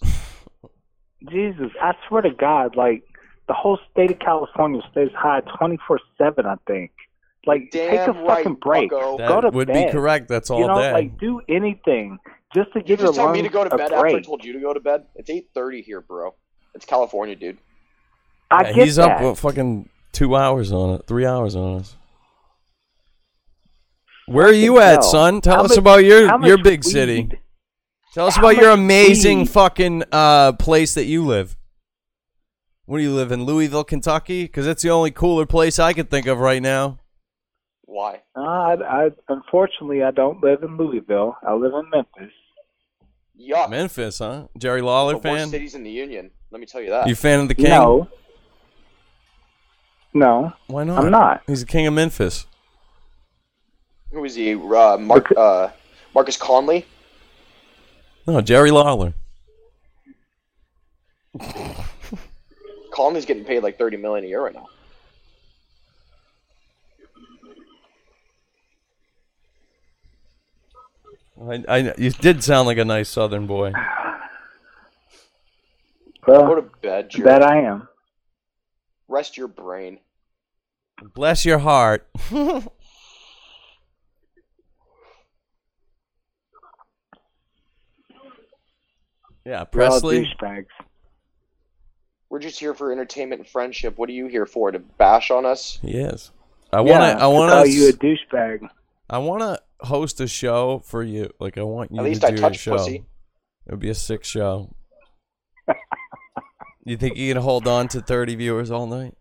Jesus, I swear to God, like the whole state of California stays high twenty four seven. I think. Like, take a right, fucking break. bucko. That Go to bed. would bed. be correct. That's all you know, day. like do anything just to You give your just tell lungs me to go to bed after I told you to go to bed. It's 8:30 here, bro. It's California, dude. I Yeah, get he's that. up what, fucking two hours on it, three hours on us. Where are you at, son? Tell How us much- about your your big weed? city. Tell us How about your amazing weed? fucking uh, place that you live. Where do you live in Louisville, Kentucky? Because that's the only cooler place I could think of right now. Why? Uh, I, I unfortunately I don't live in Louisville. I live in Memphis. Yuck. Memphis, huh? Jerry Lawler the worst fan? cities in the union. Let me tell you that. You fan of the king? No, no, Why not? I'm not. He's the king of Memphis. Who is he? Uh, Mark, uh, Marcus Conley. No, Jerry Lawler. Conley's getting paid like 30 million a year right now. I, I, you did sound like a nice Southern boy. Go Well, to bed, Jared. that I am. Rest your brain. Bless your heart. yeah, We're all Presley. douchebags. We're just here for entertainment and friendship. What are you here for? To bash on us? Yes. I want to. I want to want call you a douchebag. I want to host a show for you. Like I want you At to do I a touch show. pussy. It would be a sick show. you think you can hold on to thirty viewers all night?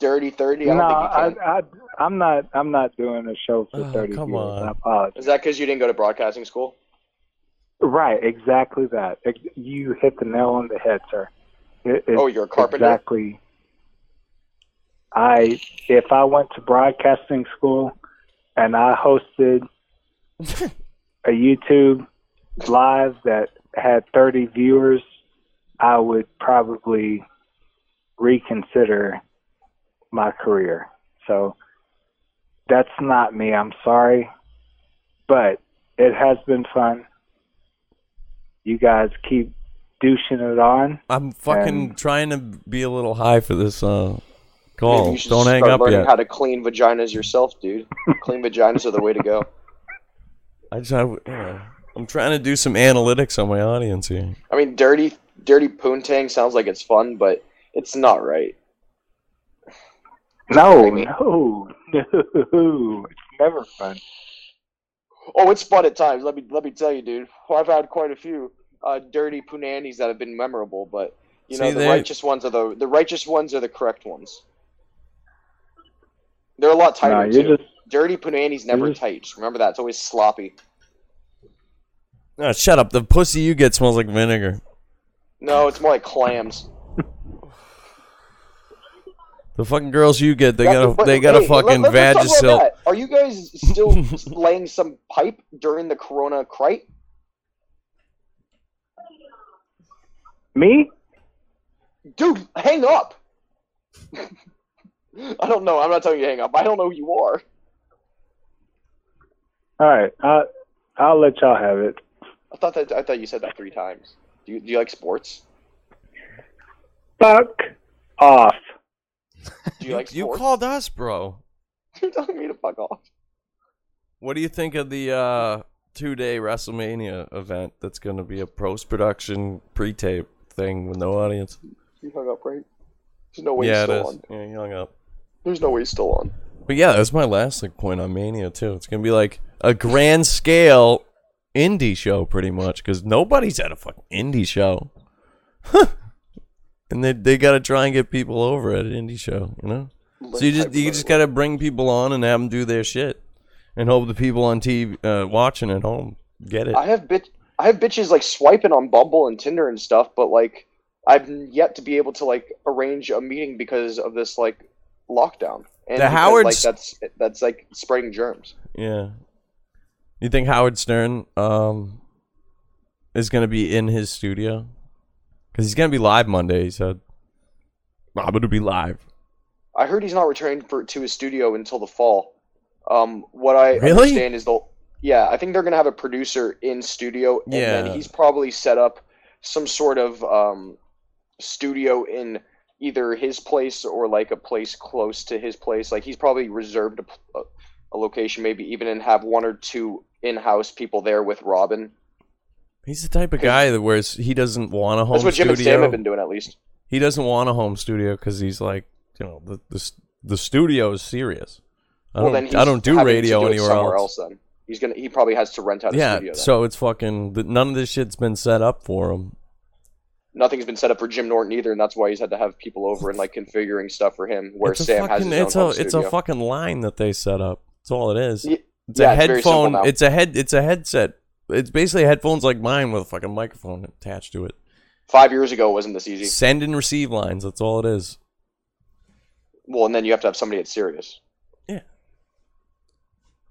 Dirty 30? I no, I, think you can. I, I'm not. I'm not doing a show for Oh, 30 come viewers. on. I apologize. Is that because you didn't go to broadcasting school? Right, exactly that. You hit the nail on the head, sir. It, Oh, you're a carpenter? Exactly. I if I went to broadcasting school and I hosted a YouTube live that had 30 viewers, I would probably reconsider my career. So that's not me. I'm sorry, but it has been fun. You guys keep douching it on. I'm fucking And- trying to be a little high for this uh, Maybe call. you should Don't hang up learning yet. how to clean vaginas yourself, dude. clean vaginas are the way to go. I just, I, yeah. I'm trying to do some analytics on my audience here. I mean, dirty, dirty poontang sounds like it's fun, but it's not right. No, Maybe. no, no. It's never fun. Oh, it's fun at times. Let me let me tell you, dude. I've had quite a few uh, dirty punannies that have been memorable, but you know the they- righteous ones are the the righteous ones are the correct ones. They're a lot tighter No, you're too. just Dirty punanni's never just- tight. Remember that. It's always sloppy. No, shut up. The pussy you get smells like vinegar. No, it's more like clams. The fucking girls you get, they got a they got hey, a fucking let, let's talk about Vagisil. Are you guys still laying some pipe during the Corona crite? me. Dude, hang up. I don't know. I'm not telling you to hang up. I don't know who you are. All right, uh, I'll let y'all have it. I thought that I thought you said that three times. Do you, do you like sports? Fuck off. Do you like sports? You called us, bro. You're telling me to fuck off. What do you think of the uh, two day WrestleMania event that's going to be a post production pre tape thing with no audience? You hung up, right? There's no way yeah, he's still on. Yeah, you hung up. There's no way he's still on. But yeah, that's my last like point on Mania too. It's gonna be like a grand scale indie show, pretty much, because nobody's at a fucking indie show. and they they got to try and get people over at an indie show, you know. So you just you just got to bring people on and have them do their shit, and hope the people on TV uh, watching at home get it. I have bitch. I have bitches like swiping on Bumble and Tinder and stuff, but like I've yet to be able to like arrange a meeting because of this like lockdown. And The Howard's- like that's that's like spreading germs. Yeah. You think Howard Stern um is going to be in his studio? Because he's going to be live Monday. He said, "I'm going to be live." I heard he's not returning for to his studio until the fall. Um, what I Really? understand is they'll yeah, I think they're gonna have a producer in studio, and Yeah. then he's probably set up some sort of um, studio in either his place or like a place close to his place. Like he's probably reserved a, a, a location, maybe even and have one or two in-house people there with Robin. He's the type of guy that wears he doesn't want a home studio. That's what Jim and. Sam have been doing, at least. He doesn't want a home studio because he's like, you know, the the the studio is serious. I well, don't I don't do radio do anywhere else. else. Then he's gonna he probably has to rent out a Yeah, studio. So it's fucking none of this shit's been set up for him. nothing's been set up for Jim Norton either, and that's why he's had to have people over and like configuring stuff for him. Where it's Sam fucking, has his it's own a it's studio. a fucking line that they set up. That's all it is. It's yeah, a it's headphone. It's a head. It's a headset. It's basically headphones like mine with a fucking microphone attached to it. Five years ago, it wasn't this easy. Send and receive lines. That's all it is. Well, and then you have to have somebody at Sirius. Yeah.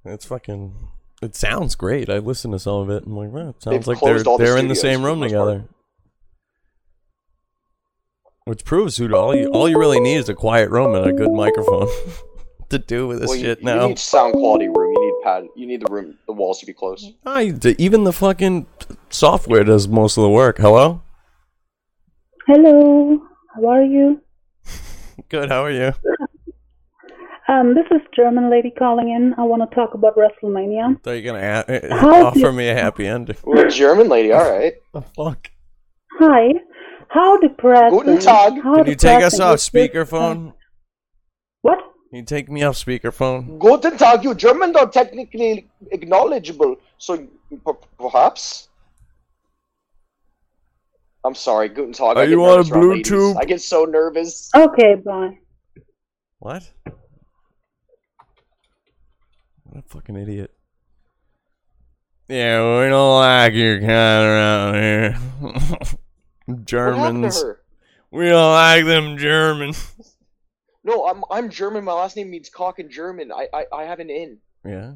It's fucking. It sounds great. I listened to some of it and I'm like, well, it sounds They've like they're the they're in the same the room most part. together. Which proves, dude, all you all you really need is a quiet room and a good microphone to do with this well, shit you now. need sound quality room. You need. You need the room, the walls to be close. I, even the fucking software does most of the work. Hello. Hello, how are you? Good. How are you? Um, this is German lady calling in. I want to talk about WrestleMania. Thought you were gonna a- How offer do- me a happy ending. Well, German lady, all right. The fuck? Hi, how depressing? Guten Tag. How Can you take us off speakerphone? What? Can you take me off speakerphone? Guten Tag. You German are technically acknowledgeable, so p- perhaps. I'm sorry, Guten Tag. Are I you on a nervous around ladies. Bluetooth? I get so nervous. Okay, bye. What? What a fucking idiot. Yeah, we don't like your kind around here. What happened to Germans. We don't like them Germans. No, I'm I'm German. My last name means cock in German. I I, I have an in. Yeah.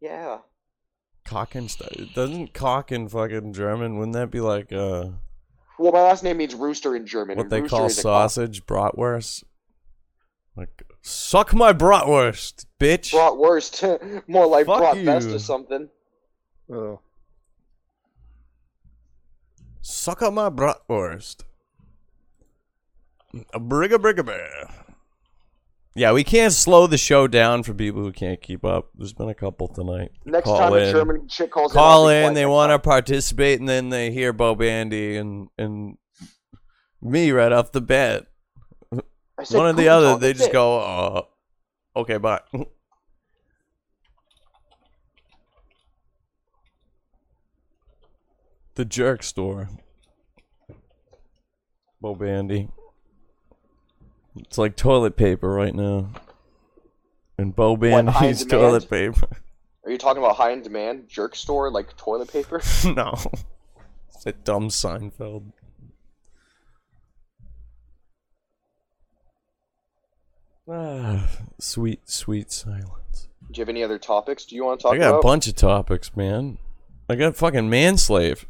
Yeah. Cock and stuff. Doesn't cock in fucking German, wouldn't that be like uh Well, my last name means rooster in German. what they call is a cock. sausage? Bratwurst? Like suck my bratwurst, bitch. Bratwurst. More like Fuck bratwurst or something. Oh. Suck on my bratwurst. A brigga brigga bear. Yeah, we can't slow the show down for people who can't keep up. There's been a couple tonight. Next Call time in. a German chick calls Call in, in, they want to participate, and then they hear Bo Bandy and and me right off the bat. One or the other, they just it. go, uh, okay, bye. the jerk store. Bo Bandy. It's like toilet paper right now. And Bo high Bandy's demand? toilet paper. Are you talking about high in demand jerk store like toilet paper? no. It's a dumb Seinfeld. Ah, sweet, sweet silence. Do you have any other topics? Do you want to talk I got about? a bunch of topics, man. I got fucking manslave.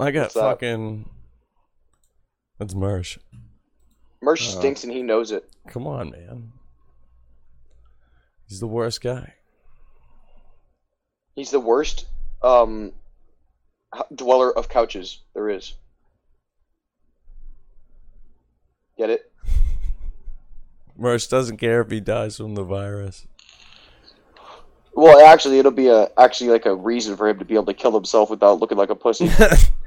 I got What's that? fucking. That's Mersh. Merch Uh, stinks and he knows it. Come on, man. He's the worst guy. He's the worst um, dweller of couches there is. Get it? Mersh doesn't care if he dies from the virus. Well, actually, it'll be a actually like a reason for him to be able to kill himself without looking like a pussy.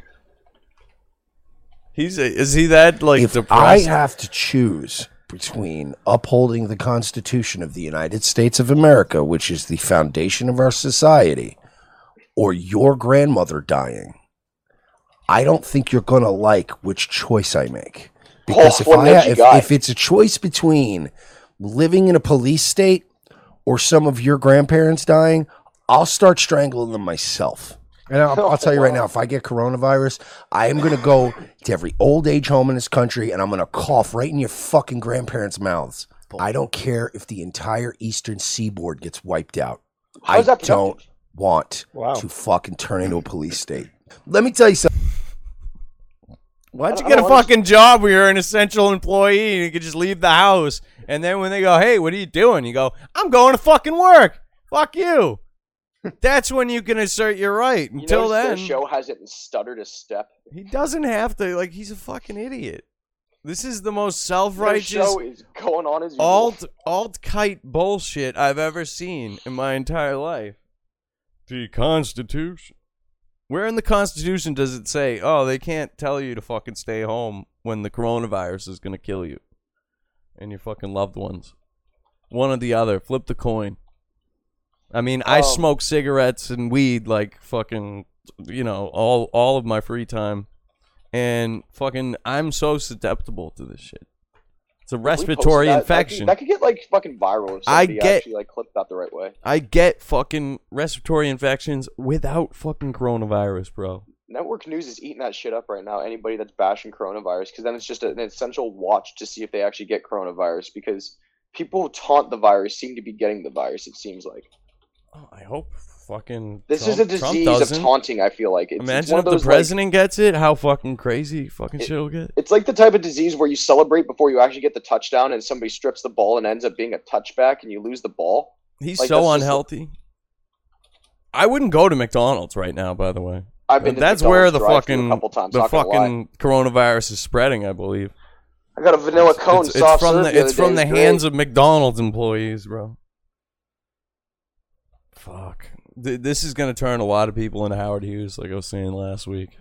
He's a, is he that like if I have to choose between upholding the Constitution of the United States of America, which is the foundation of our society, or your grandmother dying, I don't think you're gonna like which choice I make. Because Oh, if what I an edgy if, if it's a choice between living in a police state or some of your grandparents dying, I'll start strangling them myself. And I'll, I'll tell you right now, if I get coronavirus, I am going to go to every old age home in this country and I'm going to cough right in your fucking grandparents' mouths. I don't care if the entire eastern seaboard gets wiped out. I that don't productive? want Wow. to fucking turn into a police state. Let me tell you something. Why'd you get a don't understand. fucking job where you're an essential employee and you could just leave the house? And then when they go, hey, what are you doing? You go, I'm going to fucking work. Fuck you. That's when you can assert your right. Until notice then, the show hasn't stuttered a step. he doesn't have to. Like, he's a fucking idiot. This is the most self-righteous show is going on as alt alt kite bullshit I've ever seen in my entire life. The Constitution. Where in the Constitution does it say, "Oh, they can't tell you to fucking stay home when the coronavirus is gonna kill you and your fucking loved ones"? One or the other. Flip the coin. I mean, I Um, smoke cigarettes and weed like fucking, you know, all all of my free time, and fucking, I'm so susceptible to this shit. It's a we respiratory that, that could- infection. That could, get like fucking viral if I somebody get- actually like clipped that the right way. I get fucking respiratory infections without fucking coronavirus, bro. Network News is eating that shit up right now. Anybody that's bashing coronavirus, because then it's just an essential watch to see if they actually get coronavirus. Because people who taunt the virus seem to be getting the virus. It seems like Oh, I hope fucking this Trump, is a disease of taunting. I feel like it's, it's Imagine one if of the those, like- president gets it, how fucking crazy fucking It- shit will get. it's like the type of disease where you celebrate before you actually get the touchdown, and somebody strips the ball and ends up being a touchback, and you lose the ball. He's like, so unhealthy. I wouldn't go to McDonald's right now, by the way. I've been. That's where the fucking times. the not gonna lie. fucking coronavirus is spreading, I believe. I got a vanilla cone it's, it's from the the it's from the hands great. of McDonald's employees, bro. Fuck. Th- this is gonna turn a lot of people into Howard Hughes, like I was saying last week.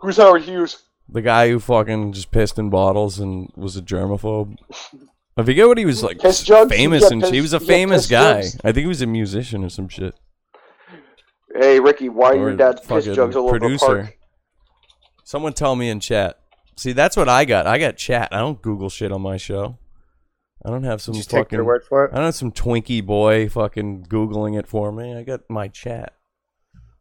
Who's Howard Hughes? The guy who fucking just pissed in bottles and was a germaphobe. I forget what he was like. Piss jugs? Famous and piss- he was a famous guy. jugs? I think he was a musician or some shit. Hey Ricky, why are your dad's piss jugs all over the producer. park? Someone tell me in chat. See, that's what I got. I got chat. I don't Google shit on my show. I don't have some take fucking. their word for it. I don't have some Twinkie boy fucking Googling it for me. I got my chat.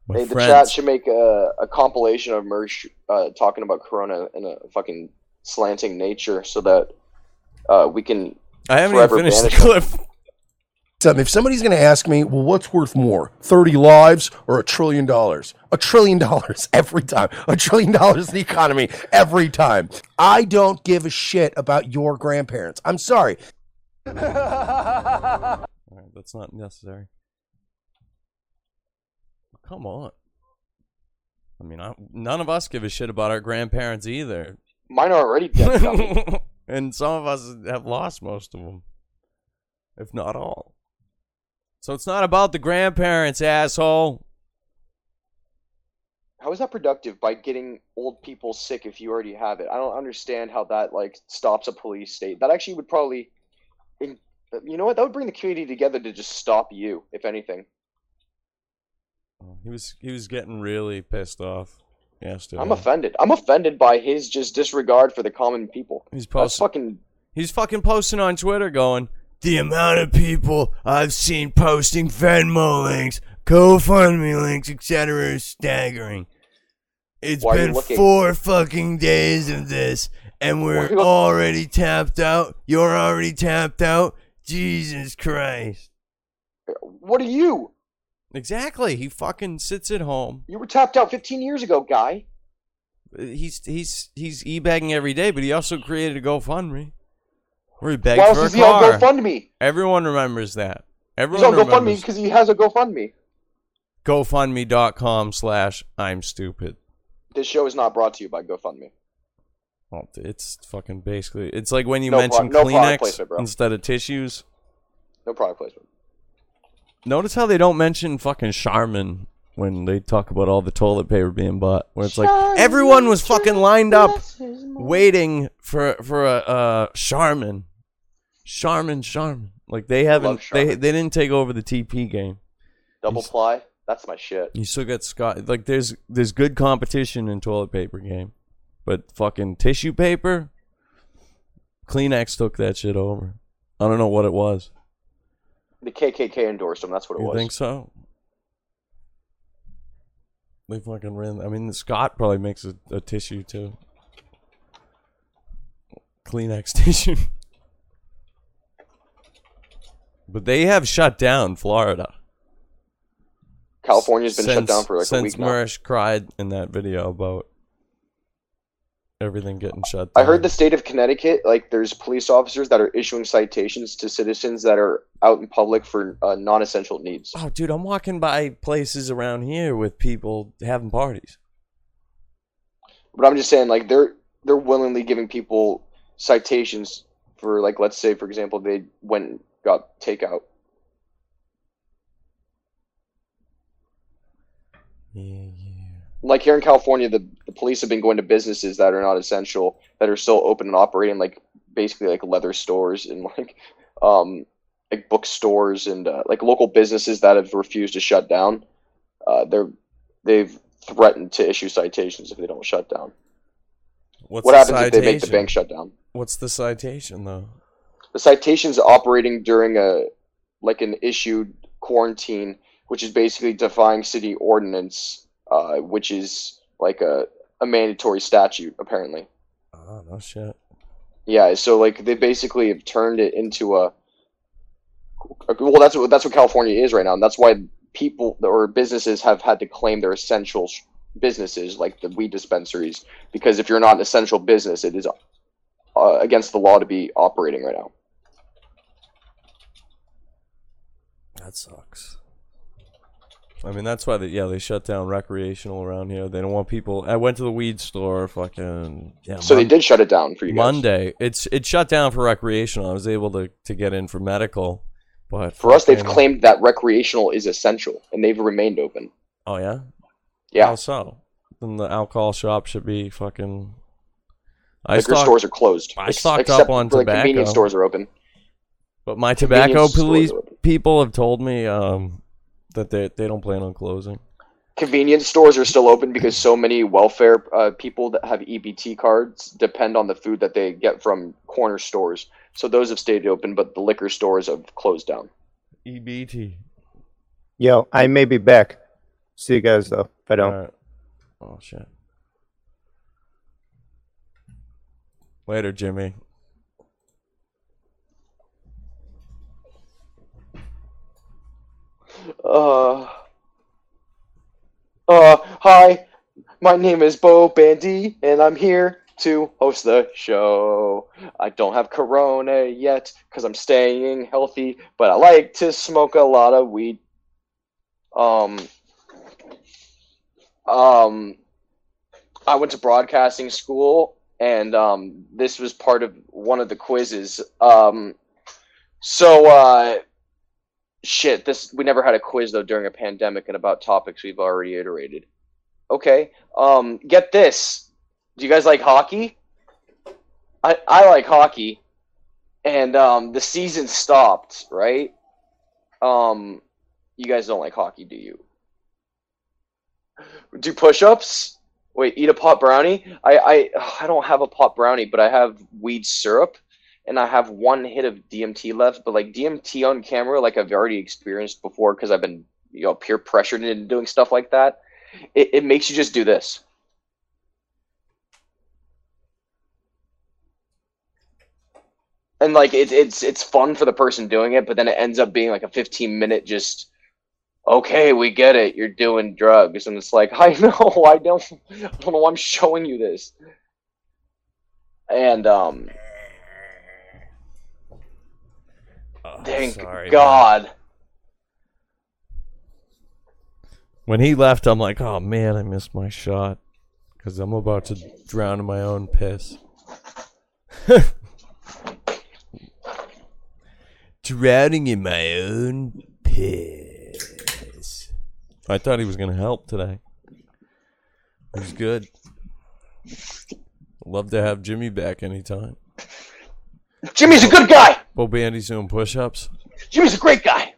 My Hey, the chat should make a, a compilation of merch uh, talking about Corona in a fucking slanting nature, so that uh, we can. I haven't even finished the clip. Something. If somebody's going to ask me, well, what's worth more, 30 lives or a trillion dollars? A trillion dollars every time. A trillion dollars in the economy every time. I don't give a shit about your grandparents. I'm sorry. All right, that's not necessary. Come on. I mean, I, none of us give a shit about our grandparents either. Mine are already dead. and some of us have lost most of them, if not all. So it's not about the grandparents, asshole. how is that productive by getting old people sick if you already have it? I don't understand how that like stops a police state. That actually would probably, in, you know what? That would bring the community together to just stop you, if anything. Oh, he was he was getting really pissed off yesterday. I'm offended. I'm offended by his just disregard for the common people. He's That's posting. fucking. He's fucking posting on Twitter, going, "The amount of people I've seen posting Venmo links, GoFundMe links, etc., is staggering. It's Why been four fucking days of this, and we're already tapped out. You're already tapped out. Jesus Christ!" What are you? Exactly. He fucking sits at home. You were tapped out 15 years ago, guy. He's he's he's e-bagging every day, but he also created a GoFundMe where he begged Why for else is a he on. GoFundMe? Everyone remembers that. He's Everyone on GoFundMe remembers because he has a GoFundMe. GoFundMe.com slash I'm stupid. This show is not brought to you by GoFundMe. Well, it's fucking basically it's like when you No mention pro- no product Kleenex placement, bro. instead of tissues. No product placement. Notice how they don't mention fucking Charmin when they talk about all the toilet paper being bought. Where it's like everyone was fucking lined up waiting for for a uh, Charmin, Charmin, Charmin. Like they haven't they they didn't take over the TP game. Double He's- ply. That's my shit. You still got Scott. Like there's there's good competition in toilet paper game, but fucking tissue paper. Kleenex took that shit over. I don't know what it was. The KKK endorsed him. That's what it was. You was. think so? They fucking ran. I mean, Scott probably makes a, a tissue too. Kleenex tissue. but they have shut down Florida. California's been shut down for like a since week now. Cried in that video about everything getting shut down. I heard the state of Connecticut, like there's police officers that are issuing citations to citizens that are out in public for uh, non-essential needs. Oh, dude, I'm walking by places around here with people having parties. But I'm just saying, like they're they're willingly giving people citations for like let's say for example they went and got takeout. Yeah, yeah. Like here in California, the, the police have been going to businesses that are not essential that are still open and operating, like basically like leather stores and like um like bookstores and uh, like local businesses that have refused to shut down. Uh, they're they've threatened to issue citations if they don't shut down. What's what happens if they make the bank shut down? What's the citation though? The citation's operating during a like an issued quarantine, which is basically defying city ordinance, uh, which is like a, a mandatory statute apparently. Oh no shit. Yeah, so like they basically have turned it into a well, that's what that's what California is right now, and that's why people or businesses have had to claim their essential sh- businesses, like the weed dispensaries, because if you're not an essential business, it is uh, against the law to be operating right now. That sucks. I mean, that's why they yeah they shut down recreational around here. They don't want people. I went to the weed store, fucking yeah. So they did shut it down for you guys. Monday. It's it shut down for recreational. I was able to to get in for medical, but For us, they've claimed that recreational is essential, and they've remained open. Oh yeah. Yeah, How so? Then the alcohol shop should be fucking. I liquor stocked- stores are closed. I stocked except up on for, like, tobacco. Convenience stores are open. But my tobacco police people have told me um that they they don't plan on closing. Convenience stores are still open because so many welfare uh, people that have EBT cards depend on the food that they get from corner stores. So those have stayed open, but the liquor stores have closed down. EBT. Yo, I may be back. See you guys though. If I don't. Alright. Oh shit. Later, Jimmy. Uh, uh, hi, my name is Bo Bandy, and I'm here to host the show. I don't have corona yet because I'm staying healthy, but I like to smoke a lot of weed. Um, um, I went to broadcasting school, and um, this was part of one of the quizzes. Um, so, uh, shit this we never had a quiz though during a pandemic and about topics we've already iterated. Okay um get this. Do you guys like hockey? I i like hockey. And um the season stopped right? Um you guys don't like hockey do you? Do push-ups? Wait eat a pot brownie? I i i don't have a pot brownie but i have weed syrup and I have one hit of DMT left, but like DMT on camera, like I've already experienced before because I've been you know peer pressured into doing stuff like that. It, it makes you just do this. And like it's it's it's fun for the person doing it, but then it ends up being like a 15 minute just okay, we get it, you're doing drugs, and it's like I know, I don't, I don't know, I'm showing you this, and um, Oh, thank sorry, man. God. When he left, I'm like, oh man, I missed my shot because I'm about to drown in my own piss. Drowning in my own piss. I thought he was gonna help today. He's good. Love to have Jimmy back anytime. Jimmy's a good guy. Bo Bandy's doing push-ups. Jimmy's a great guy.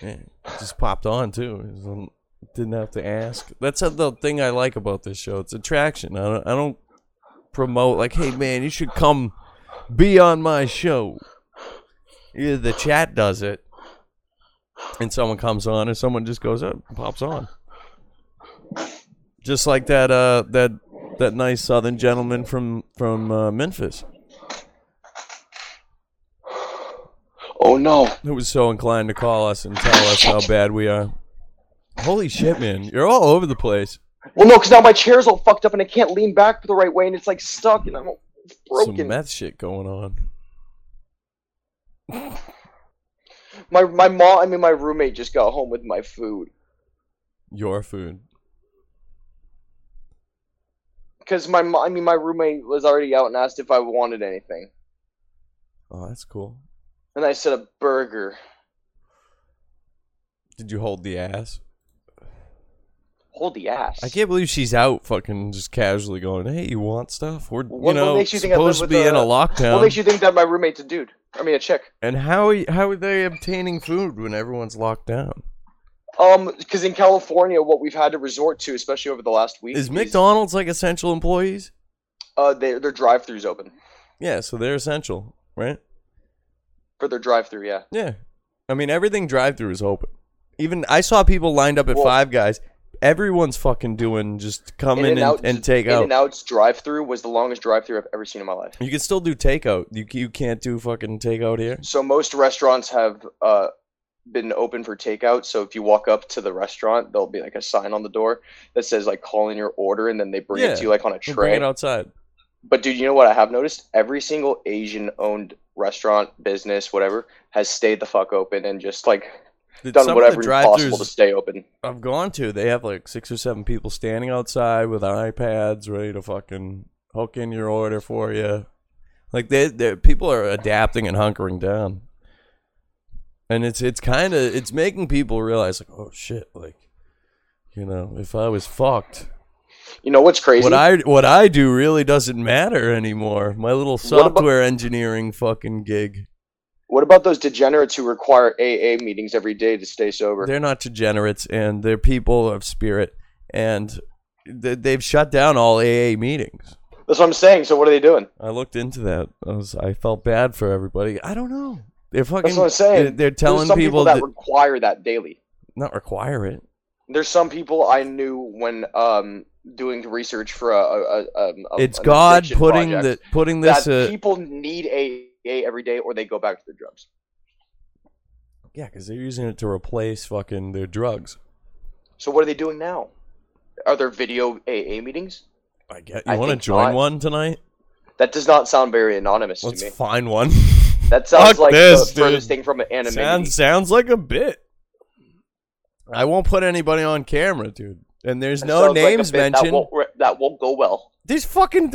Yeah, just popped on too. Didn't have to ask. That's the thing I like about this show. It's attraction. I don't, I don't promote like, hey man, you should come be on my show. Either the chat does it, and someone comes on, or someone just goes up, and pops on. Just like that, uh, that that nice Southern gentleman from from uh, Memphis, Oh no. who was so inclined to call us and tell us how bad we are. Holy shit, man! You're all over the place. Well, no, because now my chair's all fucked up and I can't lean back the right way, and it's like stuck, and I'm all Some broken. meth shit going on. My my mom, I mean my roommate, just got home with my food Your food. because my mo- I mean my roommate was already out and asked if I wanted anything, Oh, that's cool. And I said a burger. Did you hold the ass? Hold the ass. I can't believe she's out, fucking just casually going, "Hey, you want stuff? We're What- you what know think supposed to be in a lockdown." What makes you think that my roommate's a dude? I mean a chick. and how are how are they obtaining food when everyone's locked down? Um, because in California, what we've had to resort to, especially over the last week, Is McDonald's like essential employees? uh, they, their drive-throughs open Yeah, so they're essential, right? For their drive-through. Yeah. Yeah. I mean, everything drive-through is open. Even I saw people lined up at Well- Five Guys. Everyone's fucking doing just come in and, In-N-Out- and take In out. and Out's drive-through was the longest drive-through I've ever seen in my life. You can still do takeout. You you can't do fucking takeout here. So most restaurants have uh been open for takeout. So if you walk up to the restaurant, there'll be like a sign on the door that says like call in your order, and then they bring Yeah, it to you like on a We'll bring tray. it outside. But dude, you know what I have noticed? Every single Asian-owned restaurant, business, whatever, has stayed the fuck open and just like Dude, done whatever possible to stay open. I've gone to, they have like six or seven people standing outside with iPads ready to fucking hook in your order for you. Like they, they people are adapting and hunkering down, and it's it's kind of it's making people realize like, oh shit, like you know, if I was fucked, You know what's crazy? what I what I do really doesn't matter anymore. My little What about- software engineering fucking gig. What about those degenerates who require AA meetings every day to stay sober? They're not degenerates, and they're people of spirit, and they- they've shut down all AA meetings. That's what I'm saying. So what are they doing? I looked into that. I was I felt bad for everybody. I don't know. They're fucking. That's what I'm saying. They're, they're telling some people, that, that require that daily. not require it. There's some people I knew when um doing research for a, a, a, a It's God putting the putting this. that Uh, people need AA every day or they go back to their drugs. yeah, because they're using it to replace fucking their drugs. So what are they doing now? Are there video AA meetings? I get. You want to join not. one tonight? That does not sound very anonymous to me. Let's to me. find one. That sounds Fuck like this, the furthest thing from an anonymity. sounds sounds like a bit. I won't put anybody on camera, dude. And there's no sounds like names That mentioned. won't, re- that won't go well. This fucking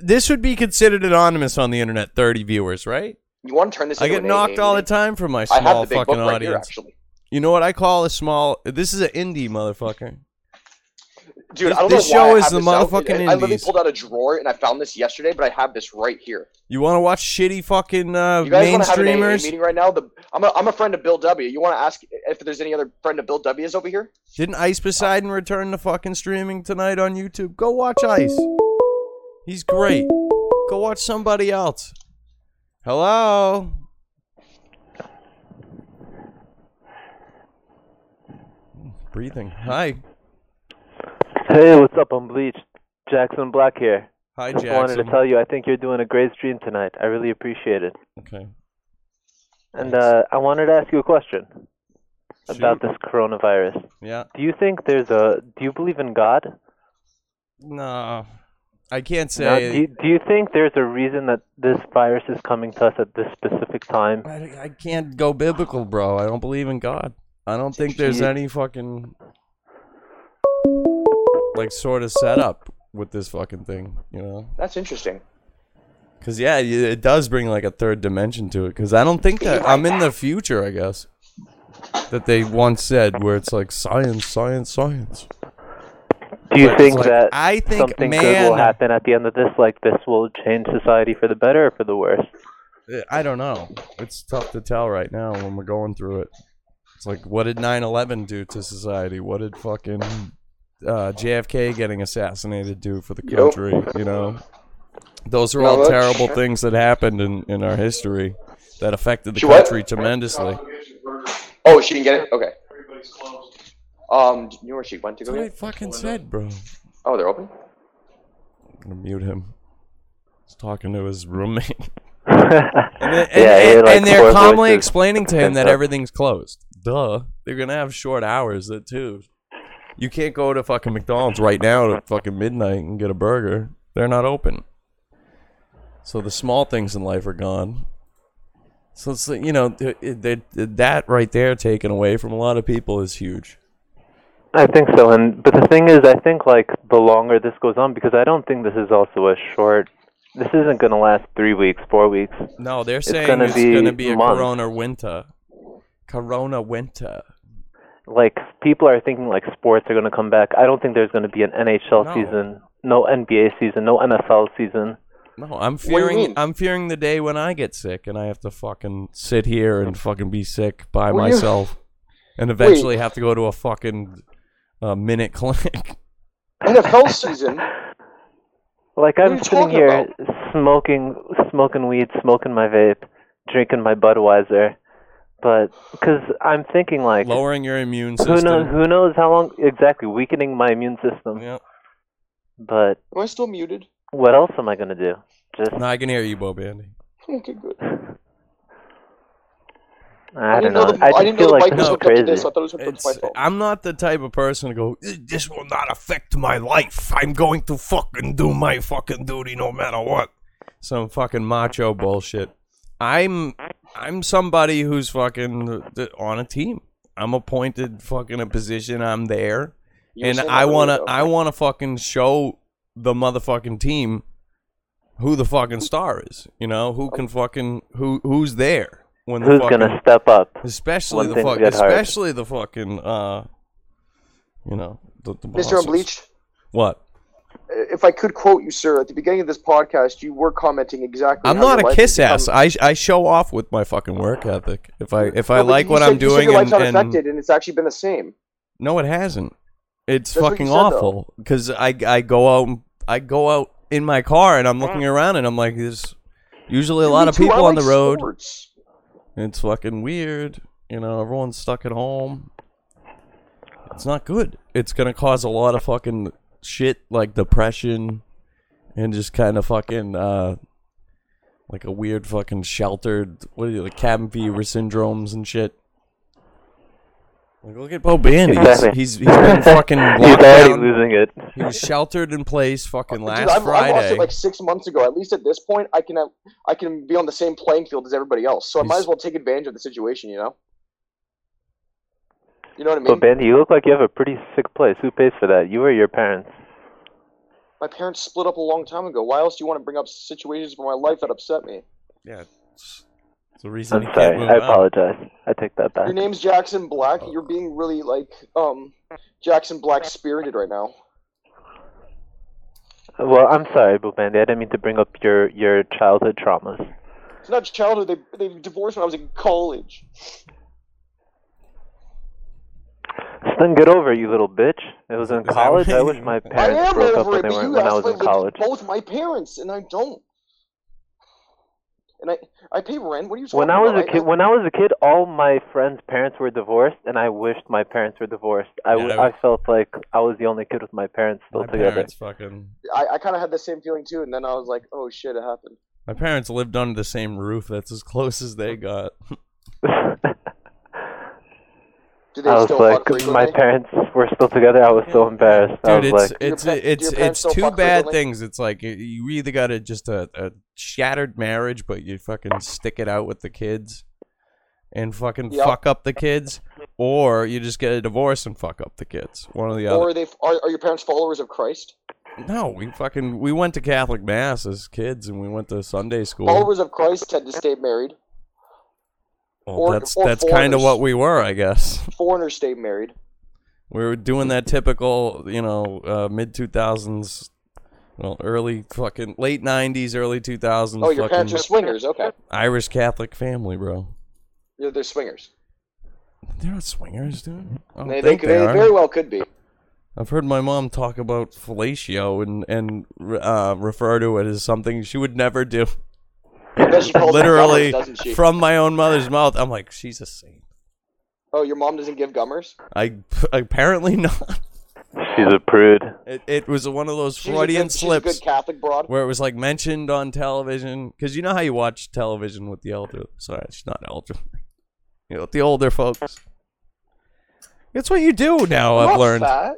this would be considered anonymous on the internet. Thirty viewers, right? You want to turn this? I get knocked AA all the time from my I have small the big fucking book right here, audience. actually. You know what I call a small? This is an indie motherfucker. Dude, This- I don't this show is the out. motherfucking I, I literally pulled out a drawer and I found this yesterday, but I have this right here. You want to watch shitty fucking uh, You guys want to have an AA meeting right now? The, I'm, a, I'm a friend of Bill W. You want to ask if there's any other friend of Bill W's over here? Didn't Ice Poseidon return to fucking streaming tonight on YouTube? Go watch Ice. He's great. Go watch somebody else. Hello. Breathing. Hi. Hey, what's up? I'm Bleach. Jackson Black here. Hi, Just wanted to tell you I think you're doing a great stream tonight. I really appreciate it. Okay. And uh, I wanted to ask you a question about this coronavirus. Yeah. Do you think there's a? Do you believe in God? No. I can't say. do, you, do you think there's a reason that this virus is coming to us at this specific time? I, I can't go biblical, bro. I don't believe in God. I don't think there's any fucking like sort of setup with this fucking thing, you know? That's interesting. Cause yeah, it does bring like a third dimension to it. Cause I don't think that I'm in the future. I guess that they once said where it's like science, science, science. Do you But think like, that I think, something good will happen at the end of this? Like this will change society for the better or for the worse? Uh, I don't know. It's tough to tell right now when we're going through it. It's like, what did 9/11 do to society? What did fucking uh, JFK getting assassinated do for the Yep. country? You know, those are No, all terrible things that happened in in our history that affected the She what? country tremendously. Oh, she didn't get it. Okay. Everybody's closed. Um, you know where she went to That's go what I fucking said, bro. Oh, they're open. I'm gonna mute him. He's talking to his roommate. yeah, And, they- and, had, and- like, and they're calmly voices. explaining to him that everything's closed. Duh. They're gonna have short hours that too. You can't go to fucking McDonald's right now at fucking midnight and get a burger. They're not open. So the small things in life are gone. So it's you know th- it- th- that right there taken away from a lot of people is huge. I think so, and but the thing is, I think like the longer this goes on, because I don't think this is also a short. This isn't going to last three weeks, four weeks. No, they're It's saying gonna it's be going to be a months. Corona winter. Corona winter. Like people are thinking like sports are going to come back. I don't think there's going to be an NHL No. season, no NBA season, no NFL season. No, I'm fearing. I'm fearing the day when I get sick and I have to fucking sit here and fucking be sick by Well, you- myself, and eventually have to go to a fucking uh, minute clinic. NFL season. Like I'm sitting talking here smoking, smoking weed, smoking my vape, drinking my Budweiser, but because I'm thinking like, Lowering your immune system. who system. knows? Who knows how long exactly? Weakening my immune system. Yeah. But Am I still muted? what else am I gonna do? Just No, I can hear you, Bo Bandy. Okay, good. I, don't didn't know. know the, I I, didn't know the like mic this was is hooked up to crazy. this. I thought it was hooked up to my It's, phone. I'm not the type of person to go. This will not affect my life. I'm going to fucking do my fucking duty no matter what. Some fucking macho bullshit. I'm I'm somebody who's fucking th- on a team. I'm appointed fucking a position. I'm there, You were and I wanna earlier. I wanna fucking show the motherfucking team who the fucking star is. You know who can fucking who who's there when the Who's fucking, gonna step up? especially the things fuck, get hard? especially the fucking uh, you know, the, the Mr. bosses. Unbleached, What? If I could quote you, sir, at the beginning of this podcast, you were commenting exactly. I'm not a kiss ass. I I show off with my fucking work ethic. If I if I No, but like what said- I'm doing your life's and, not affected, and it's actually been the same. no, it hasn't. It's That's fucking said, awful because I I go out I go out in my car and I'm looking mm. around and I'm like, there's usually a lot of I people on the road. sports. It's fucking weird. You know, everyone's stuck at home. It's not good. It's gonna cause a lot of fucking shit like depression and just kind of fucking uh like a weird fucking sheltered what are you like cabin fever syndromes and shit. Like look at Bo Bandy. He's- Exactly. He's, he's been fucking He's already down. losing it. He was sheltered in place fucking last Dude, I've, I lost it like six months ago. At least at this point, I can have, I can be on the same playing field as everybody else. So I might as well take advantage of the situation. You know. You know what I mean? But Bandy, you look like you have a pretty sick place. Who pays for that? You or your parents? My parents split up a long time ago. Why else do you want to bring up situations from my life that upset me? yeah, it's, it's the reason I'm sorry. move I out. apologize. I take that back. Your name's Jackson Black. You're being really like um Jackson Black spirited right now. Well, I'm sorry, Bo Bandy. I didn't mean to bring up your your childhood traumas. It's not childhood. They they divorced when I was in college. So then get over it, you little bitch. It was in Is college. I wish my parents am broke up when it, they were you when I was me in college. both my parents, and I don't. And I I pay rent. What are you talking When I was about? a kid, when I was a kid, all my friends' parents were divorced, and I wished my parents were divorced. I, Yeah, w- I- I felt like I was the only kid with my parents still My together. parents fucking I, I kind of had the same feeling too, and then I was like, oh shit, it happened. My parents lived under the same roof. That's as close as they got. Do they I was still like, fuck my parents were still together. I was so embarrassed. I was it's like, it's Your pa- do it's it's two bad frequently? things. It's like you- you either got a just a, a shattered marriage, but you fucking stick it out with the kids and fucking Yep. fuck up the kids, or you just get a divorce and fuck up the kids. One or the other. Or are they are, are your parents followers of Christ? No, we fucking we went to Catholic mass as kids, and we went to Sunday school. Followers of Christ tend to stay married. Well, or- that's or that's kind of what we were, I guess. Foreigners stay married. We were doing that typical, you know, uh, mid two thousands, well, early fucking late nineties, early two thousands. Oh, your parents are swingers. Okay, Irish Catholic family, bro. yeah, they're swingers. They're not swingers, dude. They, they, they they very well could be. I've heard my mom talk about fellatio and and uh, refer to it as something she would never do. bet she calls them Literally gummers, from my own mother's mouth. I'm like, she's a saint. Oh, your mom doesn't give gummers? I apparently not. She's a prude. It, it was one of those She's a Freudian good- she's a slips good Catholic broad. where it was like mentioned on television because you know how you watch television with the elder. Sorry, it's not elder. You know, with the older folks. That's what you do now. I'm I've not learned. fat.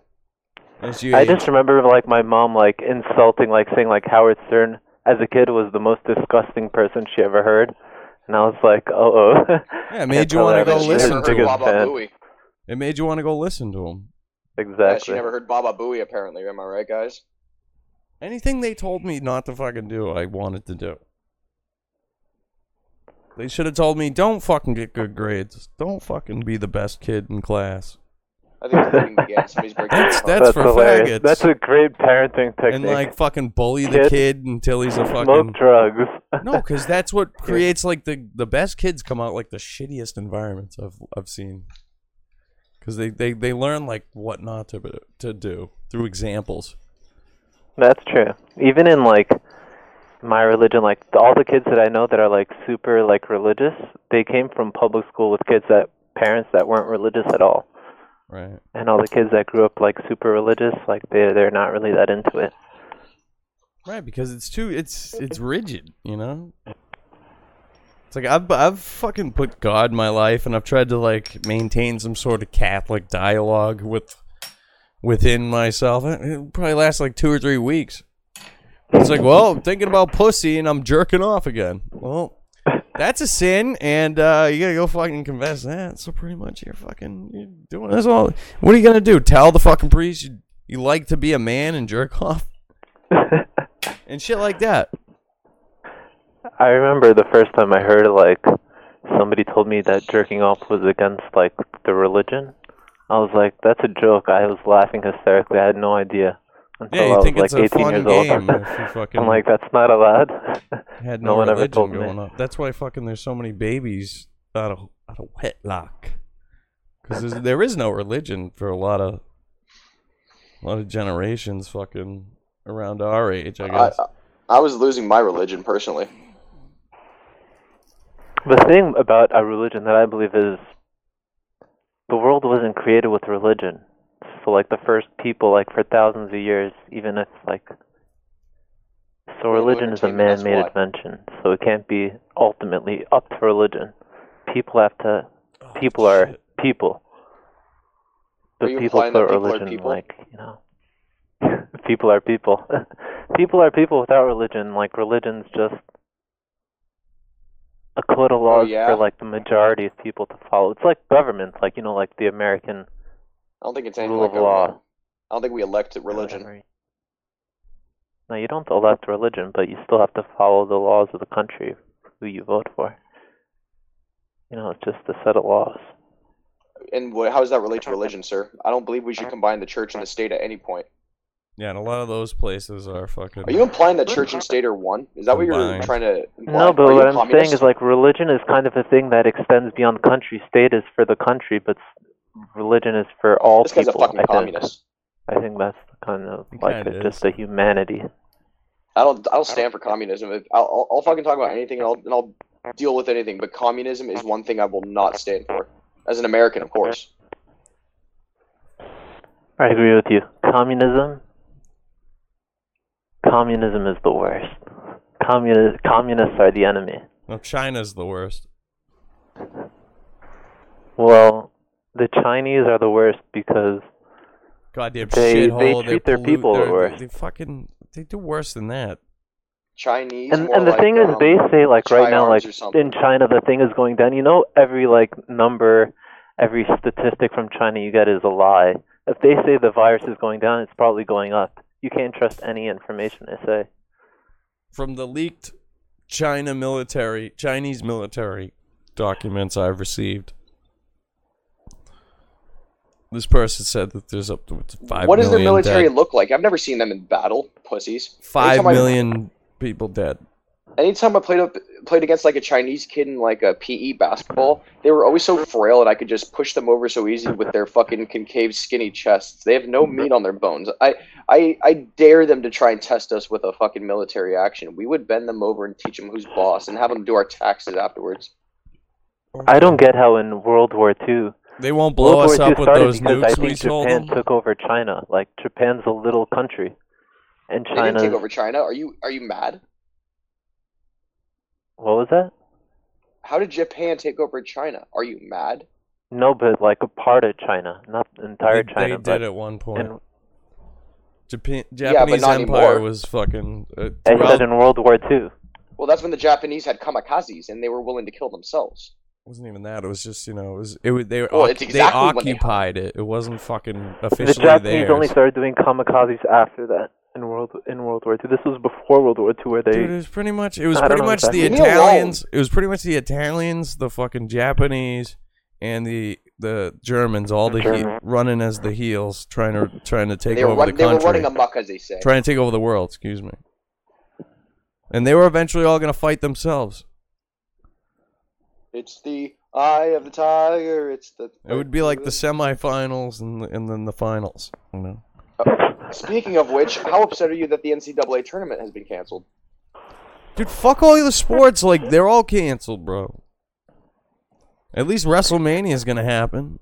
As you I age. just remember like my mom like insulting, like saying like Howard Stern as a kid was the most disgusting person she ever heard, and I was like, oh oh. Yeah, it made you wanna go listen to him. Baba fan. Booey. It made you want to go listen to him. Yeah, she never heard Baba Booey, apparently. Am I right, guys? Anything they told me not to fucking do, I wanted to do. They should have told me, don't fucking get good grades. Don't fucking be the best kid in class. I think the meeting began. Somebody's breaking That's that's, That's for hilarious. faggots. That's a great parenting technique. and like fucking bully the Kid, kid until he's a Smoke fucking drugs. no, because that's what creates like the the best kids come out like the shittiest environments I've I've seen. Because they, they they learn like what not to to do through examples. That's true. Even in like my religion, like all the kids that I know that are like super like religious, they came from public school with kids that parents that weren't religious at all. Right. And all the kids that grew up like super religious, like they they're not really that into it. Right, because it's too it's it's rigid, you know. It's like I've I've fucking put God in my life, and I've tried to like maintain some sort of Catholic dialogue with within myself. It probably lasts like two or three weeks. It's like, well, I'm thinking about pussy, and I'm jerking off again. Well, that's a sin, and uh, you gotta go fucking confess that. So pretty much, you're fucking you're doing this all. What are you gonna do? Tell the fucking priest you, you like to be a man and jerk off? and shit like that. I remember the first time I heard like somebody told me that jerking off was against like the religion. I was like, "That's a joke." I was laughing hysterically. I had no idea Yeah, you I was think like it's a 18 fun years game old. if you I'm like, "That's not allowed." had no no, one ever religion told me. going on. That's why fucking there's so many babies out of out of wedlock. Because there is no religion for a lot of a lot of generations fucking around our age. I I, guess. I, I was losing my religion personally. The thing about a religion that I believe is the world wasn't created with religion. So like the first people like for thousands of years, even if like so religion is a man-made invention. So it can't be ultimately up to religion. People have to Oh, people are people. But people implying that people are religion people? like, you know. people are people. people are people without religion. Like religion's just a code of oh, laws Oh, yeah? for like the majority of people to follow. It's like government, like you know, like the American I don't think it's anything rule like of law. government. I don't think we elect religion. Whatever. No, you don't elect religion, but you still have to follow the laws of the country who you vote for. You know, it's just a set of laws. And what, how does that relate to religion, sir? I don't believe we should combine the church and the state at any point. Yeah, and a lot of those places are fucking. Are you implying that church and state are one? Is that what you're trying to imply? No, but Are you what a I'm communist? saying is like religion is kind of a thing that extends beyond country. State is for the country, but s- religion is for all this guy's a people. fucking I think. communist. I think that's kind of He like kinda a, just is. a humanity. I don't. I don't stand for communism. If, I'll, I'll, I'll fucking talk about anything, and I'll, and I'll deal with anything. But communism is one thing I will not stand for. As an American, of course. I agree with you. Communism. Communism is the worst. Communi- communists are the enemy. No, China's the worst. Well, the Chinese are the worst because Goddamn They- they treat they their people they're- worse. They fucking they do worse than that. Chinese. and and the like, thing is um, they say like right now like in China the thing is going down. You know every like number, every statistic from China you get is a lie. If they say the virus is going down, it's probably going up. You can't trust any information they say. From the leaked China military, Chinese military documents I've received, this person said that there's up to five What does their military dead. look like? I've never seen them in battle, pussies. Five Anytime I- people dead. anytime I played up played against like a Chinese kid in like a PE basketball, they were always so frail, and I could just push them over so easy with their fucking concave, skinny chests. They have no mm-hmm. meat on their bones. I, I, I dare them to try and test us with a fucking military action. We would bend them over and teach them who's boss, and have them do our taxes afterwards. I don't get how in World War II. They won't blow World us War II up with those because I nukes think we told Japan them. took over China. Like Japan's a little country, and They didn't China. take over China. Are you are you mad? What was that? How did Japan take over China? Are you mad? No, but like a part of China, not the entire They, China. they but did at one point. in- Japan, but Japanese not Empire anymore. was fucking. Uh, I throughout- said in World War II. Well, that's when the Japanese had kamikazes and they were willing to kill themselves. Wasn't even that. It was just you know it was it. was- They Well, oc- it's exactly when they they- occupied it. It wasn't fucking officially The Japanese theirs. only started doing kamikazes after that in World in World War II. This was before World War II, where they. Dude, it was pretty much. It was I pretty much the exactly. Leave. Italians. It was pretty much the Italians, the fucking Japanese, and the the Germans, all the he- running as the heels, trying to trying to take over run, the country. they were country, running amok, as they say. trying to take over the world. Excuse me. And they were eventually all gonna fight themselves. It's the eye of the tiger. It's the. It would be like the semifinals and and then the finals. You know. Oh, speaking of which, how upset are you that the NCAA tournament has been canceled? Dude, fuck all the sports. Like they're all canceled, bro. At least WrestleMania is gonna happen.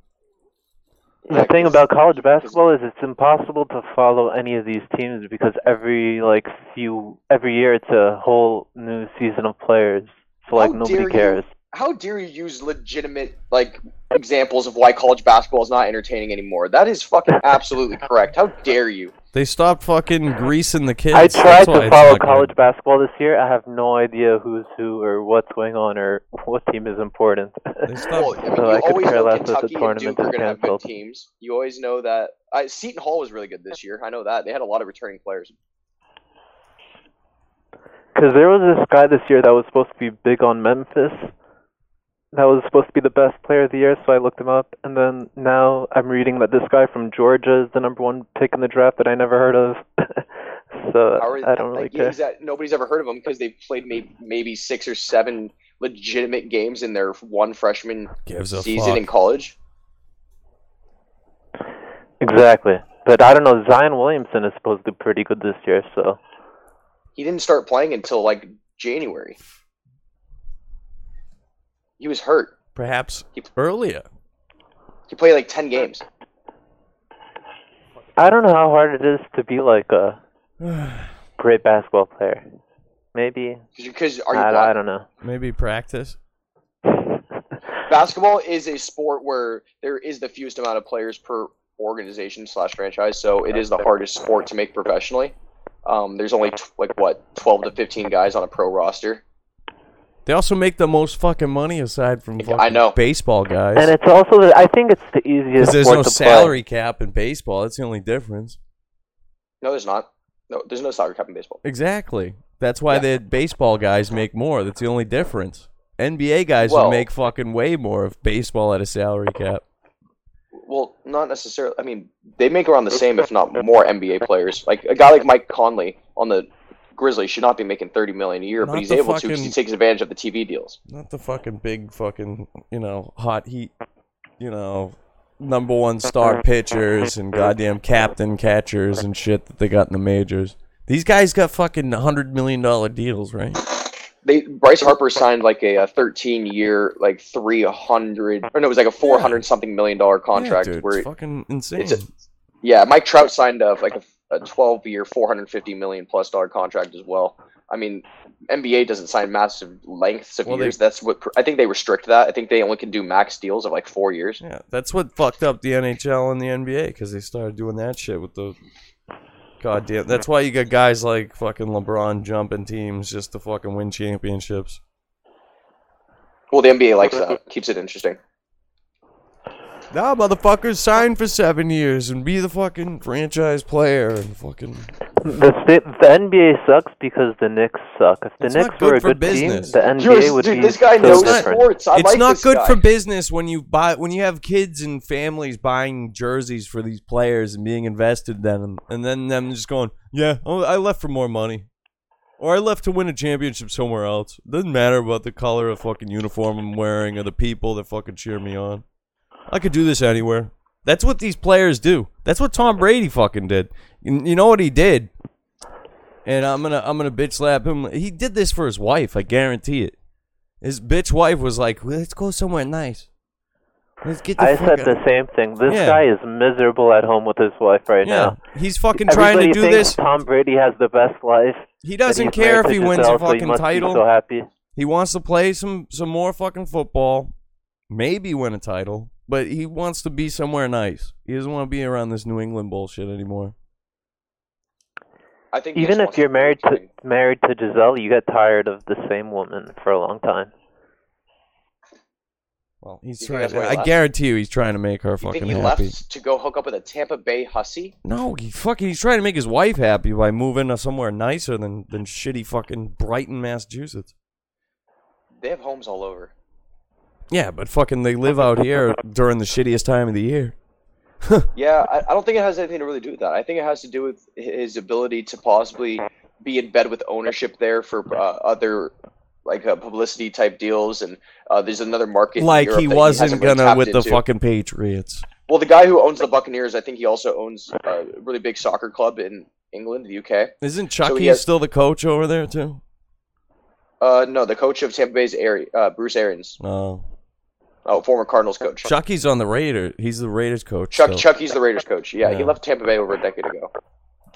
The thing about college basketball is it's impossible to follow any of these teams because every like few every year it's a whole new season of players. So like How nobody cares. you. Cares. How dare you use legitimate like examples of why college basketball is not entertaining anymore? That is fucking absolutely correct. How dare you? They stopped fucking greasing the kids. I That's tried why to follow not good. college basketball this year. I have no idea who's who or what's going on or what team is important. They stopped. Well, I mean, So you I could always care know less if the Kentucky and tournament Duke are is going to have good teams. You always know that. I, Seton Hall was really good this year. I know that they had a lot of returning players. Because there was this guy this year that was supposed to be big on Memphis. That was supposed to be the best player of the year, so I looked him up. And then now I'm reading that this guy from Georgia is the number one pick in the draft that I never heard of. so How are- I don't really like, care. is that nobody's ever heard of him because they've played maybe maybe six or seven legitimate games in their one freshman season fuck. in college. Exactly. But I don't know. Zion Williamson is supposed to be pretty good this year, so He didn't start playing until like January. He was hurt. Perhaps He- earlier. He played like ten games. I don't know how hard it is to be like a great basketball player. Maybe Because are you I. I don't know. Maybe practice. basketball is a sport where there is the fewest amount of players per organization slash franchise, so it is the hardest sport to make professionally. Um, there's only t- like what 12 to 15 guys on a pro roster. They also make the most fucking money aside from fucking I know. baseball guys. And it's also the, I think it's the Because easiest there's sport no to salary cap in baseball. That's the only difference. No, there's not. No, there's no soccer cap in baseball. Exactly. That's why Yeah. the baseball guys make more. That's the only difference. NBA guys Well- would make fucking way more if baseball had a salary cap. Well, not necessarily. I mean, they make around the same, if not more, NBA players. Like a guy like Mike Conley on the Grizzlies should not be making 30 million a year, Not but he's able to because he takes advantage of the TV deals. Not the fucking big fucking, you know, hot heat, you know, number one star pitchers and goddamn captain catchers and shit that they got in the majors. These guys got fucking hundred million dollar deals, right? They Bryce Harper signed like a, a 13 year, like 300, or no, it was like a 400 something million dollar contract. yeah, dude, where it's fucking insane. it's a- yeah, Mike Trout signed a like a, a 12 year, 450 million plus dollar contract as well. I mean, NBA doesn't sign massive lengths of Well, they- years. That's what I think they restrict that. I think they only can do max deals of like four years. Yeah, that's what fucked up the NHL and the NBA because they started doing that shit with the goddamn. That's why you got guys like fucking LeBron jumping teams just to fucking win championships. Well, the NBA likes that. Keeps it interesting. Nah, motherfuckers, sign for seven years and be the fucking franchise player and fucking. The sta- the NBA sucks because the Knicks suck. If the It's not Knicks good were a for good business. team, the NBA Yours- would dude, be this guy so knows different. sports. I it's like not this good guy. for business when you buy when you have kids and families buying jerseys for these players and being invested in them, and then them just going, "Yeah, oh, I left for more money." Or I left to win a championship somewhere else. Doesn't matter about the color of fucking uniform I'm wearing or the people that fucking cheer me on. I could do this anywhere. That's what these players do. That's what Tom Brady fucking did. You, know what he did? And I'm gonna I'm gonna bitch slap him. He did this for his wife. I guarantee it. His bitch wife was like, well, "Let's go somewhere nice. Let's get the I said out- the same thing. This Yeah. guy is miserable at home with his wife right Yeah, now. he's fucking trying to do this. Tom Brady has the best life. He doesn't care if he wins a Gisele, so fucking title. so happy. He wants to play some some more fucking football, maybe win a title, but he wants to be somewhere nice. He doesn't want to be around this New England bullshit anymore. I think Even if you're to married to married to Gisele, you get tired of the same woman for a long time. Well, he's You trying. that's why he I left? guarantee you, he's trying to make her You fucking think he happy. left to go hook up with a Tampa Bay hussy? No, he fucking he's trying to make his wife happy by moving to somewhere nicer than than shitty fucking Brighton, Massachusetts. They have homes all over. Yeah, but fucking they live out here during the shittiest time of the year. Yeah, I, I don't think it has anything to really do with that. I think it has to do with his ability to possibly be in bed with ownership there for uh, other like uh, publicity type deals, and uh, there's another market. like he wasn't hasn't really gonna with the fucking Patriots. Well, the guy who owns the Buccaneers, I think he also owns a really big soccer club in England, the UK. Isn't So Chucky has- still the coach over there too? Uh, no, the coach of Tampa Bay's Ari- uh, Bruce Arians, No, oh, former Cardinals coach. Chucky's on the Raiders. He's the Raiders coach. Chuck still. Chucky's the Raiders coach. Yeah, he left Tampa Bay over a decade ago.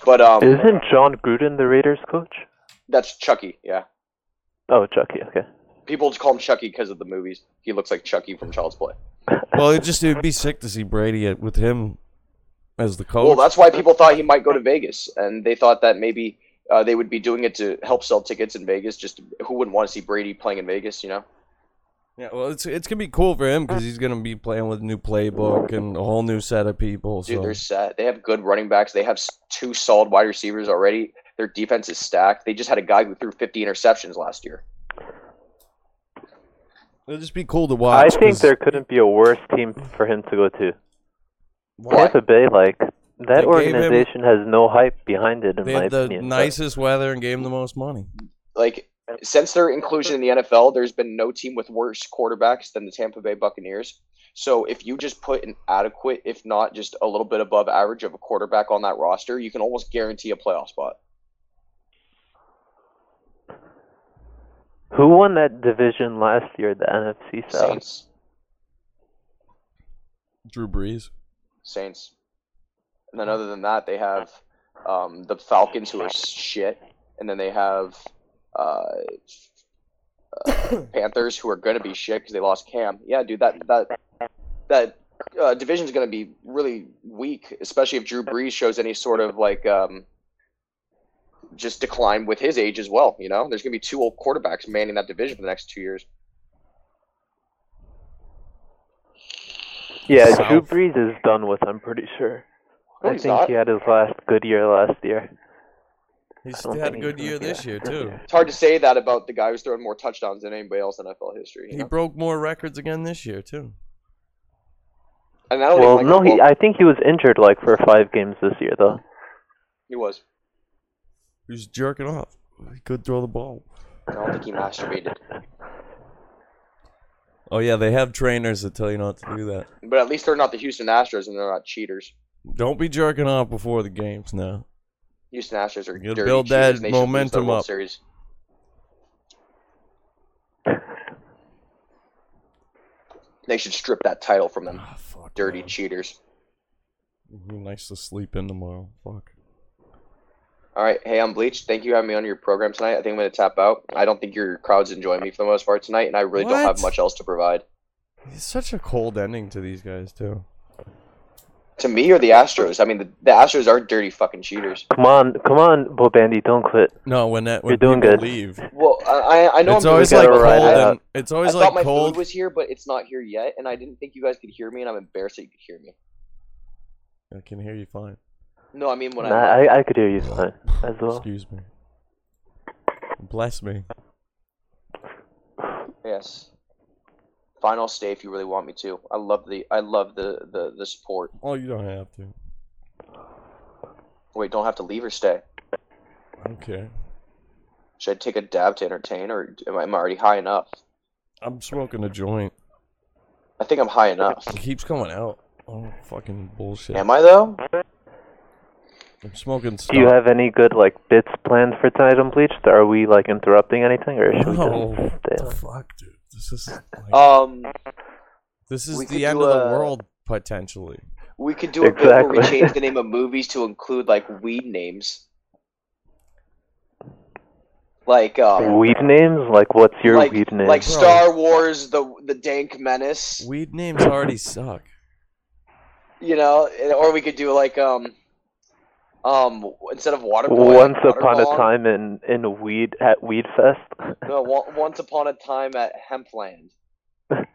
But um, Isn't Jon Gruden the Raiders coach? that's Chucky. Yeah, Oh, Chucky. Okay. people just call him Chucky because of the movies. He looks like Chucky from Child's Play. Well, it just it would be sick to see Brady with him as the coach. Well, that's why people thought he might go to Vegas, and they thought that maybe uh, they would be doing it to help sell tickets in Vegas. Just who wouldn't want to see Brady playing in Vegas? You know. Yeah, well, it's it's gonna be cool for him because he's gonna be playing with a new playbook and a whole new set of people. Dude, they're set. They have good running backs. They have two solid wide receivers already. Their defense is stacked. They just had a guy who threw 50 interceptions last year. it'll just be cool to watch. I watch. think 'cause- there couldn't be a worse team for him to go to. Why? Tampa Bay, like that They gave him- organization has no hype behind it. In they my had the opinion. nicest weather and gave him the most money. Like since their inclusion in the NFL, there's been no team with worse quarterbacks than the Tampa Bay Buccaneers. So if you just put an adequate, if not just a little bit above average of a quarterback on that roster, you can almost guarantee a playoff spot. Who won that division last year? The NFC South. Saints, Drew Brees. Saints, and then other than that, they have um, the Falcons, who are shit, and then they have uh, uh, Panthers, who are going to be shit because they lost Cam. Yeah, dude, that that that uh, division is going to be really weak, especially if Drew Brees shows any sort of like um, just decline with his age as well. You know, there's going to be two old quarterbacks manning that division for the next two years. Yeah, South. Drew Brees is done with. I'm pretty sure. No, I think not. he had his last good year last year. He's I don't had a good year this year too. It's hard to say that about the guy who's throwing more touchdowns than anybody else in NFL history. He know? broke more records again this year too. And I don't Well, even no, he. I think he was injured like for five games this year, though. he was. He was jerking off. He could throw the ball. I don't think he masturbated. Oh yeah, they have trainers that tell you not to do that. But at least they're not the Houston Astros and they're not cheaters. Don't be jerking off before the games now. Houston Astros are You dirty build that and they should lose their momentum up. Series. They should strip that title from them. Ah, fuck. Dirty man. cheaters. Be nice to sleep in tomorrow. Fuck. All right, hey, I'm Bleach. Thank you for having me on your program tonight. I think I'm going to tap out. I don't think your crowd's enjoying me for the most part tonight, and I really don't have much else to provide. It's such a cold ending to these guys too. To me or the Astros? I mean, the, the Astros are dirty fucking cheaters. Come on, come on, Bo Bandy, don't quit. No, when that when You're doing good. leave, Well, I, I- I know it's I'm always like cold. I, And, it's always I like thought my cold. food was here, but it's not here yet, and I didn't think you guys could hear me, and I'm embarrassed that you could hear me. I can hear you fine. No, I mean when Nah, I I, I could hear you fine as well. Excuse me. Bless me. yes. Final stay if you really want me to. I love the I love the the, the support. Oh, you don't have to. Wait, don't have to leave or stay. Okay. Should I take a dab to entertain, or am I, am I already high enough? I'm smoking a joint. I think I'm high enough. It keeps coming out. Oh, fucking bullshit. Am I though? I'm smoking Do you have any good like bits planned for tonight on Bleached? Are we like interrupting anything, or should No. we just stay? the fuck, dude? This is like, Um, this is the end do of the a- world potentially. we could do a bit where we change the name of movies to include like weed names. Like um, Weed names? Like, what's your like, weed name? like Bro. Star Wars, the the Dank Menace, Weed names already suck. you know, or we could do like um, um, instead of water boy, Once water upon a time in in weed at Weed Fest. No, once upon a time at Hempland.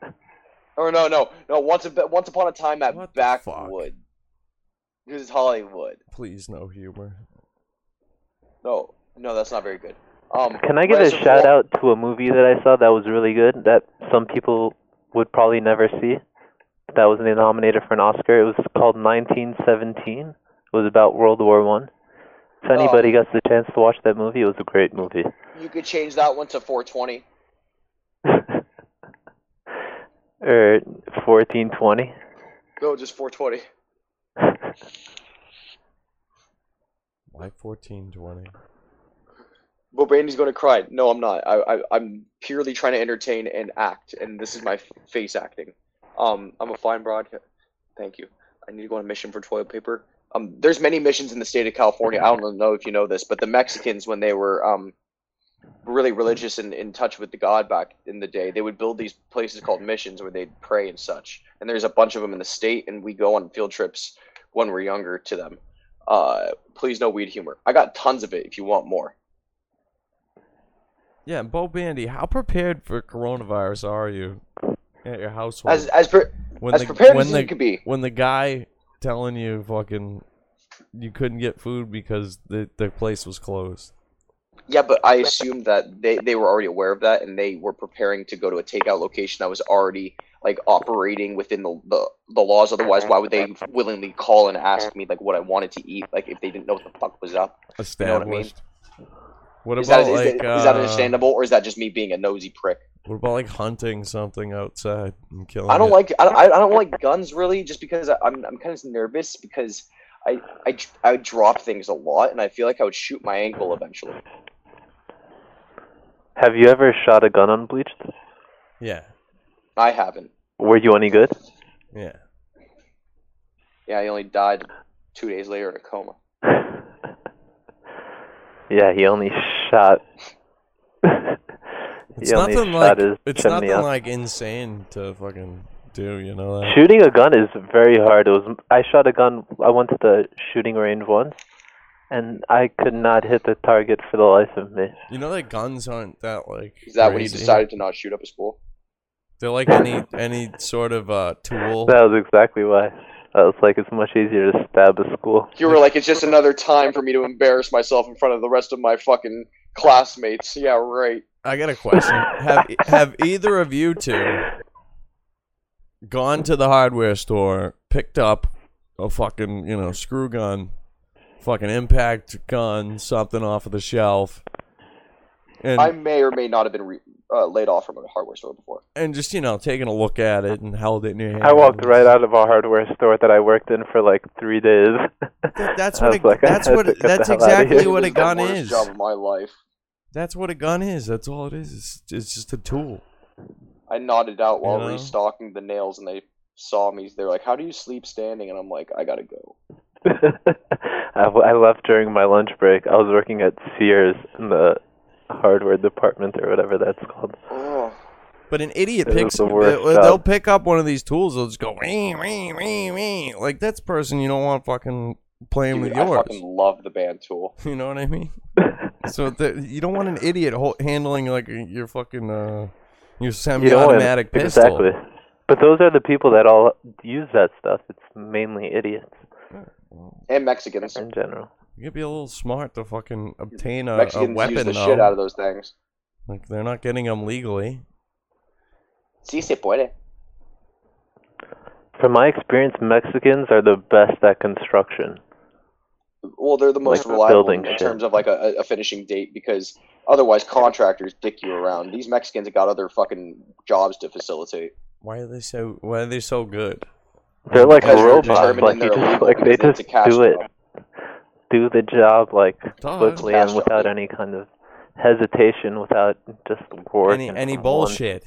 Or no, no, no. Once a once upon a time at What? Backwood. This is Hollywood. Please, no humor. No, no, that's not very good. Um, Can I give a Reservoir- shout out to a movie that I saw that was really good that some people would probably never see? That was nominated for an Oscar. It was called 1917. It was about World War One. If anybody gets the chance to watch that movie, it was a great movie. You could change that one to 420. or 1420. No, just 420. Why fourteen twenty? But Brandy's going to cry. No, I'm not. I, I, I'm purely trying to entertain and act, and this is my f- face acting. Um, I'm a fine broad. Thank you. I need to go on a mission for toilet paper. Um, there's many missions in the state of California. I don't know if you know this, but the Mexicans, when they were um, really religious and in touch with the God back in the day, they would build these places called missions where they'd pray and such. And there's a bunch of them in the state, and we go on field trips when we're younger to them. Uh, please no weed humor. I got tons of it if you want more. Yeah, Bo Bandy, how prepared for coronavirus are you at your household? As as pre- when as the, prepared as the, you could be. When the guy telling you fucking you couldn't get food because the the place was closed. Yeah, but I assumed that they, they were already aware of that and they were preparing to go to a takeout location that was already like operating within the, the, the laws. Otherwise, why would they willingly call and ask me like what I wanted to eat? Like if they didn't know what the fuck was up. You know what I mean? Established. What Is about that, is, like that, is that uh, understandable or is that just me being a nosy prick? What about like hunting something outside and killing? I don't it? like I, I I don't like guns really just because I- I'm I'm kind of nervous because I, I I drop things a lot and I feel like I would shoot my ankle eventually. Have you ever shot a gun on Bleached? Yeah, I haven't. Were you any good? yeah. Yeah, he only died two days later in a coma. yeah, he only shot. It's he nothing shot like it's nothing up. like insane to fucking do. You know that? Shooting a gun is very hard. It was I shot a gun. I went to the shooting range once, and I could not hit the target for the life of me. You know that guns aren't that like. Is that when you decided to not shoot up a school? They're like any any sort of uh tool. That was exactly why. I was like, it's much easier to stab a school. You were like, it's just another time for me to embarrass myself in front of the rest of my fucking classmates. Yeah, right. I got a question. have have either of you two gone to the hardware store, picked up a fucking you know screw gun, fucking impact gun, something off of the shelf, and I may or may not have been re- uh, laid off from a hardware store before. and just you know taking a look at it and held it in your hand? I walked right out of a hardware store that I worked in for like three days. That's what a, like, I that's what to get the that's exactly what a This is the gun is. Job of my life. That's what a gun is. That's all it is. It's, it's just a tool. I nodded out while You know? restocking the nails, and they saw me. They're like, "How do you sleep standing?" And I'm like, "I gotta go." I, I left during my lunch break. I was working at Sears in the hardware department or whatever that's called. Oh, But an idiot It picks. the They'll, they'll pick up one of these tools. They'll just go wee, wee, wee, wee. like that's the person you don't want fucking playing dude, with I yours. fucking love the band tool. You know what I mean? so the, you don't want an idiot ho- handling like your fucking uh your You don't semi-automatic pistol. Exactly. But those are the people that all use that stuff. It's mainly idiots And Mexicans. in general. You could be a little smart to fucking obtain a, a Mexicans weapon use the though. shit out of those things. Like they're not getting them legally. Sí se puede. From my experience, Mexicans are the best at construction. Well, they're the most Like reliable building in shit. terms of like a, a finishing date because otherwise contractors dick you around. These Mexicans have got other fucking jobs to facilitate. Why are they so? Why are they so good? They're like Because they're robots. determined Like and you they're just illegal like they because it's just a cash do it, job. Do the job like Duh. swiftly Cash and without any kind of hesitation, without just working. Any any from one- bullshit?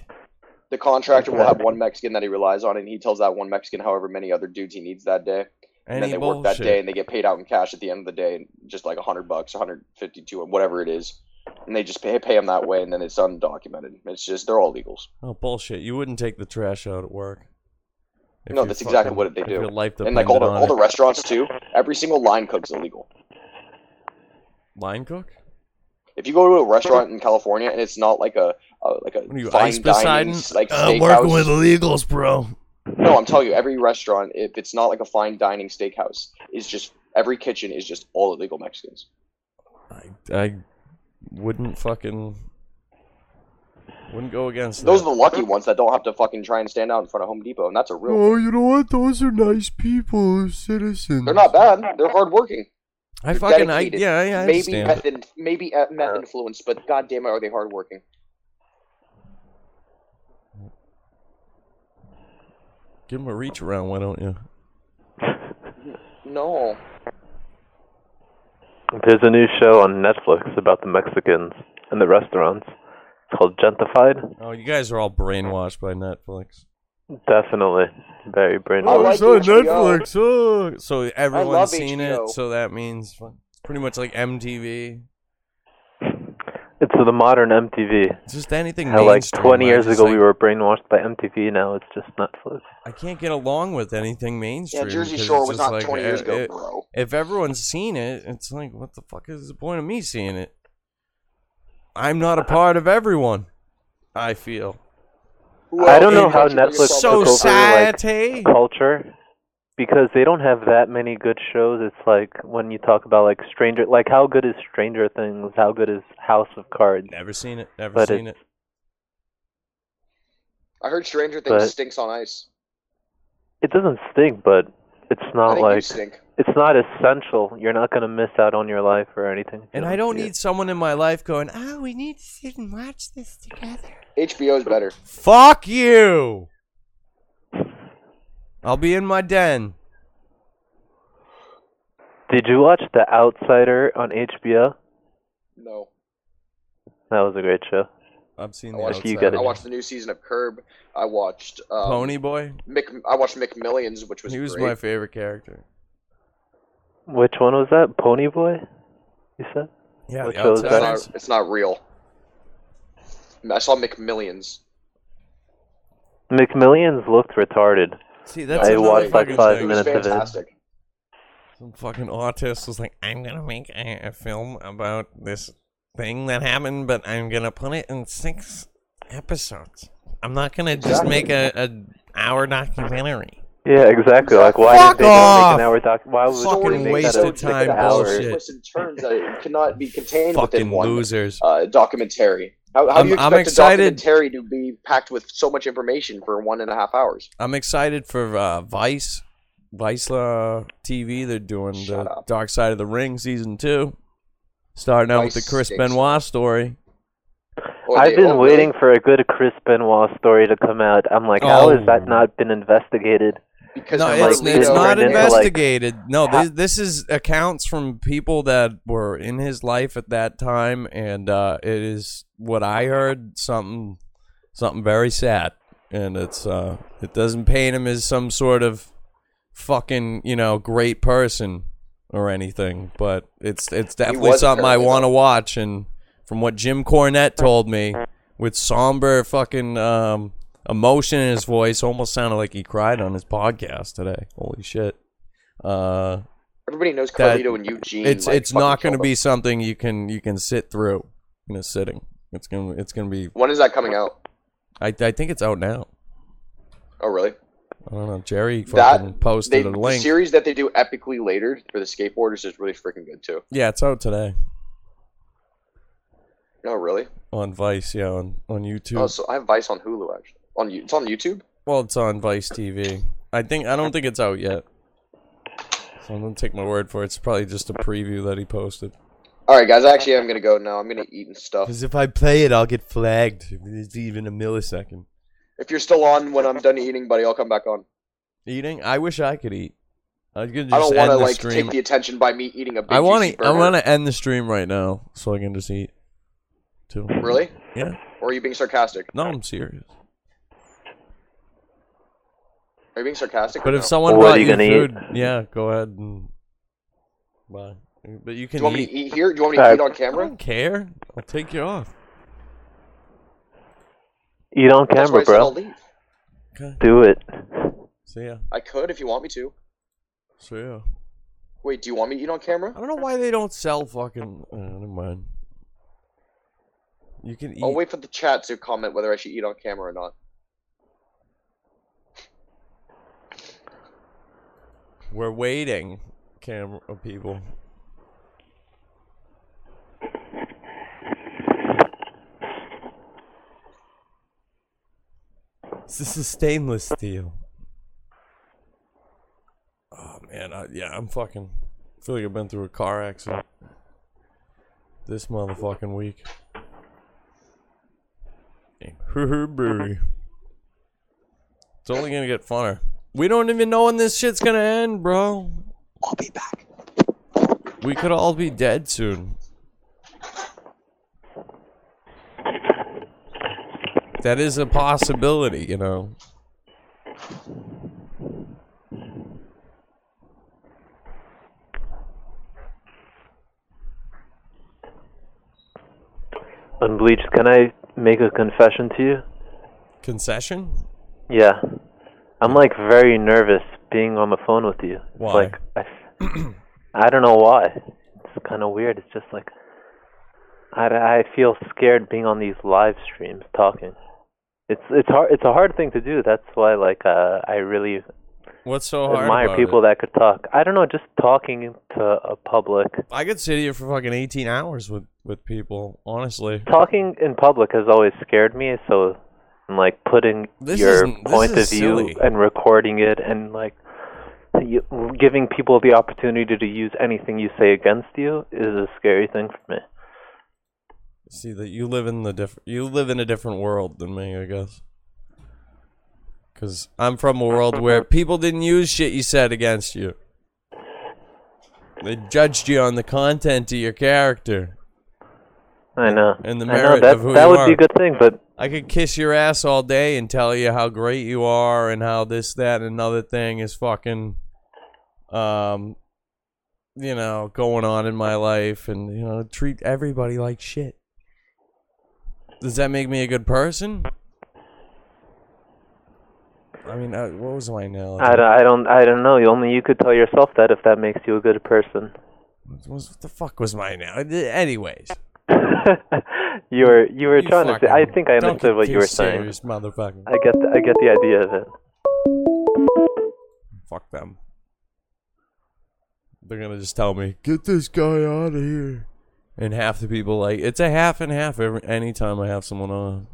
The contractor will have one Mexican that he relies on, and he tells that one Mexican however many other dudes he needs that day. And Any then they work that day, and they get paid out in cash at the end of the day, just like a hundred bucks, 152, whatever it is, and they just pay pay them that way, and then it's undocumented. It's just they're all legals. Oh bullshit! You wouldn't take the trash out at work. If no, you that's exactly what they do. Your life and like all the depended on all the restaurants too. Every single line cook's illegal. line cook. If you go to a restaurant in California and it's not like a, a like a What are you, fine dining Poseidon? like I'm working with illegals, bro. No, I'm telling you, every restaurant, if it's not like a fine dining steakhouse, is just every kitchen is just all illegal Mexicans. I I wouldn't fucking wouldn't go against Those that. are the lucky ones that don't have to fucking try and stand out in front of Home Depot, and that's a real. Oh, you know what? Those are nice people, citizens. They're not bad. They're hardworking. I They're fucking I yeah yeah I maybe understand. meth maybe uh, meth influence, but goddamn it, are they hardworking? Give them a reach around, why don't you? No. There's a new show on Netflix about the Mexicans and the restaurants. It's called Gentefied. Oh, you guys are all brainwashed by Netflix. Definitely very I brainwashed. like it's on HBO. Netflix. Oh. So everyone's seen HBO. it. So that means pretty much like MTV. It's the modern MTV. It's just anything. How like 20 years ago like, we were brainwashed by MTV. Now it's just Netflix. I can't get along with anything mainstream. Yeah, Jersey Shore was not like, 20 years uh, ago, it- bro. If everyone's seen it, it's like, what the fuck is the point of me seeing it? I'm not a part of everyone. I feel Who I don't know how Netflix up- took over like culture because they don't have that many good shows. It's like when you talk about like Stranger, like how good is Stranger Things? How good is House of Cards? Never seen it. Never But seen it. I heard Stranger Things But- stinks on ice. It doesn't stink, but it's I not think you like stink. It's not essential. You're not gonna miss out on your life or anything. And I don't see it. need someone in my life going, "Oh, we need to sit and watch this together." HBO's better. Fuck you. I'll be in my den. Did you watch The Outsider on HBO? No. That was a great show. I've seen I the watched, You outside. get I watched the new season of Curb. I watched um, Pony Boy. Mick. I watched McMillions, which was He was great. my favorite character. Which one was that? Pony Boy? You said? Yeah, What the show is It's not, it's not real. I saw McMillions. McMillions looked retarded. See, that's I another watched like five It thing. was minutes of it. fantastic. Some fucking artist was like, I'm gonna make a, a film about this thing that happened, but I'm gonna put it in six episodes. I'm not gonna just make a, a hour documentary. Yeah, exactly. Like, why Fuck did they don't off! make an hour doc? Why would Fucking they make waste that a of six time hour- bullshit. Twists and turns that it cannot be contained Fucking within one losers. uh, documentary. How, how I'm- do you I'm expect a documentary to be packed with so much information for one and a half hours? I'm excited for uh, Vice, Vice uh, TV. They're doing Shut the up. Dark Side of the Ring season two, starting out with Vice the Chris stinks. Benoit story. Or I've they- been waiting for a good Chris Benoit story to come out. I'm like, how has Oh. that not been investigated? Because No, it's, Marlito it's not into, like, investigated. no, this, this is accounts from people that were in his life at that time, and uh, it is what I heard something something very sad, and it's uh, it doesn't paint him as some sort of fucking you know great person or anything, but it's it's definitely something I want to watch, and from what Jim Cornette told me, with somber fucking um, emotion in his voice, almost sounded like he cried on his podcast today. Holy shit! Uh, Everybody knows Carlito and Eugene. it's like, it's not going to be something you can you can sit through in a sitting. It's gonna it's gonna be. When is that coming out? I I think it's out now. Oh, really? I don't know. Jerry fucking That posted they, a the link. series that they do epically later for the skateboarders is really freaking good too. yeah, it's out today Oh, really? on Vice. Yeah, on on YouTube. Oh, so I have Vice on Hulu actually. On it's on YouTube. Well, it's on Vice TV. I think I don't think it's out yet. So I'm gonna take my word for it. It's probably just a preview that he posted. All right, guys. Actually, I'm gonna go now. I'm gonna eat and stuff. Because if I play it, I'll get flagged. If It's even a millisecond. If you're still on when I'm done eating, buddy, I'll come back on. Eating? I wish I could eat. I could just I don't want to like stream. take the attention by me eating a big I want to. I want to end the stream right now so I can just eat. Too. Really? Yeah. Or are you being sarcastic? No, I'm serious. Are you being sarcastic? But or if no? someone What are brought you you gonna eat? food, yeah, go ahead and buy. But you can. do can you want me to eat here? Do you want me to Alright. eat on I camera? don't care. I'll take you off. Eat on That's why camera, I said I'll bro. leave. Okay. Do it. See ya. I could if you want me to. See ya. Wait, do you want me to eat on camera? I don't know why they don't sell fucking. Uh, never mind. You can eat. I'll wait for the chat to comment whether I should eat on camera or not. We're waiting, camera oh, people. This is stainless steel. Oh man, I, yeah, I'm fucking. I feel like I've been through a car accident this motherfucking week. It's only gonna get funner. We don't even know when this shit's gonna end, bro. I'll be back. We could all be dead soon. That is a possibility, you know. Unbleached, can I make a confession to you? Concession? Yeah. I'm like very nervous being on the phone with you. It's Why? Like I, I don't know why. It's kind of weird. It's just like I, I feel scared being on these live streams talking. It's it's hard. It's a hard thing to do. That's why like uh, I really What's so hard admire people it? that could talk. I don't know, just talking to a public. I could sit here for fucking 18 hours with with people, honestly. Talking in public has always scared me. So, and, like putting This your point of view silly. and recording it, and like you, giving people the opportunity to use anything you say against you is a scary thing for me. See that you live in the diff- you live in a different world than me, I guess. Cuz I'm from a world where people didn't use shit you said against you. They judged you on the content of your character. I know. And the I know merit that of who that would be a good thing, but I could kiss your ass all day and tell you how great you are and how this, that, and another thing is fucking, um, you know, going on in my life and, you know, treat everybody like shit. Does that make me a good person? I mean, uh, what was my analogy? I, don't- I don't I don't know. Only you could tell yourself that if that makes you a good person. What, was- what the fuck was my analogy? Anyways. you were you were You trying to say. I think I understood what you were saying. serious, motherfucker. I get the, I get the idea of it. Fuck them. They're gonna just tell me, get this guy out of here. And half the people like it's a half and half every anytime I have someone on.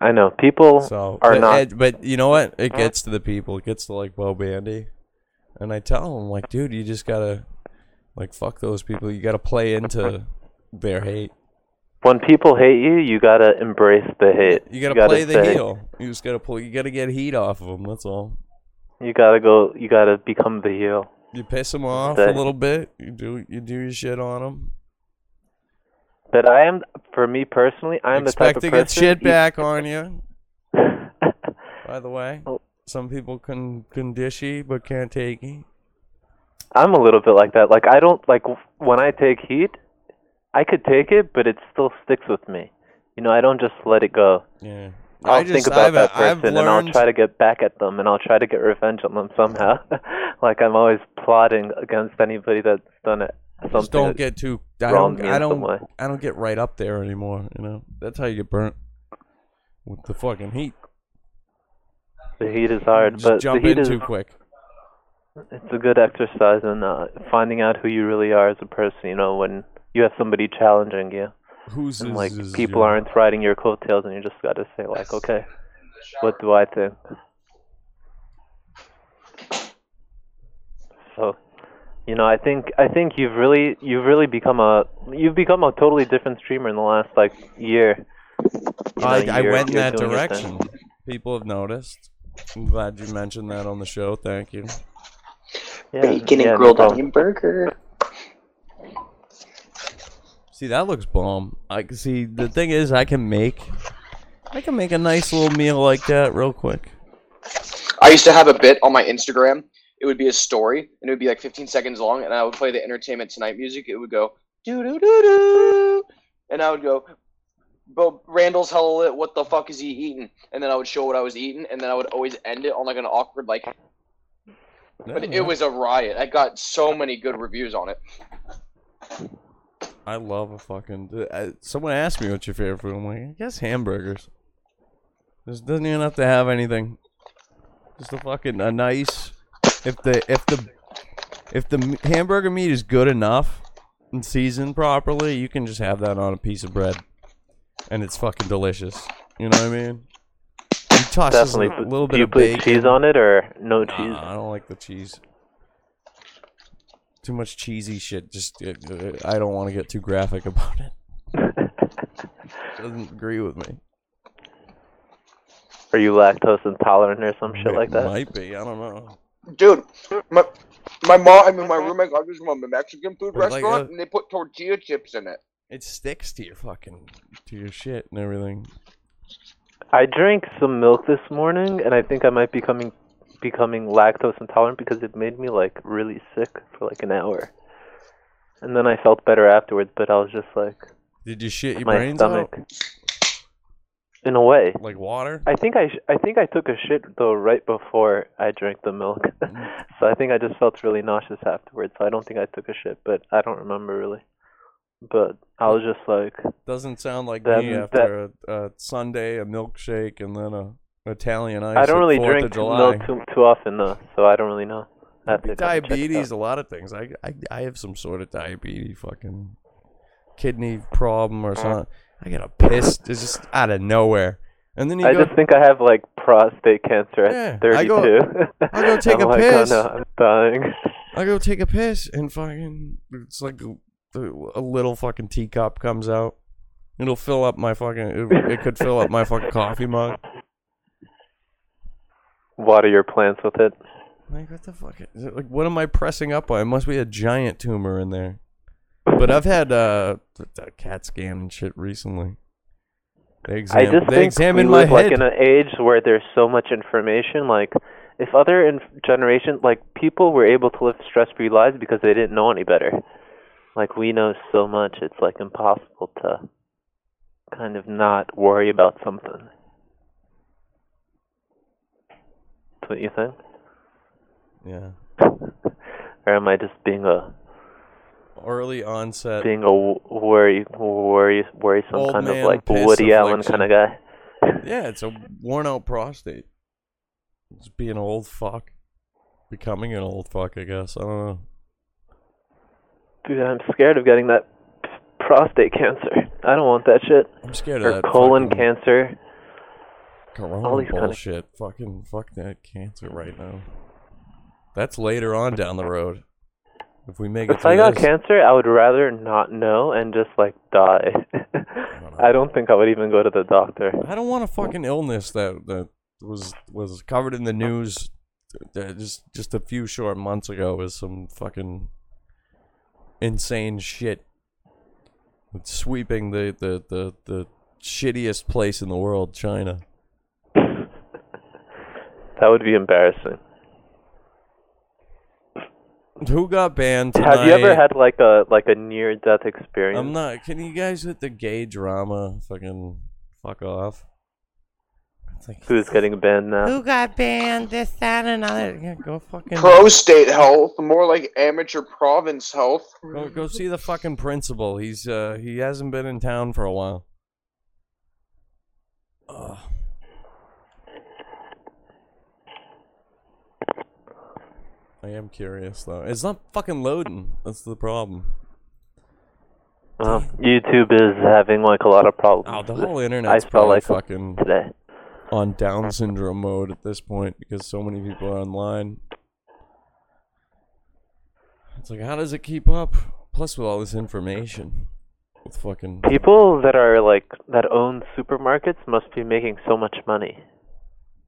I know people So are but, not. But you know what? It gets to the people. It gets to like Bo Bandy, and I tell them like, dude, you just gotta like fuck those people. You gotta play into their hate. When people hate you, you gotta embrace the hate. You gotta, play the say- heel. You just gotta pull. You gotta get heat off of them. That's all. You gotta go. You gotta become the heel. You piss them off a little bit. You do you do your shit on them. But I am, for me personally, I'm the type Expect of to person. get shit back on you. By the way, oh. some people can can dishy but can't take it. I'm a little bit like that. Like I don't like when I take heat, I could take it, but it still sticks with me. You know, I don't just let it go. Yeah. I'll I think about I've- that person and I'll try to get back at them and I'll try to get revenge on them somehow. like I'm always plotting against anybody that's done it. Something Just don't get too. I don't. I don't. I don't get right up there anymore. You know. That's how you get burnt with the fucking heat. The heat is hard, Just but jump the heat in is too quick. it's a good exercise in uh, finding out who you really are as a person. You know, when you have somebody challenging you, Who's and like is people your- aren't riding your coattails, and you just got to say like, okay, what do I think? So You know, I think I think you've really you've really become a you've become a totally different streamer in the last like year. You know, I, I went in that doing your thing. direction. People have noticed. I'm glad you mentioned that on the show. Thank you. Yeah, Bacon and no grilled problem. onion burger. See, that looks bomb. I can see. The thing is, I can make, I can make a nice little meal like that real quick. I used to have a bit on my Instagram. It would be a story, and it would be like 15 seconds long, and I would play the Entertainment Tonight music. It would go doo doo doo doo, and I would go, "But Randall's hella lit. What the fuck is he eating?" And then I would show what I was eating, and then I would always end it on like an awkward like. But it was a riot. I got so many good reviews on it. I love a fucking. Uh, I, someone asked me what's your favorite food. I'm like, I guess hamburgers. This doesn't even have to have anything. Just a fucking a nice. If the if the if the hamburger meat is good enough and seasoned properly, you can just have that on a piece of bread, and it's fucking delicious. You know what I mean? You toss just a Definitely. little Do you of put bacon. cheese on it or no cheese? Nah, I don't like the cheese. Too much cheesy shit. Just uh, uh, I don't want to get too graphic about it. Doesn't agree with me. Are you lactose intolerant or some shit like that? Might be. I don't know. Dude, my my mom, I mean my roommate got this from a Mexican food But like, restaurant, uh, and they put tortilla chips in it. It sticks to your fucking to your shit and everything. I drank some milk this morning, and I think I might be becoming becoming lactose intolerant because it made me like really sick for like an hour, and then I felt better afterwards. But I was just like, Did you shit your my brains stomach. out? In a way, Like water? I think I sh- I think I took a shit though right before I drank the milk, mm-hmm. so I think I just felt really nauseous afterwards. So I don't think I took a shit, but I don't remember really. But I was just like, Doesn't sound like That- me after a, a Sunday, a milkshake, and then a Italian ice. I don't really drink milk too too often though, so I don't really know. I have to double check it diabetes, a lot of things. I, I I have some sort of diabetes, fucking kidney problem or mm. something. I get a piss it's just out of nowhere, and then you I go. just think I have like prostate cancer at Yeah, 32. I go- I go take a like, piss. Oh, no, I'm dying. I go take a piss and fucking it's like a, a little fucking teacup comes out. It'll fill up my fucking. It, it could fill up my fucking coffee mug. Water your plants with it. Like what the fuck? Is it, like what am I pressing up on? It must be a giant tumor in there. But I've had uh, th- CAT scan and shit recently. They, I exam- just they think we live like in an age where there's so much information. Like, if other in- generation, like people were able to live stress-free lives because they didn't know any better. Like we know so much, it's like impossible to kind of not worry about something. That's what you think? yeah, Or am I just being a early onset. being a worry, worry, worrisome Old kind of like Woody Allen kind of guy? Yeah, it's a worn out prostate. Just being an old fuck. Becoming an old fuck, I guess. I don't know. Dude, I'm scared of getting that prostate cancer. I don't want that shit. I'm scared or of that colon fucking cancer. Corona all these kind of bullshit. Fucking fuck that cancer right now. That's later on down the road. If we make it If I got this. cancer, I would rather not know and just like die. I don't think I would even go to the doctor. I don't want a fucking illness that that was was covered in the news uh, just just a few short months ago as some fucking insane shit It's sweeping the the the the shittiest place in the world, China. That would be embarrassing. Who got banned tonight? Have you ever had like a like a near death experience? I'm not. Can you guys hit the gay drama? Fucking fuck off. Who's getting banned now? Who got banned? This, that, and another. Yeah, go fucking. Prostate health, more like amateur province health. Go, go see the fucking principal. He's uh he hasn't been in town for a while. Ugh. I am curious though. It's not fucking loading. That's the problem. Well, YouTube is having like a lot of problems. Oh, the whole internet's I felt probably like fucking today. on Down syndrome mode at this point because so many people are online. It's like, how does it keep up? Plus, with all this information, with fucking People that are like that own supermarkets must be making so much money.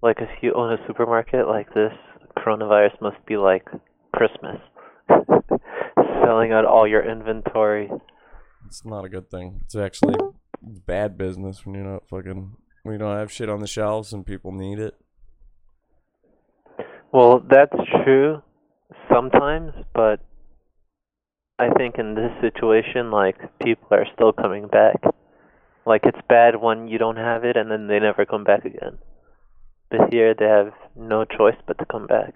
Like if you own a supermarket like this, coronavirus must be like Christmas. Selling out all your inventory. It's not a good thing. It's actually bad business when you're not fucking when you don't have shit on the shelves and people need it. Well, that's true sometimes, but I think in this situation, like people are still coming back. Like it's bad when you don't have it and then they never come back again. But here they have no choice but to come back.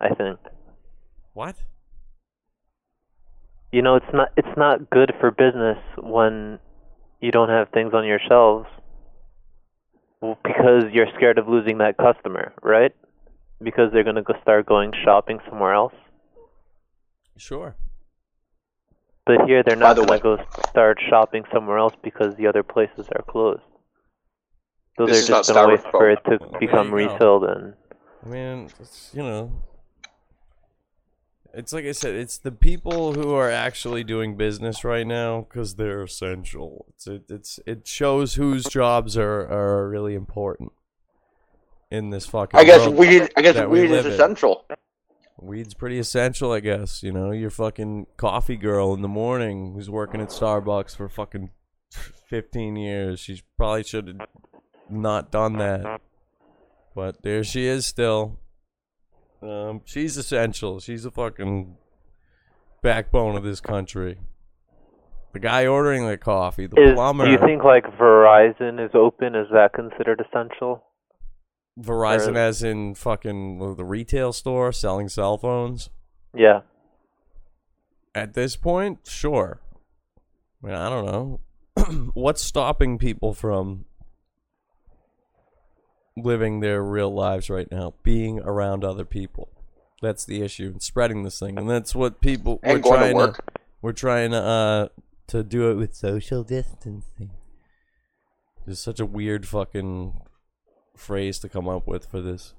I think. What? You know, it's not it's not good for business when you don't have things on your shelves because you're scared of losing that customer, right? Because they're going to go start going shopping somewhere else. Sure. But here they're not the going to go start shopping somewhere else because the other places are closed. So This they're just not going to wait for it to Well, become refilled and I mean, it's, you know, it's like I said, it's the people who are actually doing business right now because they're essential. It's it, it's it shows whose jobs are are really important in this fucking. I guess world weed. I guess that we weed is live in. essential. Weed's pretty essential, I guess. You know, your fucking coffee girl in the morning who's working at Starbucks for fucking 15 years. She probably should have not done that. But there she is still. Um, she's essential. She's a fucking backbone of this country. The guy ordering the coffee, the is, plumber. do you think like Verizon is open? Is that considered essential? Verizon, as in fucking the retail store selling cell phones? Yeah. At this point, sure. I mean, I don't know. What's stopping people from living their real lives right now? Being around other people. That's the issue. And spreading this thing, and that's what people And we're going to trying work. we're trying to uh to do it with social distancing. It's such a weird fucking phrase to come up with for this.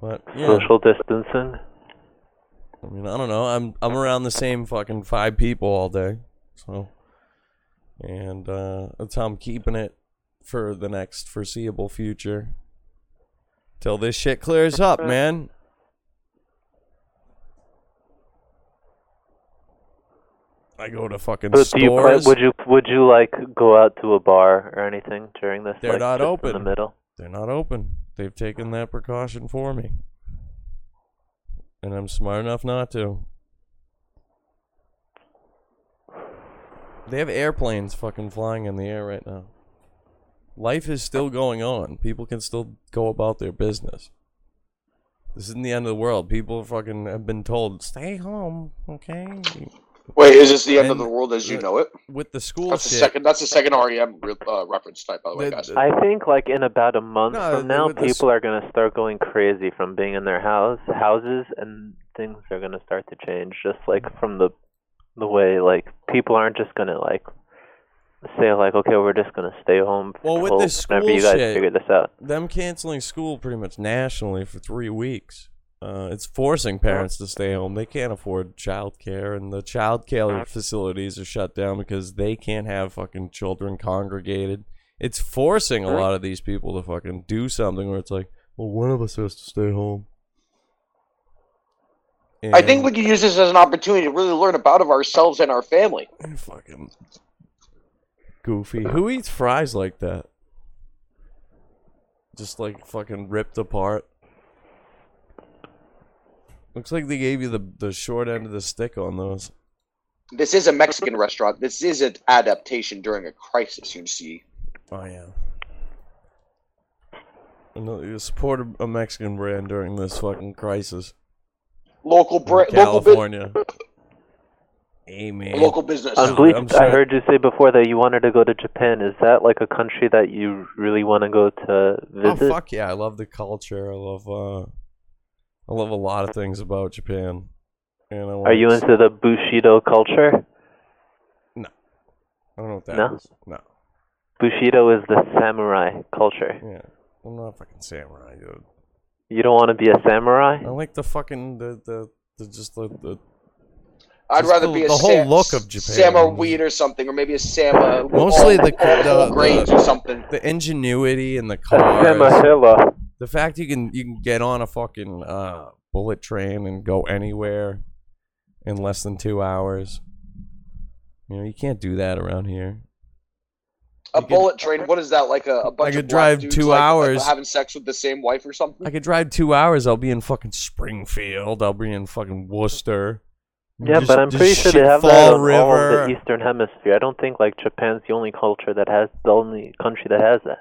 But yeah. Social distancing. I mean, I don't know. I'm I'm around the same fucking five people all day, so, and uh, that's how I'm keeping it for the next foreseeable future. Till this shit clears up, man. I go to fucking But do you stores. would you would you like go out to a bar or anything during this? They're like, not open. in the middle. They're not open. They've taken that precaution for me, and I'm smart enough not to. They have airplanes fucking flying in the air right now. Life is still going on. People can still go about their business. This isn't the end of the world. People fucking have been told, stay home, okay? Wait, is this the end of the world as you know it? With the school That's the shit. second. That's the second REM re- uh, reference type, by the way, guys. I think like in about a month No, from now, with this- people are gonna start going crazy from being in their house houses, and things are gonna start to change. Just like from the the way like people aren't just gonna like say like, okay, we're just gonna stay home. Well, with till this whenever school you guys shit- figure this out. them canceling school pretty much nationally for three weeks. Uh, it's forcing parents to stay home. They can't afford childcare, and the childcare facilities are shut down because they can't have fucking children congregated. It's forcing a lot of these people to fucking do something where it's like, well, one of us has to stay home. I think we can use this as an opportunity to really learn about of ourselves and our family. fucking goofy. Who eats fries like that? Just like fucking ripped apart. Looks like they gave you the the short end of the stick on those. This is a Mexican restaurant. This is an adaptation during a crisis. You see, Oh yeah. And you support a- Mexican brand during this fucking crisis. local brand, local California. Amen. local business. On Bleach, I'm I heard you say before that you wanted to go to Japan. Is that like a country that you really want to go to visit? Oh fuck yeah! I love the culture. I love uh, I love a lot of things about Japan. And I Are wanna you s- into the Bushido culture? No, I don't know what that No? is. No. Bushido is the samurai culture. Yeah. I'm not a fucking samurai, dude. You don't want to be a samurai? I like the fucking the the, the just the, the I'd rather the- be a the whole Sam, look of Japan. Sama Weed or something, or maybe a Sama. Mostly all- the, all the, the- grains or something. the ingenuity in the Sama cars. The fact you can you can get on a fucking uh, bullet train and go anywhere in less than two hours. You know you can't do that around here. A bullet train. What is that? Like a, a bunch could of drive dudes, two like, hours. like, having sex with the same wife or something. I could drive two hours. I'll be in fucking Springfield. I'll be in fucking Worcester. Mm. Yeah, Just- but I'm pretty sure they have that Fall on all of the Eastern Hemisphere. I don't think like Japan's the only culture that has the only country that has that.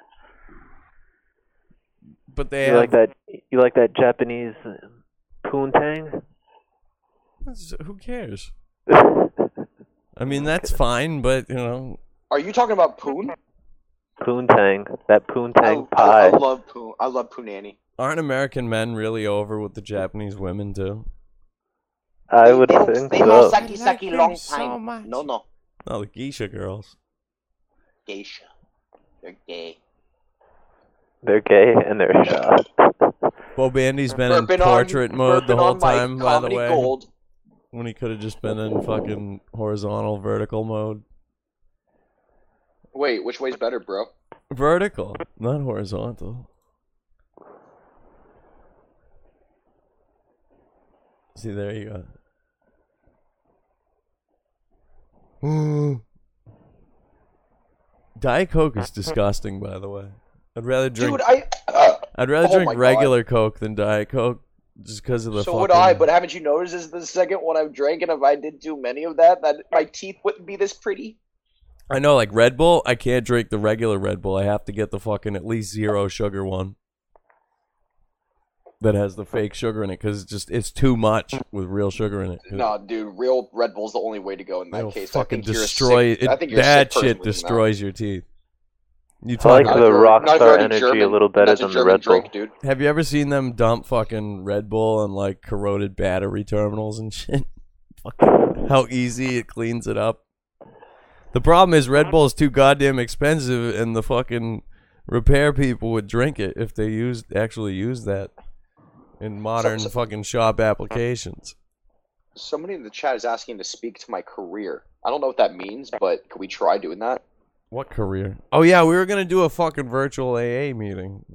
But they You have like that? You like that Japanese poontang? Who cares? I mean that's fine, but you know Are you talking about poon? Poontang, that poontang I, pie. I love poon. I love punani. aren't American men really over with the Japanese women too? I would They don't- think they know so. Saki Saki long time. much. No, no, No, the geisha girls. geisha. They're gay. They're gay and they're shot. Bo Bandy's been in Burping on- portrait mode the whole time, by the way. gold. When he could have just been in fucking horizontal, vertical mode. Wait, which way's better, bro? Vertical, not horizontal. See, there you go. Diet Coke is disgusting, by the way. I'd rather drink. Dude, I. Uh, I'd rather oh drink God. regular Coke than Diet Coke, just because of the. so fucking... would I, but haven't you noticed this is the second one I've drank, and if I did too many of that, that my teeth wouldn't be this pretty? I know, like Red Bull, I can't drink the regular Red Bull. I have to get the fucking at least zero sugar one that has the fake sugar in it because it's just it's too much with real sugar in it. No, dude, real Red Bull's the only way to go in that It'll case. fucking I think you're a destroy sick, I it. think you're That shit destroys your teeth. You I like talk the Not if you're Rockstar already energy a little better than the German Red Bull. dude. Have you ever seen them dump fucking Red Bull on like corroded battery terminals and shit? How easy it cleans it up. The problem is Red Bull is too goddamn expensive, and the fucking repair people would drink it if they used actually use that in modern so- fucking shop applications. Somebody in the chat is asking to speak to my career. I don't know what that means, but could we try doing that? What career? Oh yeah, we were gonna do a fucking virtual AA meeting.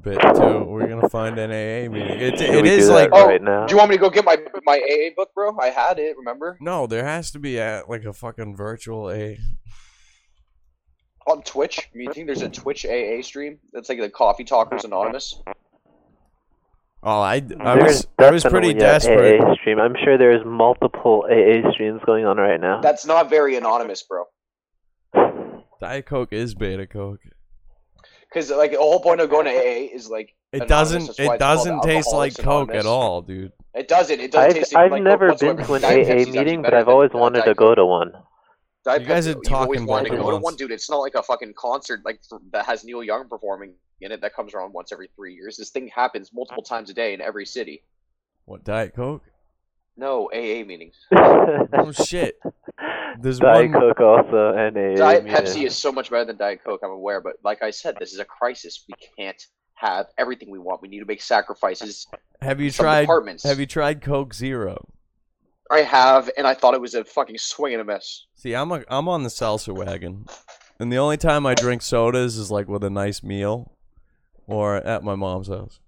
Bit too. We're gonna find an AA meeting. It, Should it we do is that like oh, right now? Do you want me to go get my my AA book, bro? I had it. Remember no, there has to be a, like a fucking virtual AA. on Twitch? You think there's a Twitch AA stream that's like the Coffee Talkers Anonymous? Oh, I, I There's was I was pretty desperate. AA stream. I'm sure there's multiple AA streams going on right now. That's not very anonymous, bro. Diet Coke is Beta Coke. Because like the whole point of going to AA is like It doesn't it doesn't taste like Alcoholics Coke Anonymous. at all, dude. It doesn't. It doesn't I've, taste I've like never Coke been to an AA meeting, but I've always wanted to go to one. Diet You guys Pepsi- are you've talking wanted to go to one, dude. It's not like a fucking concert like for, that has Neil Young performing in it that comes around once every three years. This thing happens multiple times a day in every city. What Diet Coke? No AA meetings. Oh shit! There's Diet one. Coke also and AA Diet meeting. Pepsi is so much better than Diet Coke. I'm aware, but like I said, this is a crisis. We can't have everything we want. We need to make sacrifices. Have you tried? departments. Have you tried Coke Zero? I have, and I thought it was a fucking swing and a miss. See, I'm a, I'm on the seltzer wagon, and the only time I drink sodas is like with a nice meal, or at my mom's house.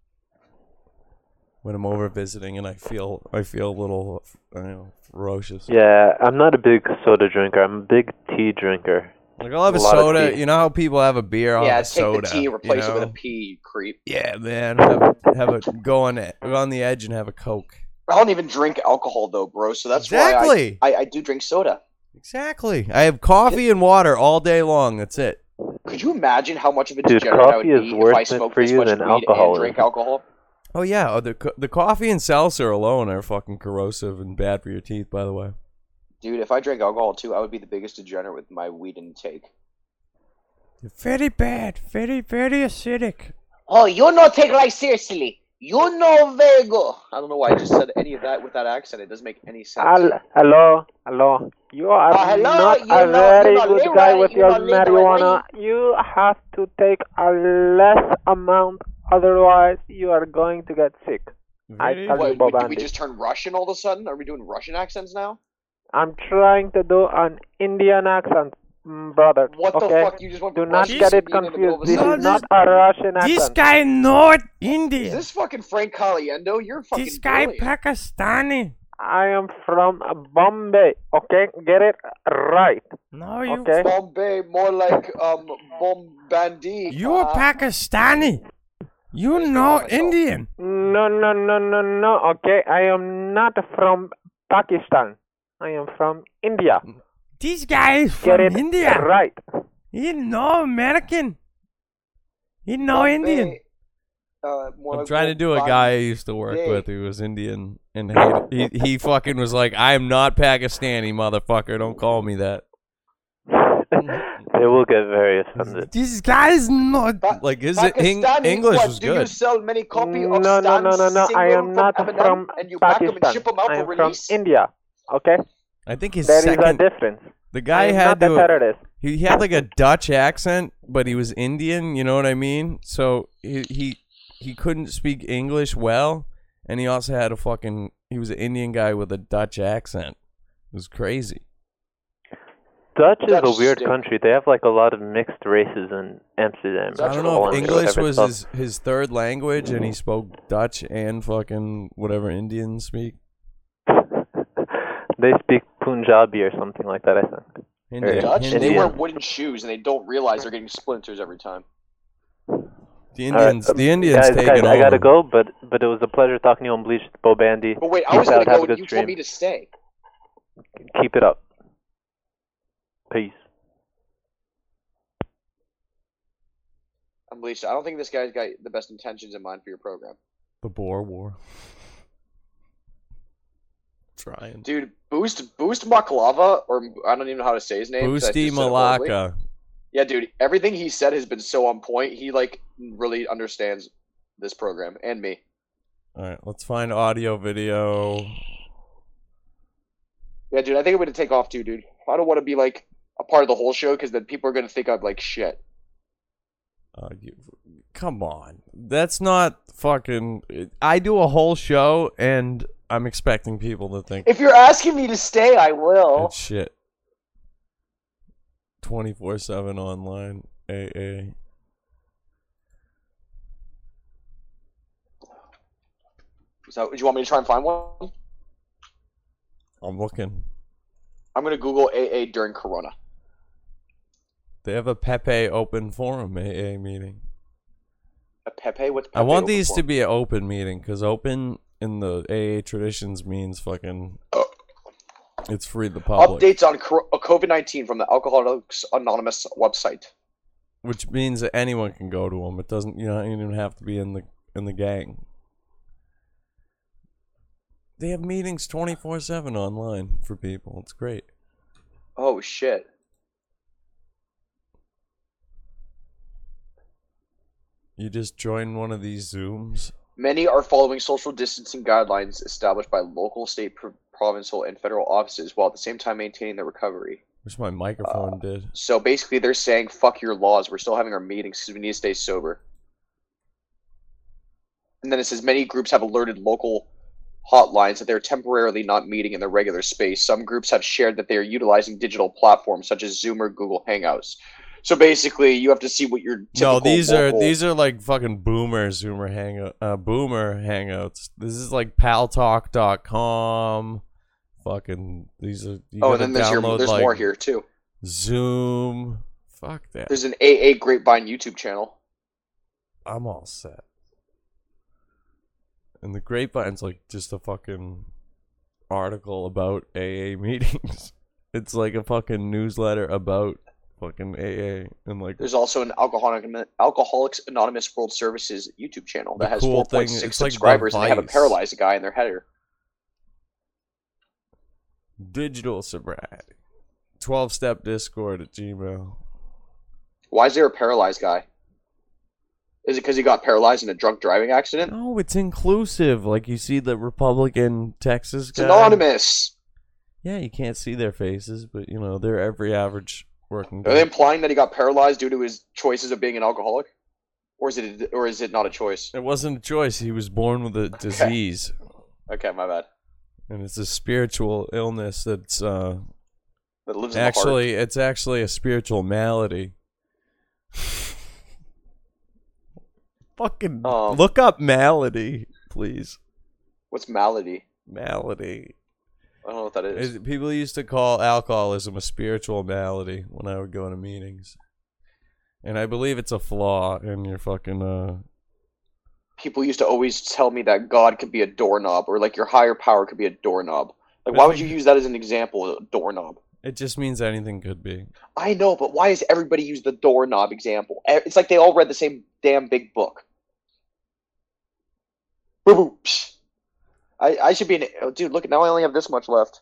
When I'm over visiting and I feel I feel a little, I don't know, ferocious. Yeah, I'm not a big soda drinker. I'm a big tea drinker. Like I'll have a, A soda. You know how people have a beer on yeah, a take soda. the T, you replace it with a know? P, you creep. Yeah, man. Have have a go on it, go on the edge and have a Coke. I don't even drink alcohol though, bro. So that's Exactly. why I, I, I do drink soda. Exactly. I have coffee and water all day long. That's it. Could you imagine how much of a Dude, degenerate I would coffee is be if worse I smoked for this you much than weed alcohol and drank is. alcohol? Oh yeah, oh, the co- the coffee and seltzer alone are fucking corrosive and bad for your teeth. By the way. Dude, if I drank alcohol too, I would be the biggest degenerate with my weed intake. Very bad. Very very acidic. Oh, you not take life seriously. You know Vego. I don't know why I just said any of that with that accent. It doesn't make any sense. Hel- hello, hello. You are Uh, hello, not you a know- very you know good Leroy, guy with you your know Leroy, marijuana. You have to take a less amount, otherwise you are going to get sick. I Really? tell you, What, did we just turn Russian all of a sudden? Are we doing Russian accents now? I'm trying to do an Indian accent, brother. What the okay? fuck? You just went Do not get it being in the middle of confused. This sentence? is not a Russian accent. This guy North Is Indian. this fucking Frank Caliendo? You're fucking This guy brilliant. Pakistani. I am from Bombay. Okay, get it right. No, you. Okay. Bombay, more like um Bombandi. You're uh, Pakistani. You know Indian. No, no, no, no, no. Okay, I am not from Pakistan. I am from India. This guy is Get from it India. right. He's no American. He's no Bombay, Indian. Uh, I'm trying to do a guy I used to work Bombay. with who was Indian and hated, he he fucking was like, I am not Pakistani, motherfucker. Don't call me that. they will get very offended. These guy's not Pa- like his Eng- English what, was do you good. sell many copy of No, no, no, no, no. I single am not Eminem from and you pack 'em and Pakistan. ship 'em out I for am from? India. Okay, I think his second. there is a difference. the I guy am had not a to terrorist. he had like a Dutch accent, but he was Indian. You know what I mean? So he he he couldn't speak English well, and he also had a fucking he was an Indian guy with a Dutch accent. It was crazy. Dutch is Dutch a weird stink. country. They have like a lot of mixed races in Amsterdam. I don't know if English was it's his, his third language and he spoke Dutch and fucking whatever Indians speak. they speak Punjabi or something like that. I think. Indian. Dutch, Indian. they wear wooden shoes and they don't realize they're getting splinters every time. The Indians. All right, the um, Indians guys, taking guys, I gotta go, but but it was a pleasure talking to you on Bleach, Bo Bandy. But wait, I Peace was gonna out, have go a and you stream. told me to stay. Keep it up. Peace. I'm Bleached. I don't think this guy's got the best intentions in mind for your program. The Boer War. Trying. Dude, Boost Boost Maklava, or I don't even know how to say his name. Boosty just said it horribly. Malaka. Yeah, dude, everything he said has been so on point. He like really understands this program and me. All right, let's find audio, video. Yeah, dude, I think I'm gonna take off too, dude. I don't want to be like a part of the whole show because then people are gonna think I'm like shit. Uh, you, come on, that's not fucking. I do a whole show, and I'm expecting people to think If you're asking me to stay, I will. it's shit. Twenty four seven online AA. So, do you want me to try and find one? I'm looking. I'm gonna Google AA during Corona. They have a Pepe open forum AA meeting. A Pepe? What's Pepe I want these for? to be an open meeting because open in the AA traditions means fucking. Uh, it's free the public, Updates on uh, COVID nineteen from the Alcoholics Anonymous website. which means that anyone can go to them. It doesn't. You don't even have to be in the in the gang. They have meetings twenty four seven online for people. It's great. Oh shit! You just join one of these Zooms. Many are following social distancing guidelines established by local, state, pro- provincial, and federal offices, while at the same time maintaining their recovery. Which my microphone uh, did. So basically, they're saying, "Fuck your laws. We're still having our meetings because we need to stay sober." And then it says many groups have alerted local hotlines that they're temporarily not meeting in their regular space. Some groups have shared that they are utilizing digital platforms such as Zoom or Google Hangouts. So basically, you have to see what your No, these are these are like fucking boomer Zoomer hangout, uh, boomer hangouts. This is like paltalk.com. Fucking these are. Oh, and then there's your, there's like, more here too. Zoom. Fuck that. There's an AA Grapevine YouTube channel. I'm all set. And the grapevine's like just a fucking article about AA meetings. It's like a fucking newsletter about fucking AA and like There's also an Alcoholic, Alcoholics Anonymous World Services YouTube channel that has cool 4.6 thing, it's like the subscribers, and they have a paralyzed guy in their header. digital sobriety. 12 step discord at Gmail. Why is there a paralyzed guy? Is it because he got paralyzed in a drunk driving accident? No, it's inclusive. Like you see the Republican Texas It's guy. anonymous. Yeah, you can't see their faces, but you know they're every average working. Are they implying that he got paralyzed due to his choices of being an alcoholic? or is it or is it not a choice? It wasn't a choice. He was born with a disease, Okay, my bad. and it's a spiritual illness that's uh, That lives in the heart. actually it's actually a spiritual malady. Fucking Um, look up malady, please. What's malady? Malady. I don't know what that is. It- people used to call alcoholism a spiritual malady when I would go to meetings. And I believe it's a flaw in your fucking uh People used to always tell me that God could be a doorknob, or like your higher power could be a doorknob. Like, why would you use that as an example? A doorknob. it just means anything could be. I know, but why does everybody use the doorknob example? It's like they all read the same damn big book. Boo boo. psh. I I should be an oh, dude. Look, now I only have this much left.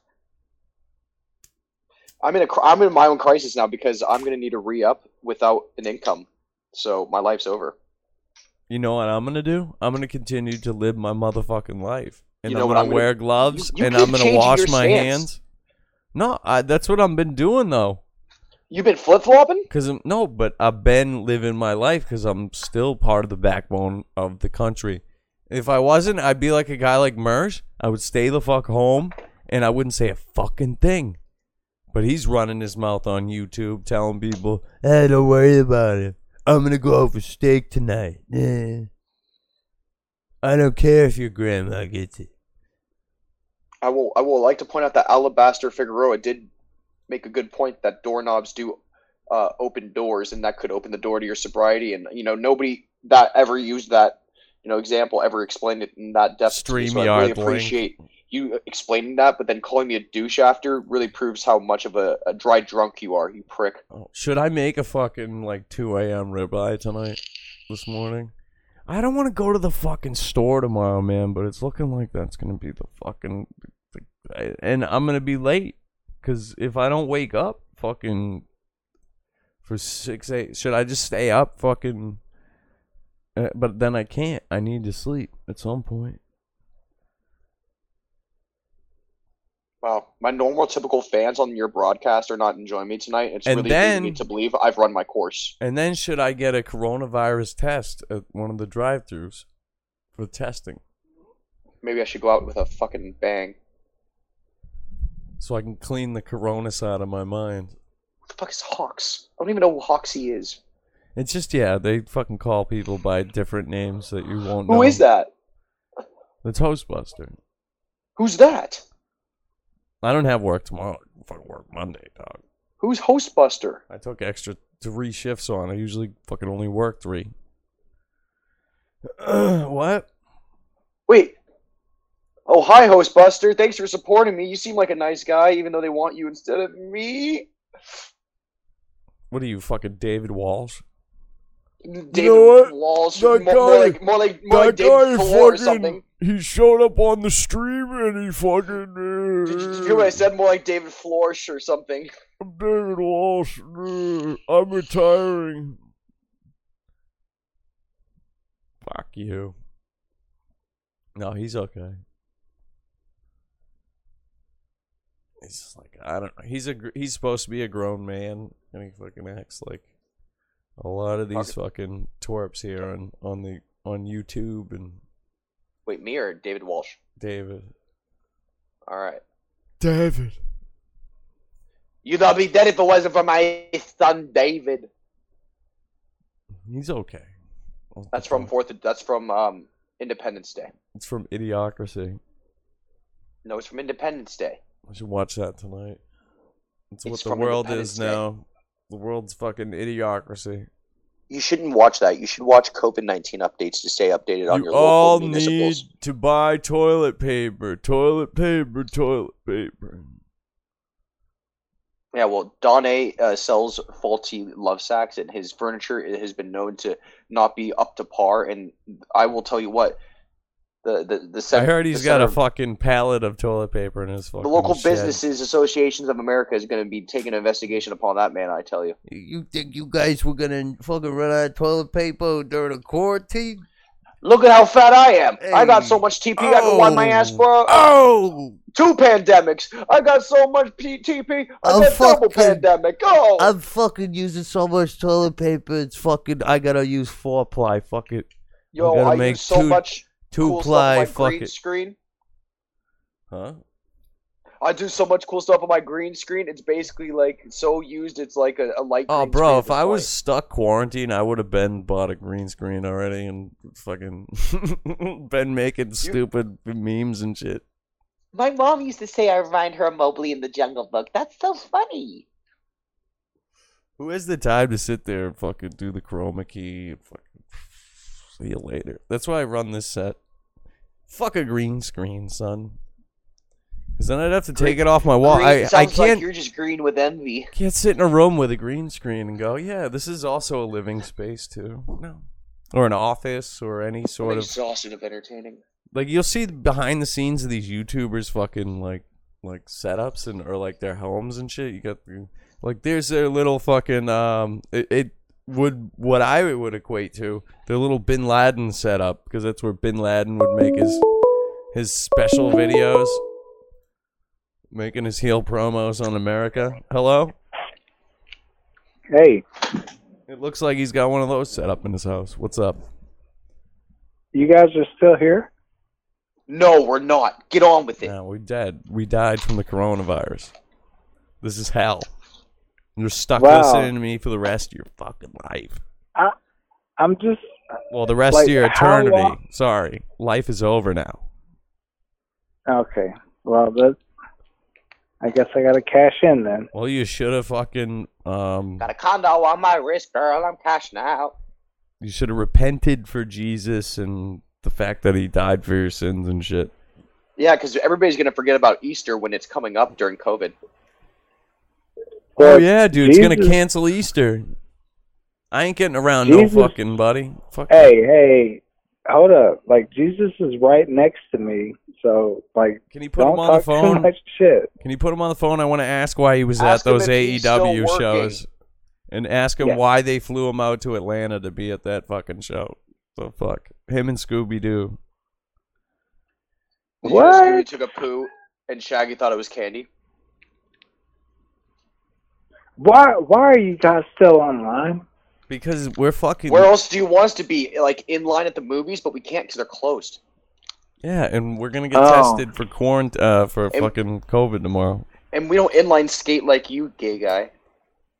I'm in a I'm in my own crisis now because I'm gonna need to re up without an income, so my life's over. You know what I'm gonna do? I'm gonna continue to live my motherfucking life. And You know I'm what gonna I'm gonna- wear gloves You- you and I'm gonna wash my stance. hands. No, I, that's what I've been doing though. You've been flip flopping. Cause I'm, no, but I've been living my life because I'm still part of the backbone of the country. If I wasn't, I'd be like a guy like Mersh. I would stay the fuck home and I wouldn't say a fucking thing. But he's running his mouth on YouTube, telling people, "Hey, don't worry about it. I'm gonna go out for steak tonight. Yeah. I don't care if your grandma gets it." I will I will like to point out that Alabaster Figueroa did make a good point that doorknobs do uh, open doors, and that could open the door to your sobriety. And you know, nobody that ever used that you know example ever explained it in that depth. to me, so I really link. appreciate you explaining that, but then calling me a douche after really proves how much of a, a dry drunk you are, you prick. Oh, should I make a fucking like 2 a.m. ribeye tonight? This morning? I don't want to go to the fucking store tomorrow, man, but it's looking like that's gonna be the fucking. And I'm gonna be late because if I don't wake up, fucking for six eight, should I just stay up, fucking? Uh, but then I can't. I need to sleep at some point. Wow, my normal typical fans on your broadcast are not enjoying me tonight. It's And really then- leading me to believe I've run my course. And then should I get a coronavirus test at one of the drive-throughs for testing? Maybe I should go out with a fucking bang. so I can clean the coronas out of my mind. What the fuck is Hawks? I don't even know who Hawksy is. It's just yeah, they fucking call people by different names that you won't know. Who is that? The Toastbuster. Who's that? I don't have work tomorrow. I fucking work Monday, dog. Who's Hostbuster? I took extra three shifts on. I usually fucking only work three. what? Wait. Oh, hi, Hostbuster. Thanks for supporting me. You seem like a nice guy, even though they want you instead of me. What are you, fucking David Walsh? David what? Walsh. That more, more guy- like more like more like that David guy or fucking- something. He showed up on the stream and he fucking. Uh, Did you, you hear what I said? More like David Florsch or something. I'm David Walsh. Uh, I'm retiring. Fuck you. No, he's okay. He's just like I don't know. He's a he's supposed to be a grown man, and he fucking acts like a lot of these fucking twerps here on on the on YouTube and Wait, me or David Walsh? David. All right. David. You'd all be dead if it wasn't for my son David. He's okay. That's from Fourth. That's from um Independence Day. It's from Idiocracy. No, it's from Independence Day. I should watch that tonight. It's, what the world is Day. now. The world's fucking idiocracy. You shouldn't watch that. You should watch COVID nineteen updates to stay updated on You your all local need to buy toilet paper, toilet paper, toilet paper. Yeah, well, Don A uh, sells faulty love sacks, and his furniture has been known to not be up to par. And I will tell you what, the the the I heard he's got center a fucking pallet of toilet paper in his fucking the local shed. businesses associations of America is going to be taking an investigation upon that man. I tell you. You think you guys were gonna fucking run out of toilet paper during the quarantine? Look at how fat I am. I got so much TP I can wipe my oh. ass, bro. Oh, two pandemics. I got so much TP. I I'm got double fucking- pandemic. Oh, I'm fucking using so much toilet paper. It's fucking. I gotta use four ply. Fuck it. yo, gotta I make use so two- much two cool ply. stuff on my Fuck green it. screen. Huh? I do so much cool stuff on my green screen. It's basically like so used. It's like a, a light. Oh, green bro, screen if I display. was stuck quarantined, I would have been bought a green screen already and fucking been making stupid memes and shit. My mom used to say I remind her of Mowgli in the Jungle Book. That's so funny. Who has the time to sit there and fucking do the chroma key? and Fucking see you later. That's why I run this set. Fuck a green screen, son. Because then I'd have to take it off my wall. Green- I, I sounds like can't you're just green with envy. can't sit in a room with a green screen and go, yeah, this is also a living space too. No. Or an office or any I'm sort of exhausted of entertaining. like you'll see behind the scenes of these YouTubers fucking like like setups and or like their homes and shit. You got the, like there's their little fucking um it, it would what I would equate to their little Bin Laden setup because that's where Bin Laden would make his his special videos, making his heel promos on America. Hello. Hey, It looks like he's got one of those set up in his house. What's up? you guys are still here? No, we're not. Get on with it. No, we're dead. We died from the coronavirus. This is hell. You're stuck Wow. listening to me for the rest of your fucking life. I, I'm just. Well, the rest Like, of your eternity. long- Sorry, life is over now. Okay. Well, that. I guess I got to cash in then. Well, you should have fucking um. Got a condo on my wrist, girl. I'm cashing out. You should have repented for Jesus and the fact that he died for your sins and shit. Yeah, because everybody's gonna forget about Easter when it's coming up during COVID. Oh yeah, dude, it's gonna cancel Easter. I ain't getting around Jesus- no fucking buddy. Fuck. Hey, hey, hold up! Like Jesus is right next to me, so like. Can you put him on the phone? shit. Can you put him on the phone? I want to ask why he was Ask at those if he's still AEW shows, and ask him Yeah. why they flew him out to Atlanta to be at that fucking show. The fuck, him and Scooby Doo. You know, What? Scooby took a poo and Shaggy thought it was candy. Why? Why are you guys still online? Because we're fucking Where else do you want us to be? Like in line at the movies, but we can't because they're closed. yeah, and we're gonna get Oh. tested for quarant uh for And- fucking COVID tomorrow. And we don't inline skate like you, gay guy.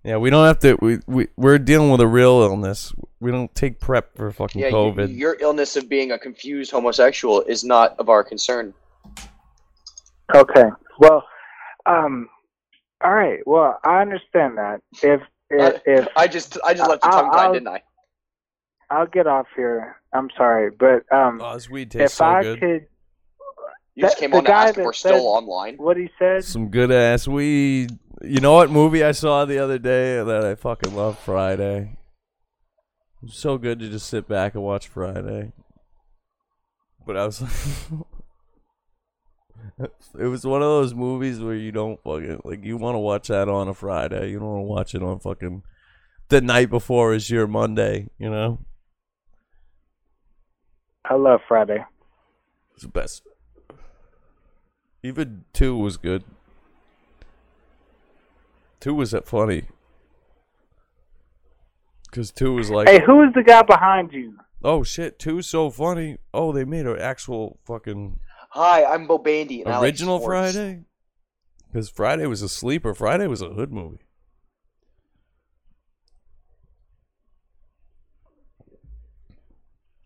Yeah, we don't have to. We we we're dealing with a real illness. We don't take prep for fucking Yeah, you- COVID. your illness of being a confused homosexual is not of our concern. Okay. Well, um, all right. Well, I understand that. If if, if I just I just left you I'll- tongue tied, I'll- didn't I? I'll get off here. I'm sorry, but um, oh, this weed if tastes so I good. could, You just the- came the on to ask if we're still online. what he said. Some good ass weed. You know what movie I saw the other day that I fucking love? Friday. It's so good to just sit back and watch Friday. But I was like, it was one of those movies where you don't fucking like you want to watch that on a Friday. You don't want to watch it on fucking the night before is your Monday. You know, I love Friday. it's the best. Even two was good. Two was that funny. Cause two was like, Hey, who is the guy behind you? oh shit, two's so funny. Oh, they made an actual fucking Hi, I'm Bo Bandy. And I like original sports. Friday. Because Friday was a sleeper. Friday was a hood movie.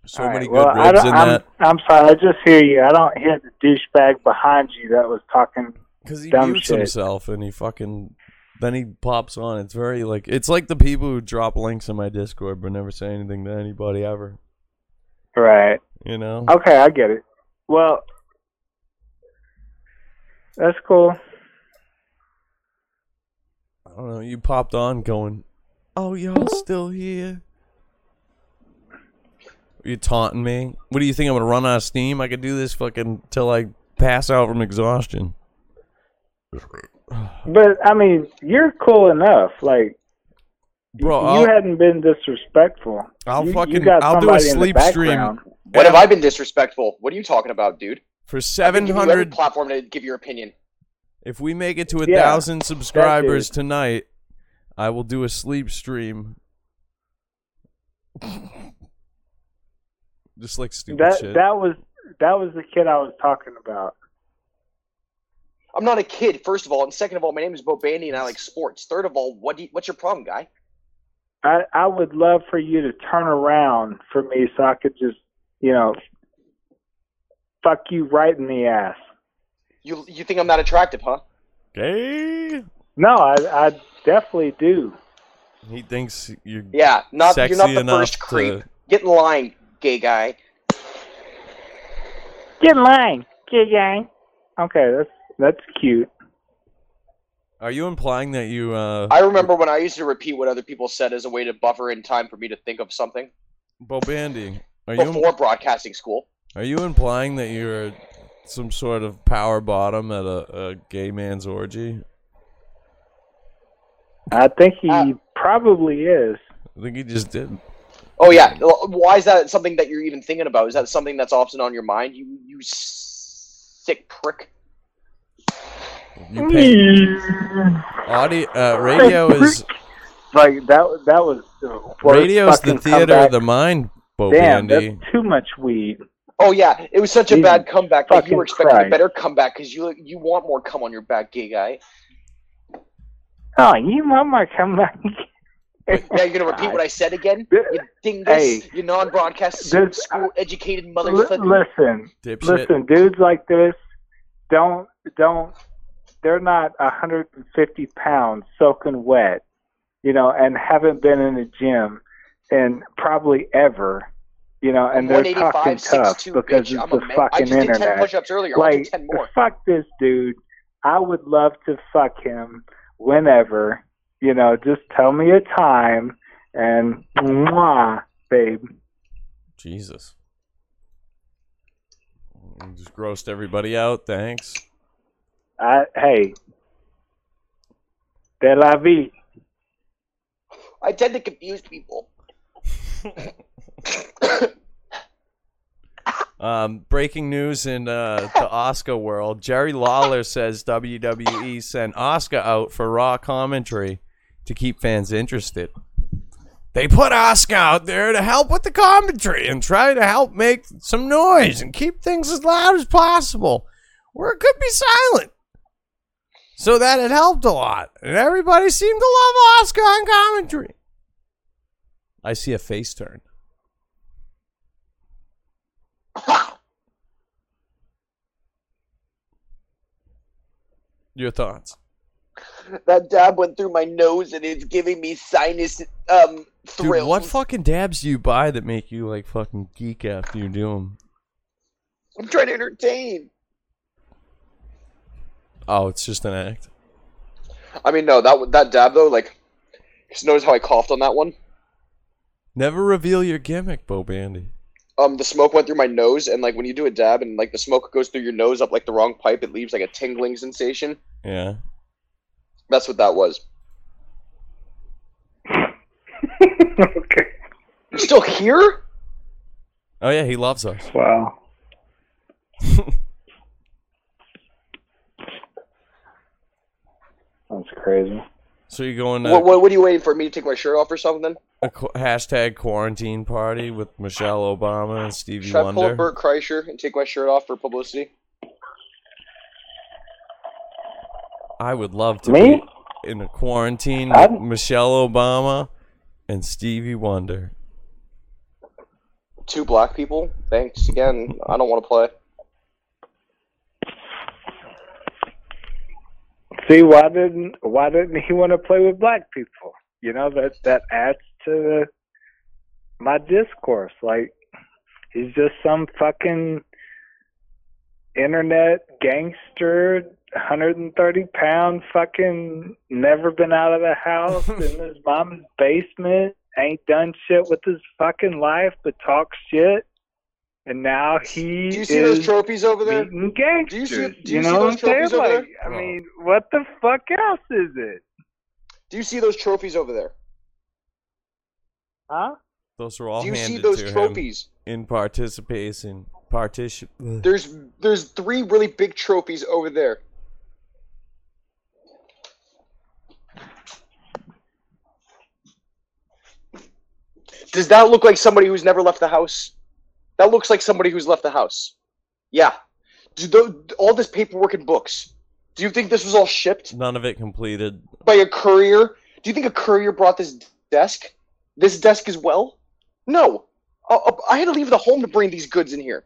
So All many right, good well, I ribs don't- in I'm, that. I'm sorry. I just hear you. I don't hear the douchebag behind you that was talking Because he dumb mutes shit. himself and he fucking then he pops on. It's very like it's like the people who drop links in my Discord but never say anything to anybody ever. Right. You know? Okay, I get it. Well, that's cool. I don't know. You popped on going, "Oh, y'all still here?" Are you taunting me? What do you think? I'm gonna run out of steam? I could do this fucking till I pass out from exhaustion. But I mean, you're cool enough. Like, Bro, you I'll- hadn't been disrespectful. I'll You- you fucking- got I'll do a somebody in the sleep stream. background. When have I been disrespectful? What are you talking about, dude? For I'll seven give you platform to give your opinion. if we make it to a Yeah, thousand subscribers tonight, I will do a sleep stream. Just like stupid That shit. that was that was the kid I was talking about. I'm not a kid, first of all, and second of all, my name is Bo Bandy and I like sports. Third of all, what do you, what's your problem, guy? I I would love for you to turn around for me so I could just you know fuck you right in the ass. You you think I'm not attractive, huh? Gay. No, I I definitely do. He thinks you're Yeah, not sexy you're not the enough first to- creep. Get in line, gay guy. Get in line, gay gang. Okay, that's that's cute. Are you implying that you? uh I remember when I used to repeat what other people said as a way to buffer in time for me to think of something Bo Bandy, are you before broadcasting school. Are you implying that you're some sort of power bottom at a, a gay man's orgy? I think he Uh, probably is. I think he just did. Oh yeah, why is that something that you're even thinking about? Is that something that's often on your mind? You you sick prick. You pay audio. Uh, radio is like that. That was the worst radio's the theater comeback. of the mind. Bo Damn, Bandy. that's too much weed. Oh yeah, it was such a Jesus bad comeback that you were fucking expecting a better comeback because you you want more come on your back, gay guy. Oh, you want my comeback? Now you're gonna repeat what I said again? You dingus, Hey. you non-broadcast This- school educated L- motherfucker. listen, Dipshit. listen, dudes like this don't don't. They're not 150 pounds soaking wet, you know, and haven't been in a gym and probably ever, you know, and they're 185, talking tough 6'2", because bitch. it's I'm the a man. I fucking just did 10 internet. push-ups earlier. I'll do Like, 10 more. fuck this dude. I would love to fuck him whenever, you know. Just tell me a time and mwah, babe. Jesus. You just grossed everybody out. Thanks. I, hey, de la vie. I tend to confuse people. Um, breaking news in uh, the Oscar world: Jerry Lawler says WWE sent Oscar out for Raw commentary to keep fans interested. They put Oscar out there to help with the commentary and try to help make some noise and keep things as loud as possible, where it could be silent. So that it helped a lot, and everybody seemed to love Oscar on commentary. I see a face turn. Your thoughts? That dab went through my nose and it's giving me sinus um thrills. Dude, what fucking dabs do you buy that make you like fucking geek after you do them? I'm trying to entertain. Oh, it's just an act. I mean, no, that that dab though, like, just notice how I coughed on that one. Never reveal your gimmick, Bo Bandy. Um, the smoke went through my nose, and like when you do a dab and like the smoke goes through your nose up like the wrong pipe, it leaves like a tingling sensation. Yeah. That's what that was. okay. You're still here? Oh yeah, he loves us. Wow. That's crazy. So you're going to What, what, what are you waiting for me to take my shirt off or something? A qu- hashtag quarantine party with Michelle Obama and Stevie Wonder. Should I pull up Bert Kreischer and take my shirt off for publicity? I would love to Me? be in a quarantine I'd- with Michelle Obama and Stevie Wonder. Two black people? Thanks again. I don't want to play. See, why didn't why didn't he want to play with black people? You know that that adds to my discourse. Like he's just some fucking internet gangster, 130 pound fucking never been out of the house in his mom's basement, ain't done shit with his fucking life but talk shit. And now he Do you see is those trophies over there? meeting Do you gangsters. see? Do you, know see those trophies over Like, there? I mean, what the fuck else is it? Do you see those trophies over there? Huh? Those are all Do you see those trophies? in participation partition. There's there's three really big trophies over there. Does that look like somebody who's never left the house? That looks like somebody who's left the house. Yeah. Do tho- all this paperwork and books. Do you think this was all shipped None of it completed. by a courier? Do you think a courier brought this desk? This desk as well? No. Uh, uh, I had to leave the home to bring these goods in here.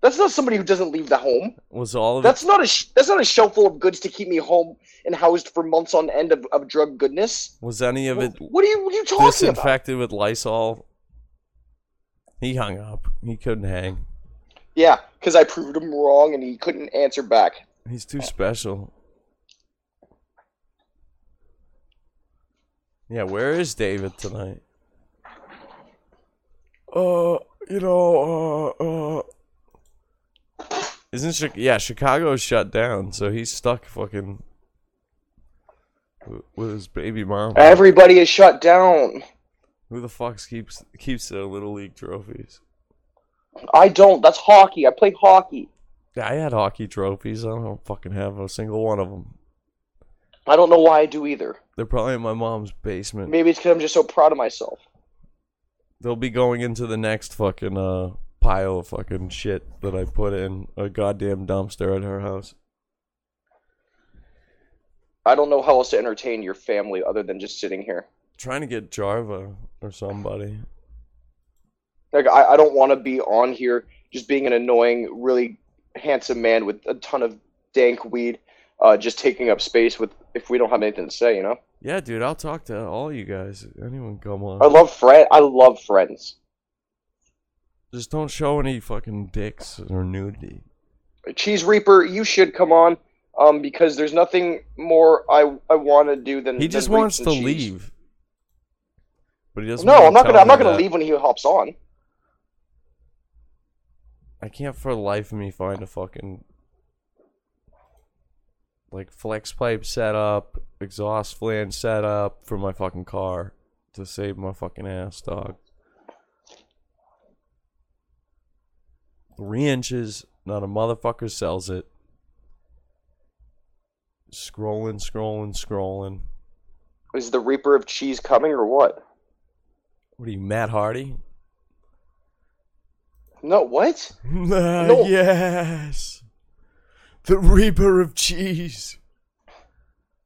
That's not somebody who doesn't leave the home. Was all of That's not a sh- that's not a shelf full of goods to keep me home and housed for months on end of, of drug goodness. Was any of it What are you what are you talking about? disinfected with Lysol? He hung up. He couldn't hang. Yeah, because I proved him wrong and he couldn't answer back. He's too special. Yeah, where is David tonight? Uh, you know, uh, uh. Isn't Chi- yeah Chicago's shut down, so he's stuck fucking wi- with his baby mom. Everybody is shut down. Who the fuck keeps keeps the little league trophies? I don't. That's hockey. I play hockey. Yeah, I had hockey trophies. I don't fucking have a single one of them. I don't know why I do either. They're probably in my mom's basement. Maybe it's because I'm just so proud of myself. They'll be going into the next fucking uh pile of fucking shit that I put in a goddamn dumpster at her house. I don't know how else to entertain your family other than just sitting here. Trying to get Jarva or somebody. Like I, I don't want to be on here just being an annoying, really handsome man with a ton of dank weed, uh, just taking up space with if we don't have anything to say, you know. Yeah, dude, I'll talk to all you guys. Anyone come on. I love friend. I love friends. Just don't show any fucking dicks or nudity. Cheese Reaper, you should come on, um, because there's nothing more I I want to do than He just reach wants to cheese. leave. But he doesn't No, I'm not gonna. I'm not gonna that. leave when he hops on. I can't for the life of me find a fucking like flex pipe setup, exhaust flange setup for my fucking car to save my fucking ass, dog. Three inches, not a motherfucker sells it. Scrolling, scrolling, scrolling. Is the Reaper of Cheese coming or what? What are you, Matt Hardy? No, what? Ah, yes. The Reaper of Cheese.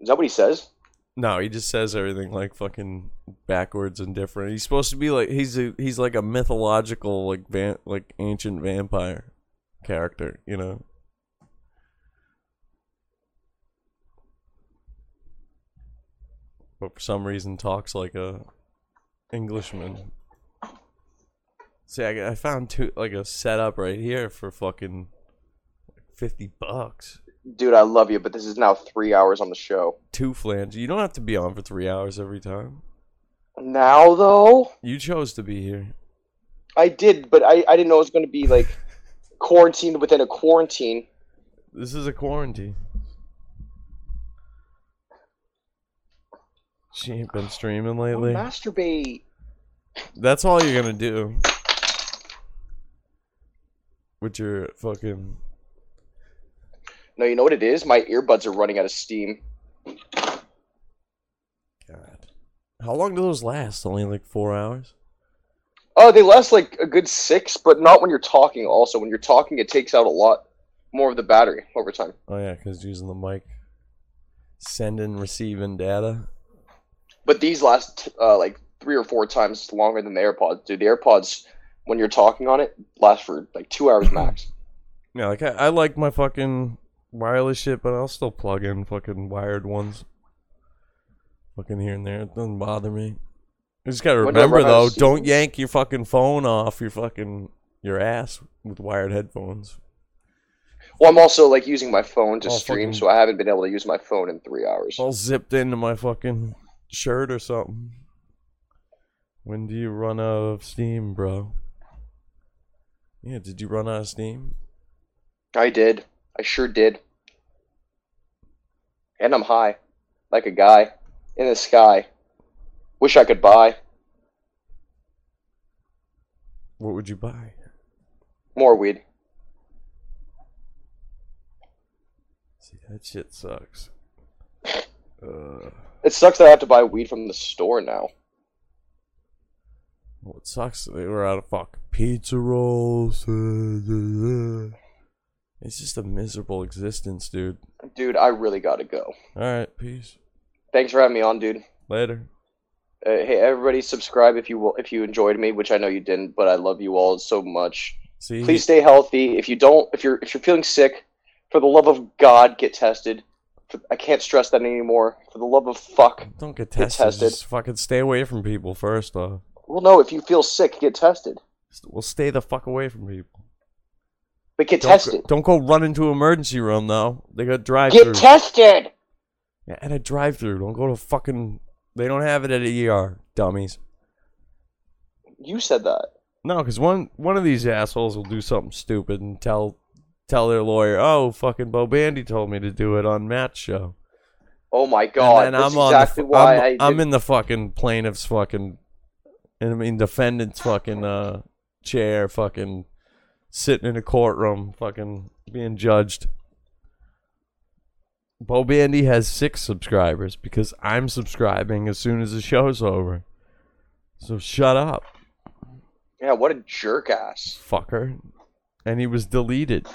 Is that what he says? No, he just says everything like fucking backwards and different. He's supposed to be like he's a, he's like a mythological like van, like ancient vampire character, you know. But for some reason talks like a Englishman. See, I, I found two like a setup right here for fucking fifty bucks. Dude, I love you, but this is now three hours on the show. Two flanges. You don't have to be on for three hours every time. Now though, You chose to be here. I did, but I, I didn't know it was going to be like quarantined within a quarantine. This is a quarantine. She ain't been streaming lately. Masturbate. That's all you're gonna do. With your fucking. No, you know what it is? My earbuds are running out of steam. God. How long do those last? Only like four hours? Oh, they last like a good six, but not when you're talking. Also, when you're talking, it takes out a lot more of the battery over time. Oh, yeah, because using the mic. Sending, receiving data. But these last uh, like three or four times longer than the AirPods. Dude, the AirPods, when you're talking on it, last for like two hours max. Yeah, like I, I like my fucking wireless shit, but I'll still plug in fucking wired ones. Fucking here and there. It doesn't bother me. You just gotta When do I remember out though, don't yank your fucking phone off your fucking your ass with wired headphones. Well, I'm also like using my phone to Oh, stream, fucking- so I haven't been able to use my phone in three hours. All zipped into my fucking shirt or something. When do you run out of steam, bro? Yeah, did you run out of steam? I did. I sure did. And I'm high, like a guy in the sky. Wish I could buy. What would you buy? More weed. See, that shit sucks. Uh, it sucks that I have to buy weed from the store now. Well, it sucks that they were out of fucking pizza rolls. It's just a miserable existence, dude. Dude, I really gotta go. All right, peace. Thanks for having me on, dude. Later. Uh, hey, everybody, subscribe if you will, if you enjoyed me, which I know you didn't, but I love you all so much. See, Please stay healthy. If you don't, if you're if you're feeling sick, for the love of God, get tested. For, I can't stress that anymore. For the love of fuck, don't get get tested. tested. Just fucking stay away from people first off. Well, no, if you feel sick, get tested. Well, stay the fuck away from people. But get Don't tested. Go, don't go run into emergency room though. They got drive Get through. tested. Yeah, at a drive through. Don't go to fucking. They don't have it at a ER, dummies. You said that. No, because one one of these assholes will do something stupid and tell tell their lawyer, "Oh, fucking Bo Bandy told me to do it on Matt's show." Oh my God, and I'm exactly on the, why I'm, I. I'm in the fucking plaintiff's fucking, I mean defendant's fucking uh chair, fucking sitting in a courtroom, fucking being judged. Bo Bandy has six subscribers because I'm subscribing as soon as the show's over. So shut up, Yeah, what a jerk ass. fucker. And he was deleted.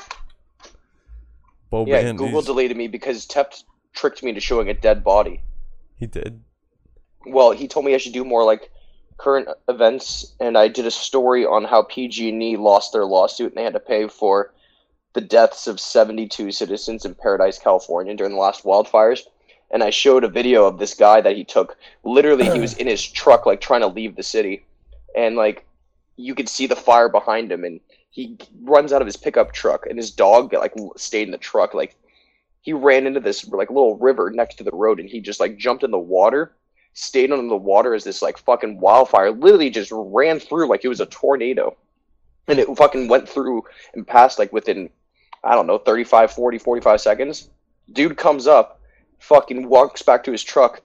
Bo yeah, Bandy's- Google deleted me because Tep tricked me into showing a dead body. He did. Well, he told me I should do more like current events, and I did a story on how PG&E lost their lawsuit and they had to pay for the deaths of 72 citizens in Paradise, California during the last wildfires. And I showed a video of this guy that he took. Literally, he was in his truck, like trying to leave the city, and like you could see the fire behind him, and he runs out of his pickup truck, and his dog like stayed in the truck, like he ran into this like little river next to the road and he just like jumped in the water stayed under the water as this like fucking wildfire literally just ran through like it was a tornado. And it fucking went through and passed like within i don't know 35 40 45 seconds. Dude comes up fucking walks back to his truck.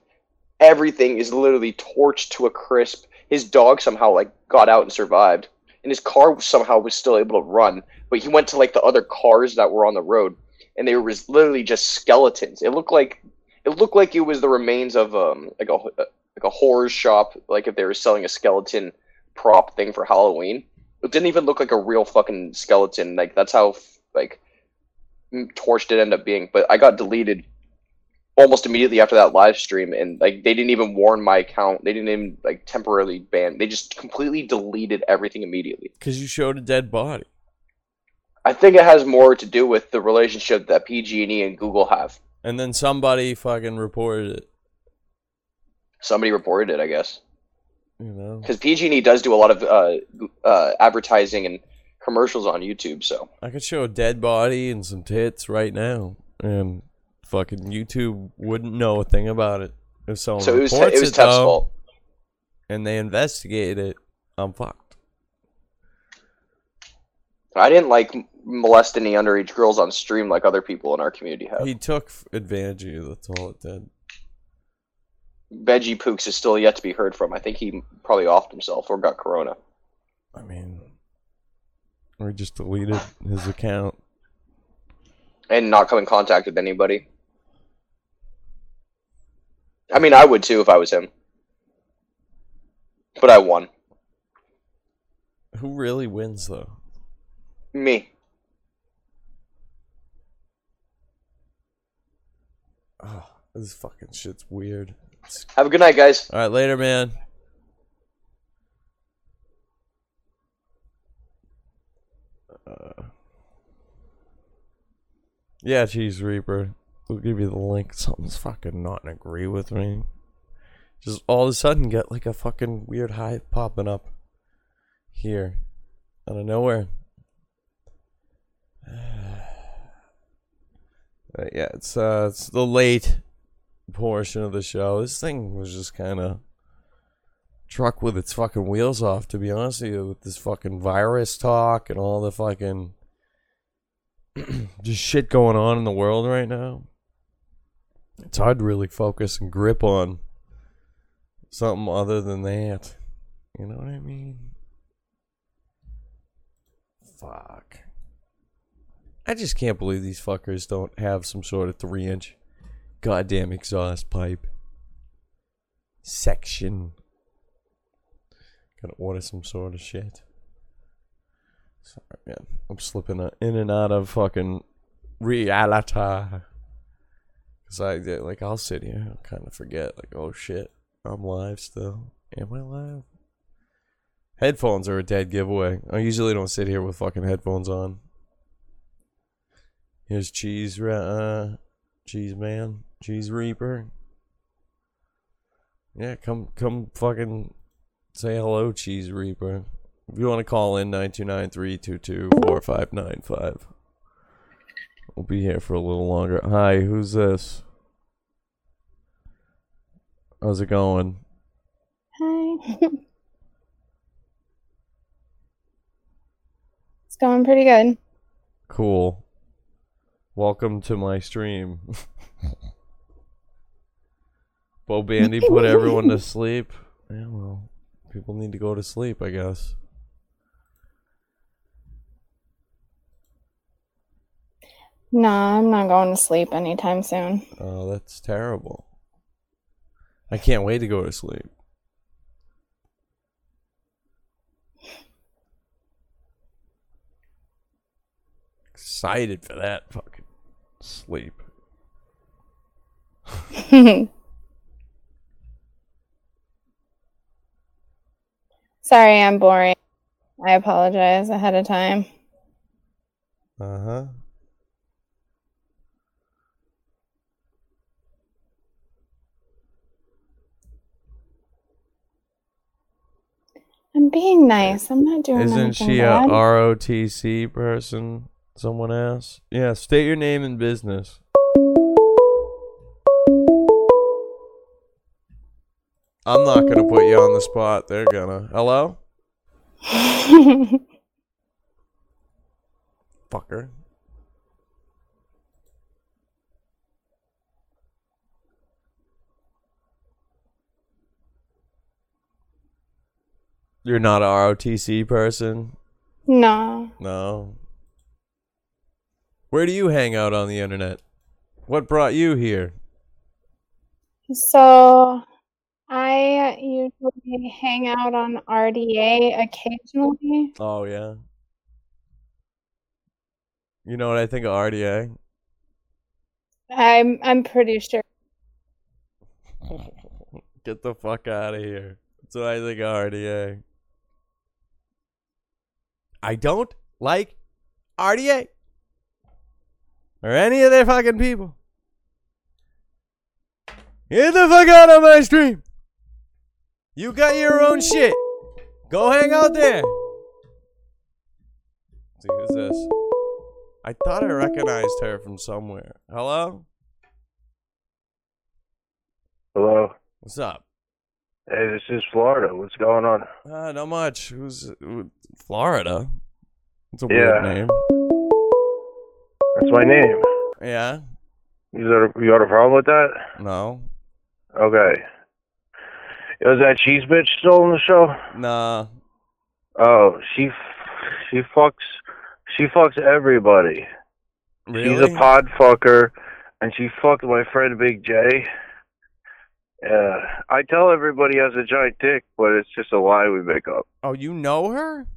Everything is literally torched to a crisp. His dog somehow like got out and survived. And his car somehow was still able to run but he went to like the other cars that were on the road. And they were literally just skeletons. It looked like it looked like it was the remains of um like a like a horror shop, like if they were selling a skeleton prop thing for Halloween. It didn't even look like a real fucking skeleton. Like that's how like torched it ended up being. But I got deleted almost immediately after that live stream, and like they didn't even warn my account. They didn't even like temporarily ban. They just completely deleted everything immediately. Because you showed a dead body. I think it has more to do with the relationship that PG&E and Google have. And then somebody fucking reported it. Somebody reported it, I guess. You know. Because PG&E does do a lot of uh, uh, advertising and commercials on YouTube. So I could show a dead body and some tits right now, and fucking YouTube wouldn't know a thing about it if someone So it was- reports it was it, Tef's though, fault. and they investigate it. I'm fucked. I didn't like molest any underage girls on stream like other people in our community have. He took advantage of you. That's all it did. Veggie Pooks is still yet to be heard from. I think he probably offed himself or got corona. I mean, or he just deleted his account. and not come in contact with anybody. I mean, I would too if I was him. But I won. Who really wins though? Me. Oh, this fucking shit's weird. Have a good night, guys. All right, later, man. Uh, yeah, Cheese Reaper. We'll give you the link. Something's fucking not agree with me. Just all of a sudden get like a fucking weird hive popping up here out of nowhere. Uh, yeah, it's uh, it's the late portion of the show. This thing was just kind of truck with its fucking wheels off. To be honest with you, with this fucking virus talk and all the fucking just shit going on in the world right now. It's hard to really focus and grip on something other than that. You know what I mean? Fuck. I just can't believe these fuckers don't have some sort of three inch goddamn exhaust pipe section. Gotta order some sort of shit. Sorry, man. I'm slipping in and out of fucking reality. Cause I like I'll sit here and kind of forget like oh shit I'm live still. Am I live? Headphones are a dead giveaway. I usually don't sit here with fucking headphones on. Here's cheese, Ra- uh, cheese man, cheese reaper. Yeah, come come fucking say hello, cheese reaper. If you want to call in 929-322-4595. We'll be here for a little longer. Hi, who's this? How's it going? Hi. it's going pretty good. Cool. Welcome to my stream. Bo Bandy put everyone to sleep. Yeah, well, people need to go to sleep, I guess. Nah, I'm not going to sleep anytime soon. Oh, that's terrible. I can't wait to go to sleep. Excited for that fucking sleep. Sorry, I'm boring. I apologize ahead of time. Uh huh. I'm being nice. I'm not doing Isn't she a bad. ROTC person? Someone asked. Yeah, state your name and business. I'm not gonna put you on the spot. They're gonna. Hello? Fucker. You're not a ROTC person? no. No. Where do you hang out on the internet? What brought you here? So I usually hang out on RDA occasionally. Oh yeah. You know what I think of RDA? I'm I'm pretty sure. Get the fuck out of here. That's what I think of RDA. I don't like RDA. Or any of their fucking people. Get the fuck out of my stream. You got your own shit. Go hang out there. see who's this? I thought I recognized her from somewhere. Hello? Hello. What's up? Hey, this is Florida. What's going on? Uh, not much. Who's who- Florida? It's a Yeah. weird name. That's my name. Yeah. You got a, you got a problem with that? No. Okay. Was that cheese bitch still on the show? Nah. Oh, she she fucks she fucks everybody. Really? She's a pod fucker, and she fucked my friend Big J. Yeah, I tell everybody has a giant dick, but it's just a lie we make up. Oh, you know her?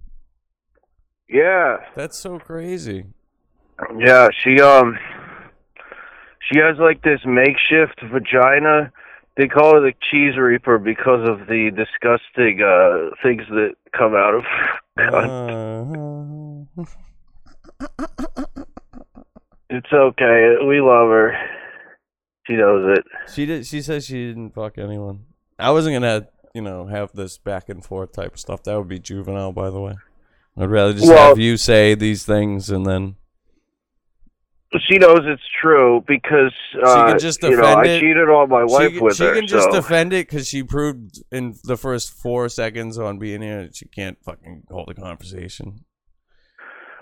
Yeah, That's so crazy. Yeah, she um she has like this makeshift vagina. They call her the cheese reaper because of the disgusting uh things that come out of her. it's okay. We love her. She knows it. She did. She says she didn't fuck anyone. I wasn't gonna, you know, have this back and forth type of stuff. That would be juvenile, by the way. I'd rather just Well- have you say these things and then She knows it's true because uh, she can just you defend know, I cheated on my wife can- with she her. can just so. defend it because she proved in the first four seconds on being here that she can't fucking hold a conversation.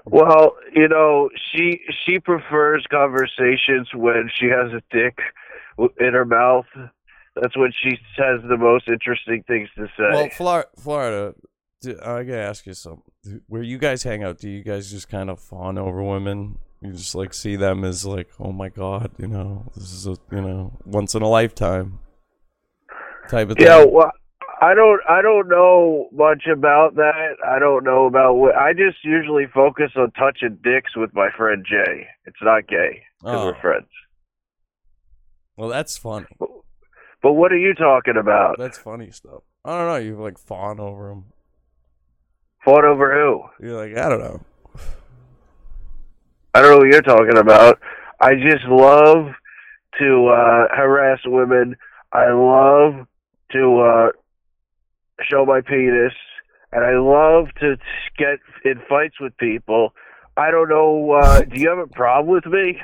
Well, you know, she she prefers conversations when she has a dick in her mouth. That's when she has the most interesting things to say. Well, Flor- Florida, I gotta ask you something. Where you guys hang out, do you guys just kind of fawn over women You just like see them as like, oh my god, you know, this is a you know once in a lifetime type of thing. Yeah, well, I don't, I don't know much about that. I don't know about what. I just usually focus on touching dicks with my friend Jay. It's not gay because Oh. we're friends. Well, that's funny. But what are you talking about? That's funny stuff. I don't know. You like fawn over them. Fought over who? You're like, I don't know. I don't know what you're talking about. I just love to uh, harass women. I love to uh, show my penis, and I love to get in fights with people. I don't know. Uh, do you have a problem with me?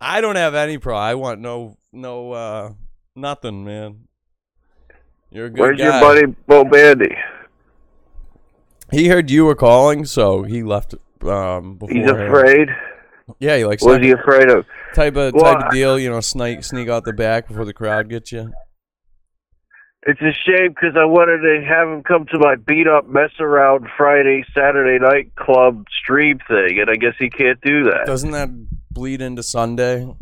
I don't have any problem. I want no, no, uh, nothing, man. You're a good Where's guy. your buddy Bo Bandy? He heard you were calling, so he left. Um, before He's afraid. Yeah, he likes. was he afraid of? Type of Well, type of deal, you know, sneak sneak out the back before the crowd gets you. It's a shame because I wanted to have him come to my beat up mess around Friday, Saturday night club stream thing, and I guess he can't do that. Doesn't that bleed into Sunday?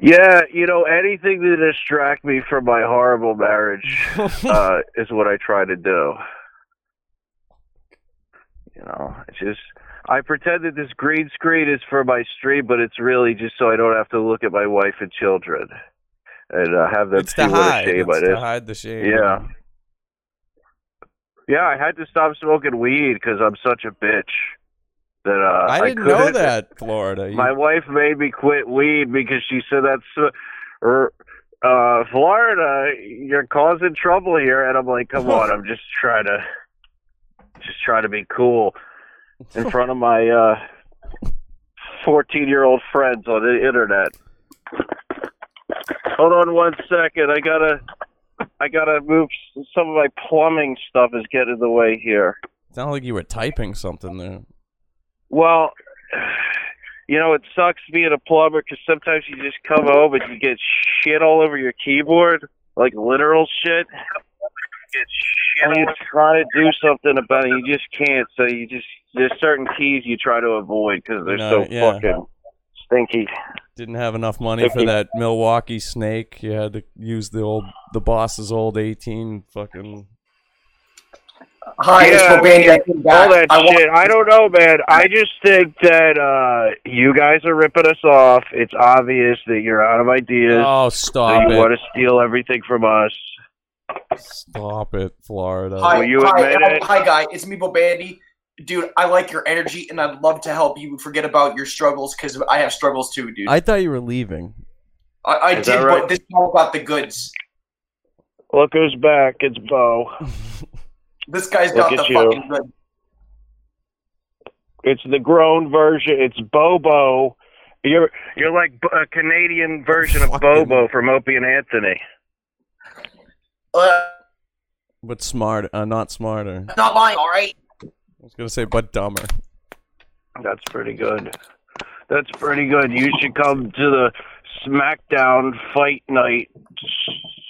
Yeah, you know, anything to distract me from my horrible marriage uh, is what I try to do. You know, it's just I pretend that this green screen is for my stream, but it's really just so I don't have to look at my wife and children and uh, have them It's see what hide. a shame It's it to is. hide the shame. Yeah. Yeah, I had to stop smoking weed because I'm such a bitch. That uh, I didn't know couldn't- that, Florida. You- My wife made me quit weed because she said that's or uh Florida, you're causing trouble here and I'm like, come on, I'm just trying to just trying to be cool in front of my uh 14-year-old friends on the internet. Hold on one second. I got to I got to move some of my plumbing stuff is getting in the way here. Sounded like you were typing something there. Well, you know, it sucks being a plumber because sometimes you just come home and you get shit all over your keyboard, like literal shit. And you try to do something about it, you just can't. So you just there's certain keys you try to avoid because they're No, so yeah. fucking stinky. Didn't have enough money for that Milwaukee snake. You had to use the old the boss's old eighteen fucking Hi, it's Yeah, I came all that I want- shit. I don't know, man. I just think that uh you guys are ripping us off. It's obvious that you're out of ideas. Oh, that stop you it. want to steal everything from us. Stop it, Florida. Hi, Will you hi, admit it? hi, guy. It's me, Bobandy. Dude, I like your energy, and I'd love to help you forget about your struggles because I have struggles too, dude. I thought you were leaving. I, I did, right? but this is all about the goods. Look who's back. It's Bo. This guy's Look got the you. fucking good. It's the grown version. It's Bobo. You're you're like a Canadian version of Bobo from Opie and Anthony. Uh, But smart, uh, not smarter. not lying, all right. I was gonna say, but dumber. That's pretty good. That's pretty good. You should come to the SmackDown Fight Night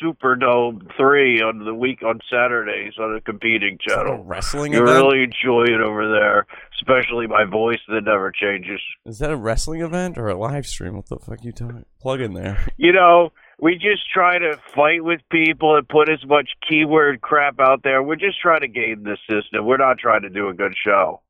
Superdome three on the week on Saturdays on a competing channel. wrestling You event? really enjoy it over there, especially my voice that never changes. Is that a wrestling event or a live stream? What the fuck you talking? Plug in there. you know, we just try to fight with people and put as much keyword crap out there. We're just trying to game the system. We're not trying to do a good show.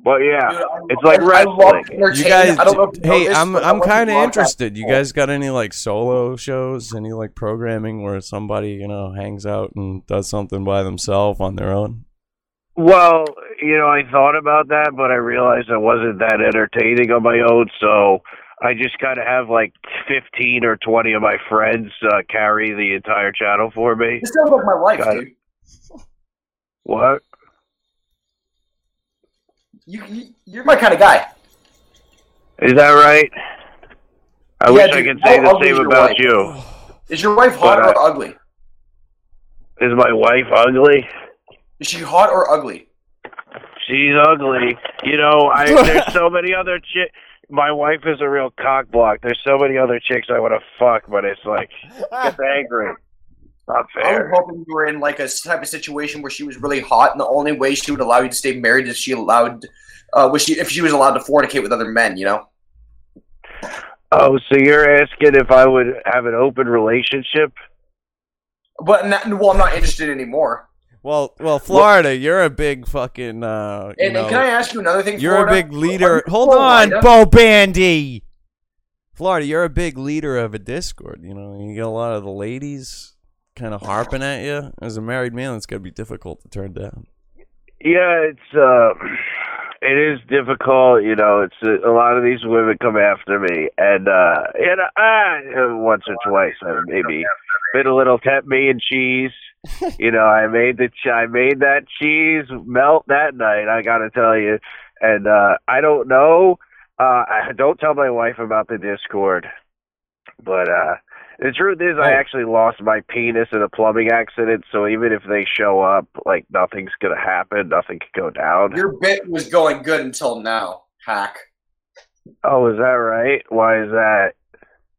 But yeah, Dude, it's like I love wrestling. You entertainment. guys, I don't know if you know hey, this, I'm I I'm kind of interested. You guys got any like solo shows? Any like programming where somebody you know hangs out and does something by themselves on their own? Well, you know, I thought about that, but I realized I wasn't that entertaining on my own, so I just kind of have like 15 or 20 of my friends uh, carry the entire channel for me. This sounds like my life, Got it. dude. What? You, you, you're my kind of guy. Is that right? I Yeah, wish I could say the same about wife? you. Is your wife hot But, or uh, ugly? Is my wife ugly? Is she hot or ugly? She's ugly. You know, I there's so many other chick. My wife is a real cock block. There's so many other chicks I want to fuck, but it's like it's angry. Not fair. I was hoping you were in like a type of situation where she was really hot, and the only way she would allow you to stay married is she allowed, uh, was she if she was allowed to fornicate with other men, you know? Oh, so you're asking if I would have an open relationship? But not, well, I'm not interested anymore. Well, well, Florida, you're a big fucking. Uh, you And, and know, can I ask you another thing? You're Florida? a big leader. Hold on. Bo Bandy. Florida, you're a big leader of a Discord. You know, you get a lot of the ladies kind of harping at you. As a married man, it's got to be difficult to turn down. Yeah, it's uh, it is difficult. You know, it's a, a lot of these women come after me, and uh, and uh, once or twice I maybe been a little tempt me and cheese. you know, I made the ch- I made that cheese melt that night. I got to tell you, and uh, I don't know. Uh, I don't tell my wife about the Discord, but uh, the truth is, I actually lost my penis in a plumbing accident. So even if they show up, like nothing's gonna happen. Nothing could go down. Your bit was going good until now, hack. Oh, is that right? Why is that?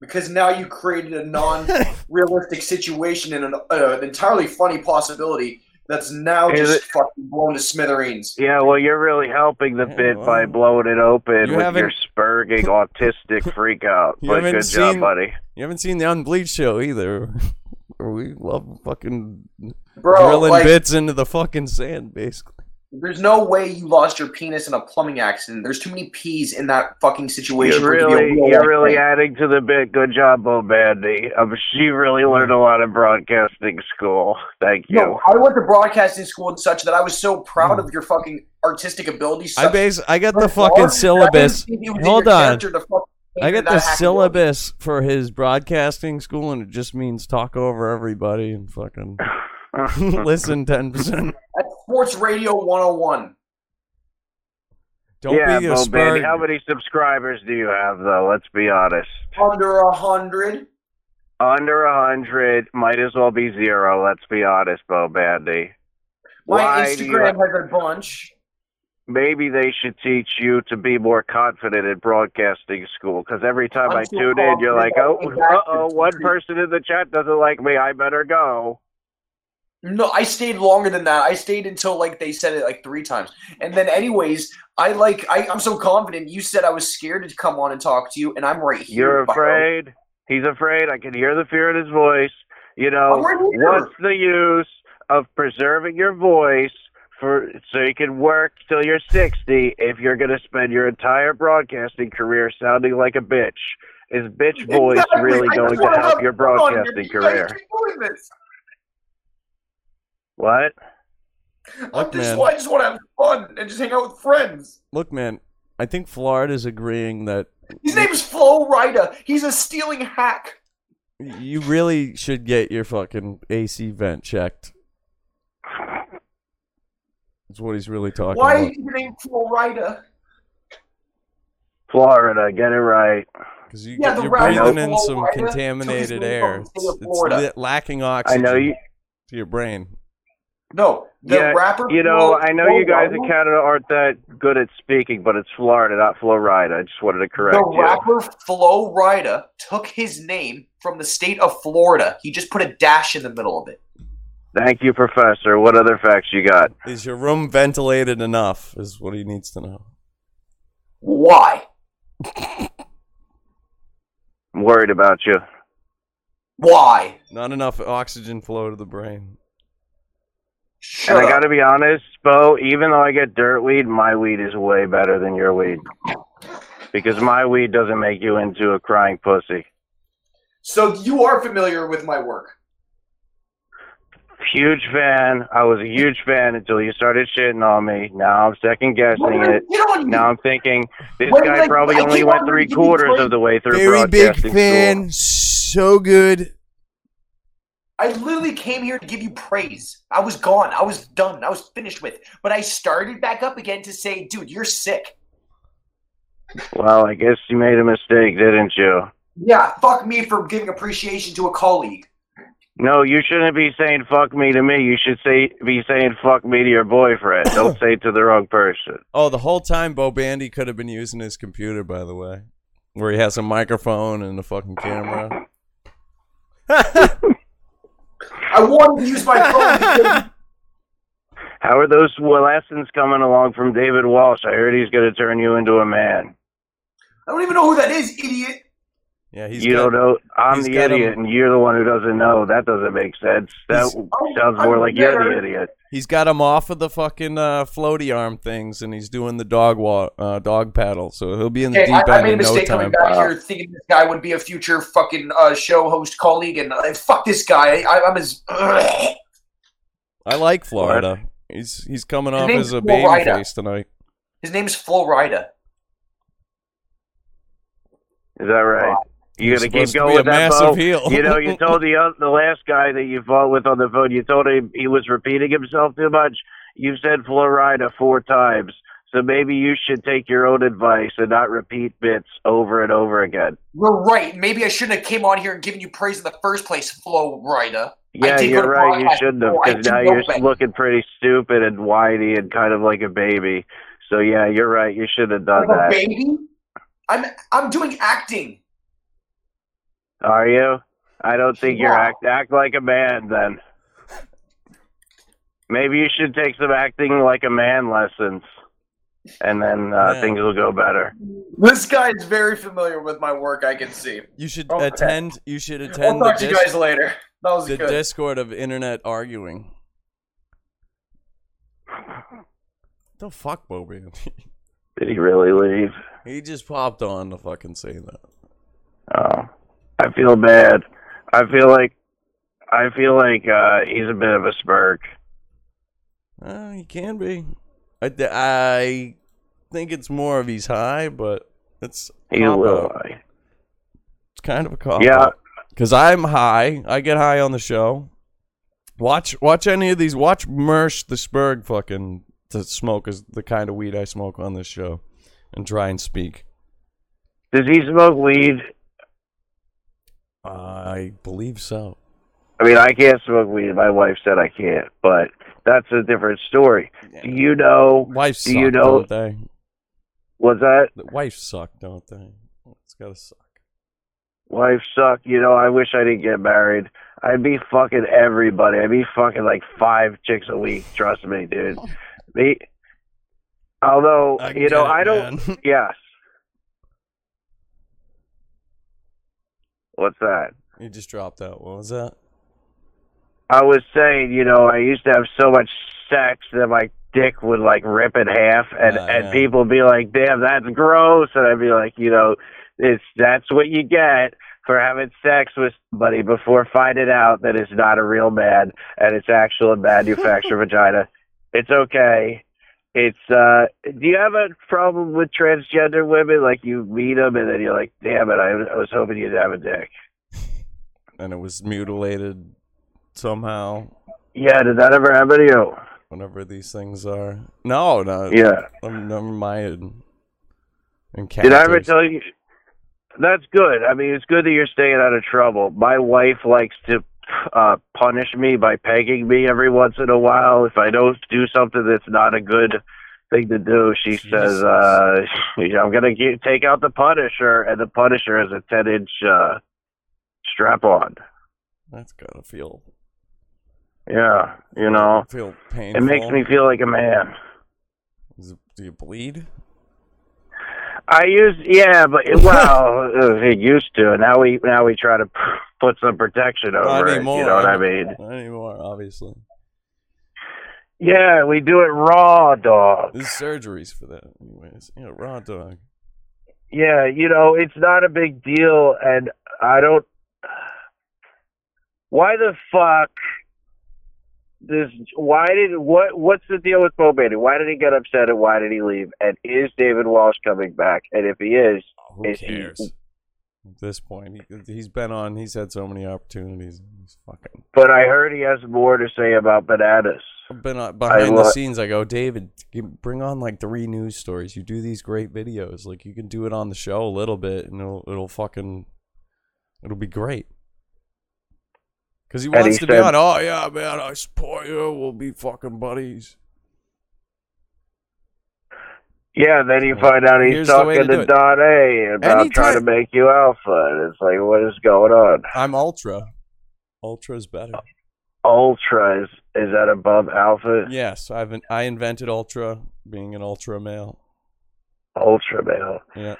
Because now you created a non-realistic situation and an, uh, an entirely funny possibility that's now Is just it- fucking blown to smithereens. Yeah, well, you're really helping the bit by blowing it open You with your spurging autistic freak out. But haven't good job, buddy. You haven't seen the Unbleached show either. We love fucking Bro, drilling like- bits into the fucking sand, basically. There's no way you lost your penis in a plumbing accident. There's too many peas in that fucking situation. You're for it to be a really, real you're really thing. adding to the bit. Good job, Bo Bandy. Um, she really learned a lot in broadcasting school. Thank you. No, I went to broadcasting school and such that I was so proud of your fucking artistic abilities. I base I got the But fucking Lord, syllabus. didn't think it was in Hold on. character to fucking I got the that happened. syllabus for his broadcasting school, and it just means talk over everybody and fucking listen ten percent. That's Sports Radio 101. Don't yeah, be a Bo spur- Bandy. How many subscribers do you have, though? Let's be honest. Under a hundred. Under a hundred, might as well be zero. Let's be honest, Bo Bandy. My Why do you- Instagram has a bunch. maybe they should teach you to be more confident in broadcasting school. Because every time I'm I tune in, you're like, oh, uh-oh, one person in the chat doesn't like me. I better go. No, I stayed longer than that. I stayed until like they said it like three times. And then anyways, I like I, I'm so confident. You said I was scared to come on and talk to you, and I'm right here. You're afraid. He's afraid. I can hear the fear in his voice. You know, right what's the use of preserving your voice for so you can work till you're 60 if you're going to spend your entire broadcasting career sounding like a bitch? Is bitch voice Exactly. really going to help your on broadcasting guys career? Keep doing this. What? Look, I just, man. I just want to have fun and just hang out with friends. Look, man. I think Florida's agreeing that His name is Flo Rida. He's a stealing hack. you really should get your fucking AC vent checked. That's what he's really talking Why about. Why is your name Flo Rida? Florida, get it right. Because you, Yeah, the you're rapper breathing in Flo some Rida took his contaminated air. It's, it's Florida. li- lacking I oxygen know you. to your brain. No, the yeah, rapper. you know, Flo- I know Flo you guys Rida- in Canada aren't that good at speaking, but it's Florida, not Florida. I just wanted to correct The you. rapper Flo Rida took his name from the state of Florida. He just put a dash in the middle of it. Thank you, Professor. What other facts you got? Is your room ventilated enough? Is what he needs to know. Why? I'm worried about you. Why? Not enough oxygen flow to the brain. And I got to be honest, Bo. Even though I get dirt weed, my weed is way better than your weed because my weed doesn't make you into a crying pussy. So you are familiar with my work. Huge fan. I was a huge fan until you started shitting on me. Now I'm second guessing it. Now I'm thinking this Wait, guy like, probably I only went three to give you quarters of the way through Very big broadcasting fan. So good. I literally came here to give you praise. I was gone. I was done. I was finished with. But I started back up again to say, dude, you're sick. Well, I guess you made a mistake, didn't you? Yeah, fuck me for giving appreciation to a colleague. No, you shouldn't be saying fuck me to me. You should say be saying fuck me to your boyfriend. Don't say it to the wrong person. Oh, the whole time Bo Bandy could have been using his computer, by the way, where he has a microphone and a fucking camera. I wanted to use my phone. How are those lessons coming along from David Walsh? I heard he's going to turn you into a man. I don't even know who that is, idiot. Yeah, he's. you don't know. I'm the idiot, him- and you're the one who doesn't know. That doesn't make sense. That sounds more like you're the idiot. He's got him off of the fucking uh, floaty arm things, and he's doing the dog walk, uh, dog paddle. So he'll be in the Okay, deep I, I made a in no mistake coming time. back here thinking this guy would be a future fucking uh, show host colleague, and uh, fuck this guy. I, I'm his. I like Florida. He's he's coming His off as a Flo baby Rida. face tonight. His name's Flo Rida. Is that right? You He's gonna keep supposed to going be a with that massive Bo? heel. You know, you told the oth- the last guy that you fought with on the phone. You told him he was repeating himself too much. You said Florida four times, so maybe you should take your own advice and not repeat bits over and over again. You're right. Maybe I shouldn't have came on here and given you praise in the first place, Florida. Yeah, you're right. You shouldn't have, oh, because now you're better. looking pretty stupid and whiny and kind of like a baby. So yeah, you're right. You should have done Like a that. baby. I'm I'm doing acting. Are you? I don't think you're act act like a man then. Maybe you should take some acting like a man lessons, and then uh, Yeah. things will go better. This guy is very familiar with my work. I can see. You should Okay. attend. You should I'll attend talk the, to you guys later. That was the good. Discord of internet arguing. the fuck, Bobby? Did he really leave? he just popped on to fucking say that. Oh, I feel bad. I feel like I feel like uh, he's a bit of a smirk. Uh, he can be. I, I think it's more of he's high, but it's He's a little high. It's kind of a cop Yeah. Because I'm high. I get high on the show. Watch watch any of these. Watch Mersh the Spurg fucking to smoke is the kind of weed I smoke on this show, and try and speak. Does he smoke weed? I believe so. I mean, I can't smoke weed. My wife said I can't, but that's a different story. Do you know? Wives do suck, you know? don't they? What's that? The wives suck, don't they? It's gotta suck. Wife suck. You know, I wish I didn't get married. I'd be fucking everybody. I'd be fucking like five chicks a week. Trust me, dude. Me. Although I you know, it, I don't. man. yes. What's that? You just dropped out. What was that? I was saying, you know, I used to have so much sex that my dick would like rip in half, and Ah, and yeah. people would be like, "Damn, that's gross," and I'd be like, you know, it's that's what you get for having sex with somebody before finding out that it's not a real man and it's actual manufactured vagina. It's okay. It's uh do you have a problem with transgender women like you meet them and then you're like damn it I, I was hoping you'd have a dick And it was mutilated somehow. yeah did that ever happen to you Whenever these things are. No, no. Yeah. I'm never mind. Did I ever tell you? That's good. I mean, it's good that you're staying out of trouble. My wife likes to uh, punish me by pegging me every once in a while. If I don't do something that's not a good thing to do, she says, uh, "I'm gonna get, take out the Punisher," and the Punisher is a 10 inch uh, strap on. That's gotta feel Yeah, you know, feel it makes me feel like a man. It- do you bleed? I used, yeah, but well, uh, it used to. And now we now we try to put some protection over it. You know what I mean? Not anymore, obviously. Yeah, we do it raw, dog. There's surgeries for that, anyways. Yeah, raw dog. Yeah, you know, it's not a big deal, and I don't. Why the fuck? This why did what what's the deal with Bo Bailey? Why did he get upset and why did he leave? And is David Walsh coming back? And if he is, Who is cares? he? At this point, he, he's been on. He's had so many opportunities. He's fucking But I heard he has more to say about bananas. Been on, behind lo- the scenes. I go, David, bring on like three news stories. You do these great videos. Like you can do it on the show a little bit, and it'll it'll fucking it'll be great. Because he wants he to be said- on. Oh yeah, man, I support you. We'll be fucking buddies. Yeah, and then you find out he's Here's talking to to. Don A about Anytime- trying to make you alpha, and it's like, what is going on? I'm ultra. Ultra's better. ultra is is that above alpha? Yes, I've in, I invented ultra, being an ultra male. Ultra male. Yeah.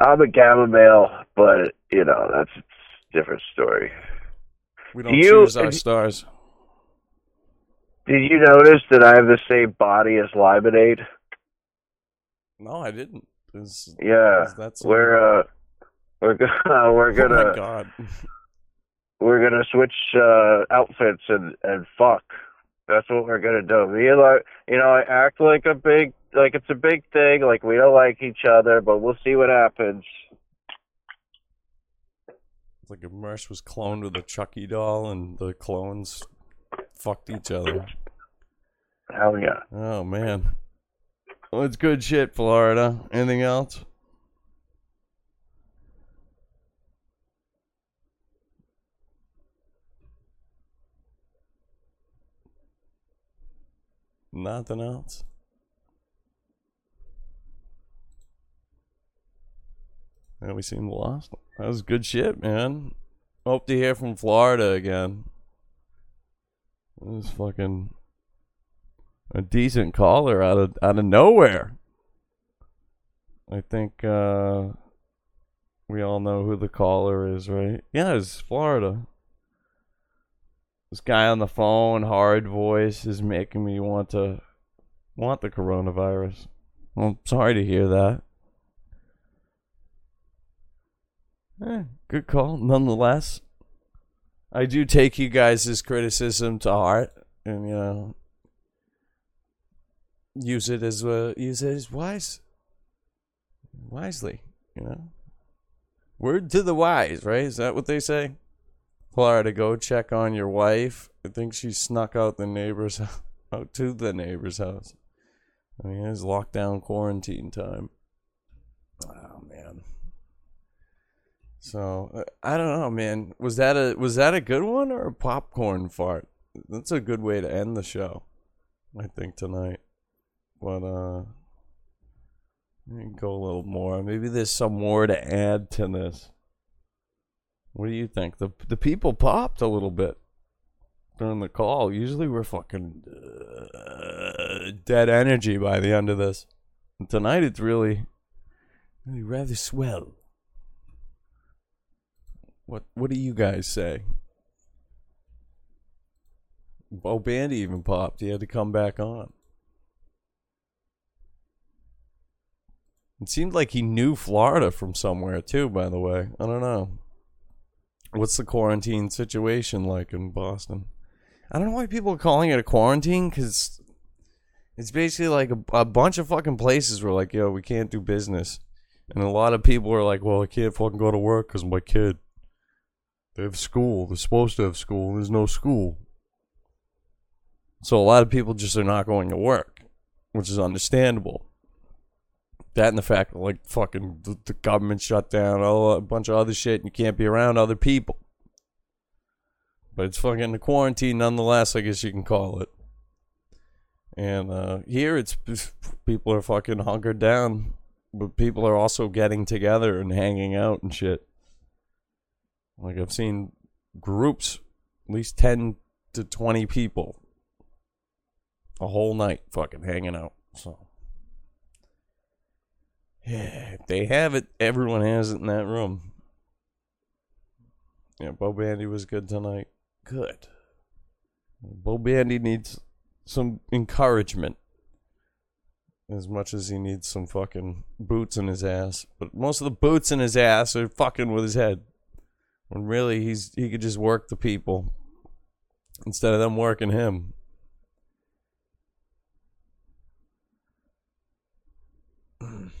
I'm a gamma male, but you know that's a different story. We don't Do you- choose our stars. Did you notice that I have the same body as Limonade? No, I didn't. Is- Yeah, is that we're uh, we're gonna we're Oh gonna my god. we're gonna switch uh, outfits and and fuck. That's what we're gonna do. Me and like, you know, I act like a big, like it's a big thing. Like we don't like each other, but we'll see what happens. It's like if Mersh was cloned with a Chucky doll and the clones fucked each other. Hell yeah. Oh man. Well, it's good shit, Florida. Anything else? Nothing else. Yeah, we seem lost. That was good shit, man. Hope to hear from Florida again. This fucking a decent caller out of out of nowhere. I think uh we all know who the caller is, right? Yeah, it's Florida. This guy on the phone, hard voice, is making me want to want the coronavirus. I'm sorry to hear that. Eh, good call, nonetheless. I do take you guys' criticism to heart, and you know, use it as uh, use it as wise, wisely. You know, word to the wise, right? Is that what they say? Florida, go check on your wife. I think she snuck out the neighbor's out to the neighbor's house. I mean, it's lockdown quarantine time. Oh man. So uh, I don't know, man. Was that a was that a good one or a popcorn fart? That's a good way to end the show, I think tonight. But uh, let me go a little more. Maybe there's some more to add to this. What do you think? The the people popped a little bit during the call. Usually we're fucking uh, dead energy by the end of this. And tonight it's really, really rather swell. What What do you guys say? Oh, Bo Bandy even popped. He had to come back on. It seemed like he knew Florida from somewhere too. By the way, I don't know. What's the quarantine situation like in Boston? I don't know why people are calling it a quarantine because it's basically like a, a bunch of fucking places were like, yo, we can't do business. And a lot of people are like, well, I can't fucking go to work because my kid. They have school. They're supposed to have school. There's no school. So a lot of people just are not going to work, which is understandable. That and the fact that, like, fucking the, the government shut down, all a bunch of other shit, and you can't be around other people. But it's fucking a quarantine nonetheless, I guess you can call it. And uh, here it's people are fucking hunkered down, but people are also getting together and hanging out and shit. Like I've seen groups, at least 10 to 20 people, a whole night fucking hanging out. So, yeah, if they have it, everyone has it in that room. Yeah, Bo Bandy was good tonight. Good. Bo Bandy needs some encouragement as much as he needs some fucking boots in his ass. But most of the boots in his ass are fucking with his head. When really he's he could just work the people instead of them working him.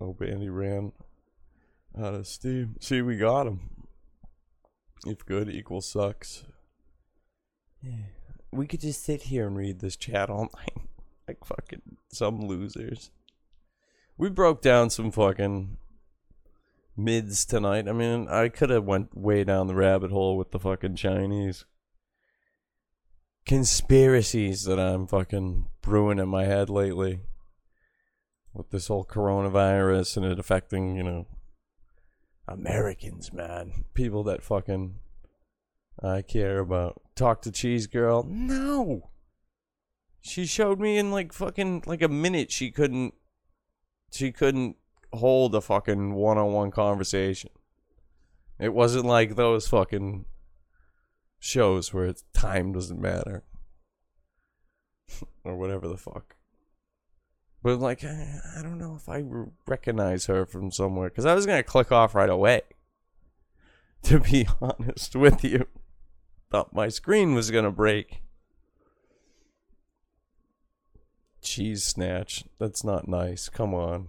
Oh, Bandy ran out of steam. See, we got him. If good equals sucks. Yeah. We could just sit here and read this chat all night. like fucking some losers. We broke down some fucking mids tonight. I mean, I could have went way down the rabbit hole with the fucking Chinese conspiracies that I'm fucking brewing in my head lately with this whole coronavirus and it affecting, you know, Americans, man. People that fucking I care about. talk to Cheese Girl. No. She showed me in like fucking like a minute she couldn't she couldn't hold a fucking one-on-one conversation. It wasn't like those fucking shows where time doesn't matter or whatever the fuck. But like, I, I don't know if I recognize her from somewhere because I was gonna click off right away. To be honest with you, thought my screen was gonna break. Cheese snatch. That's not nice. Come on.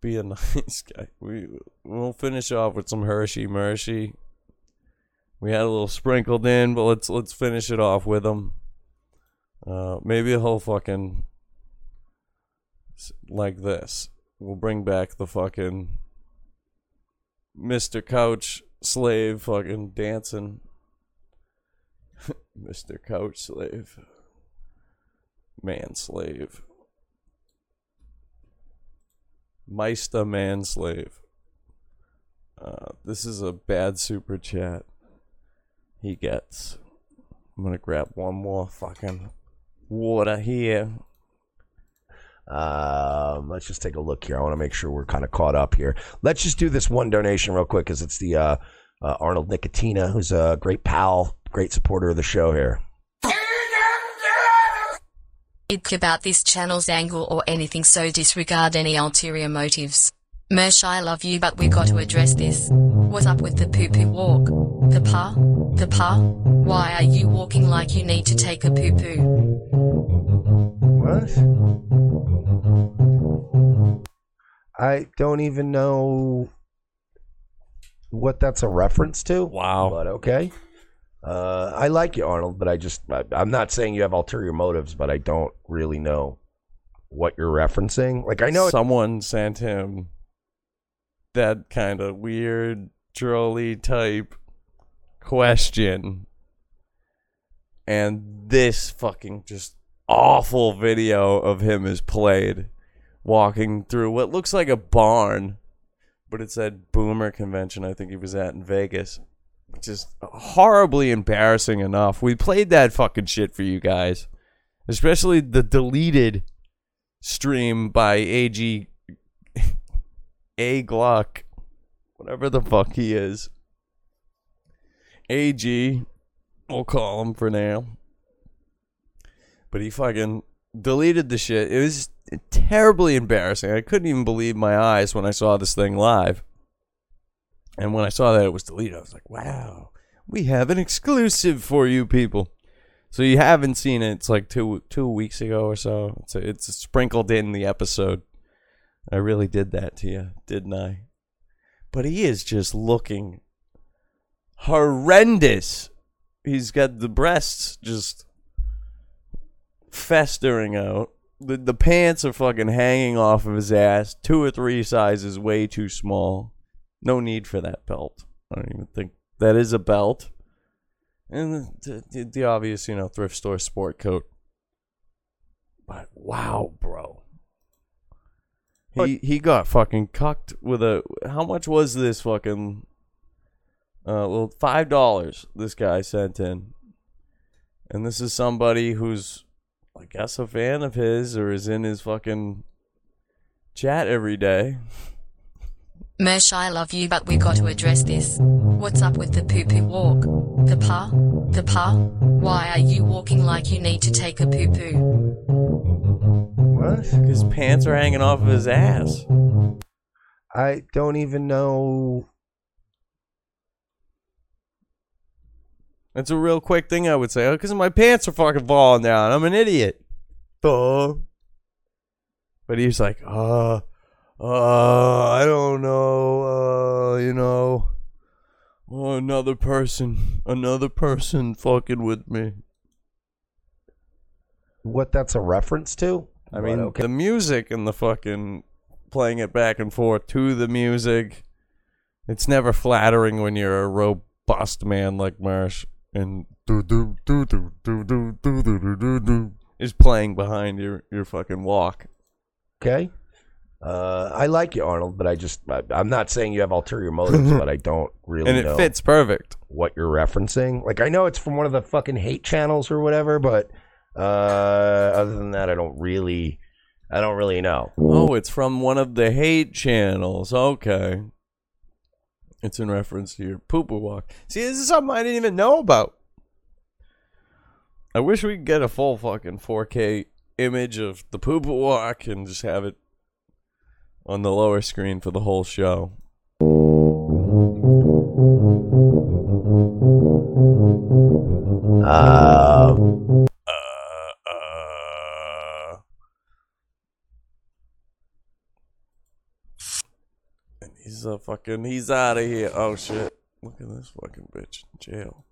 Be a nice guy. We we'll finish off with some Hershey Mershey. We had a little sprinkled in, but let's let's finish it off with them. Uh, maybe a whole fucking like this. We'll bring back the fucking Mr. Couch slave fucking dancing. Mr. Couch slave. Man slave. Meister man slave. Uh, this is a bad super chat. He gets. I'm gonna grab one more fucking water here. Um, let's just take a look here. I want to make sure we're kind of caught up here. Let's just do this one donation real quick because it's the uh, uh, Arnold Nicotina, who's a great pal, great supporter of the show here. It's about this channel's angle or anything, so disregard any ulterior motives. Mersh, I love you, but we got to address this. What's up with the poo poo walk? The pa? The pa? Why are you walking like you need to take a poo poo? What? I don't even know what that's a reference to. Wow. But okay. Uh, I like you, Arnold, but I just, I, I'm not saying you have ulterior motives, but I don't really know what you're referencing. Like, I know. someone sent him that kind of weird, trolly type question, and this fucking just awful video of him is played walking through what looks like a barn, but it's that Boomer convention I think he was at in Vegas. Just horribly embarrassing enough. We played that fucking shit for you guys, especially the deleted stream by AG A Glock, whatever the fuck he is. AG, we'll call him for now. But he fucking deleted the shit. It was terribly embarrassing. I couldn't even believe my eyes when I saw this thing live. And when I saw that it was deleted, I was like, wow, we have an exclusive for you people. So you haven't seen it. It's like two two weeks ago or so. It's it's sprinkled in the episode. I really did that to you, didn't I? But he is just looking horrendous. He's got the breasts just festering out. The the pants are fucking hanging off of his ass. Two or three sizes way too small. No need for that belt. I don't even think that is a belt. And the, the, the obvious, you know, thrift store sport coat. But wow, bro. He he got fucking cucked with a how much was this fucking uh well five dollars this guy sent in. And this is somebody who's I guess a fan of his or is in his fucking chat every day. Mersh, I love you, but we got to address this. What's up with the poo poo walk? The pa? The pa? Why are you walking like you need to take a poo poo? What? His pants are hanging off of his ass. I don't even know. That's a real quick thing I would say. Oh, Because my pants are fucking falling down. I'm an idiot. Duh. But he's like, uh, uh, I don't know, uh, you know, oh, another person, another person fucking with me. What that's a reference to? I mean, the music and the fucking playing it back and forth to the music. It's never flattering when you're a robust man like Mersh and do do do do do do do do do do is playing behind your your fucking walk. Okay. Uh, I like you, Arnold, but I just I, I'm not saying you have ulterior motives, but I don't really. And it fits perfect. What you're referencing? Like I know it's from one of the fucking hate channels or whatever, but uh, other than that, I don't really, I don't really know. Oh, it's from one of the hate channels. Okay. It's in reference to your poo poo walk. See, this is something I didn't even know about. I wish we could get a full fucking 4K image of the poo poo walk and just have it on the lower screen for the whole show. Um, And he's a fucking he's out of here. Oh shit. Look at this fucking bitch in jail.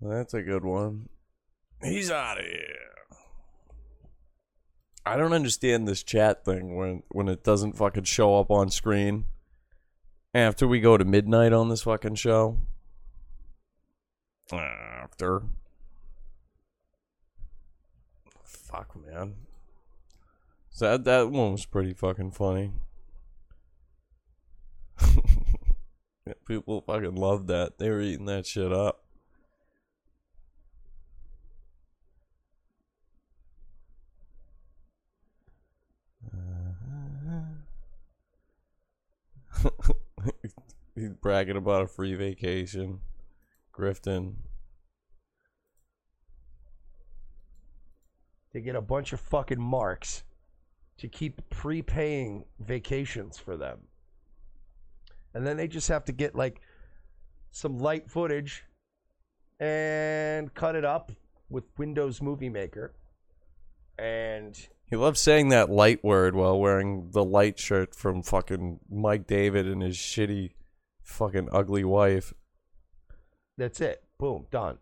That's a good one. He's out of here. I don't understand this chat thing when when it doesn't fucking show up on screen after we go to midnight on this fucking show. After. Fuck man. So that that one was pretty fucking funny. People fucking loved that. They were eating that shit up. He's bragging about a free vacation. Grifton. They get a bunch of fucking marks to keep prepaying vacations for them. And then they just have to get like some light footage and cut it up with Windows Movie Maker. And He loves saying that light word while wearing the light shirt from fucking Mike David and his shitty fucking ugly wife. that's it. Boom, done.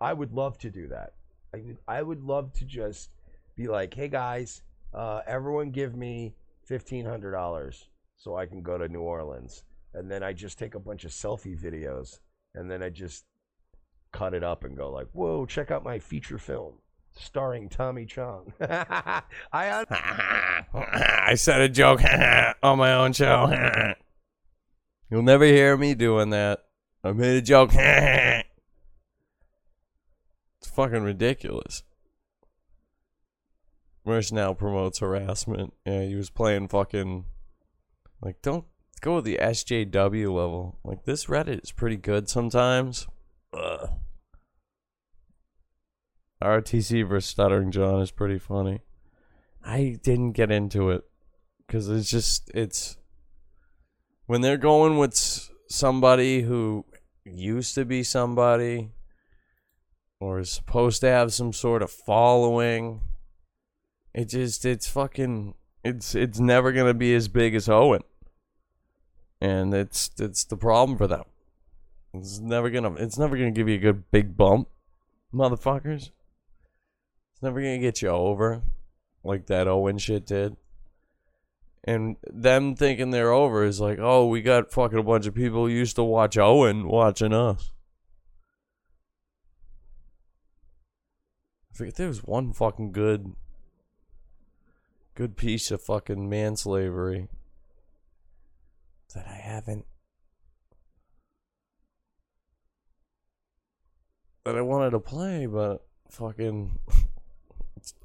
I would love to do that. I I would love to just be like, hey guys, uh, everyone give me $1,500 so I can go to New Orleans. And then I just take a bunch of selfie videos and then I just cut it up and go like, whoa, check out my feature film starring Tommy Chong. I I said a joke on my own show. You'll never hear me doing that. I made a joke. it's fucking ridiculous. Mersh now promotes harassment. Yeah, he was playing fucking like don't go with the SJW level. Like this Reddit is pretty good sometimes. Ugh. RTC versus Stuttering John is pretty funny. I didn't get into it because it's just it's when they're going with somebody who used to be somebody or is supposed to have some sort of following. It just it's fucking it's it's never gonna be as big as Owen, and it's it's the problem for them. It's never gonna it's never gonna give you a good big bump, motherfuckers. Never gonna get you over like that Owen shit did. And them thinking they're over is like, oh, we got fucking a bunch of people who used to watch Owen watching us. I forget there was one fucking good good piece of fucking manslavery that I haven't that I wanted to play, but fucking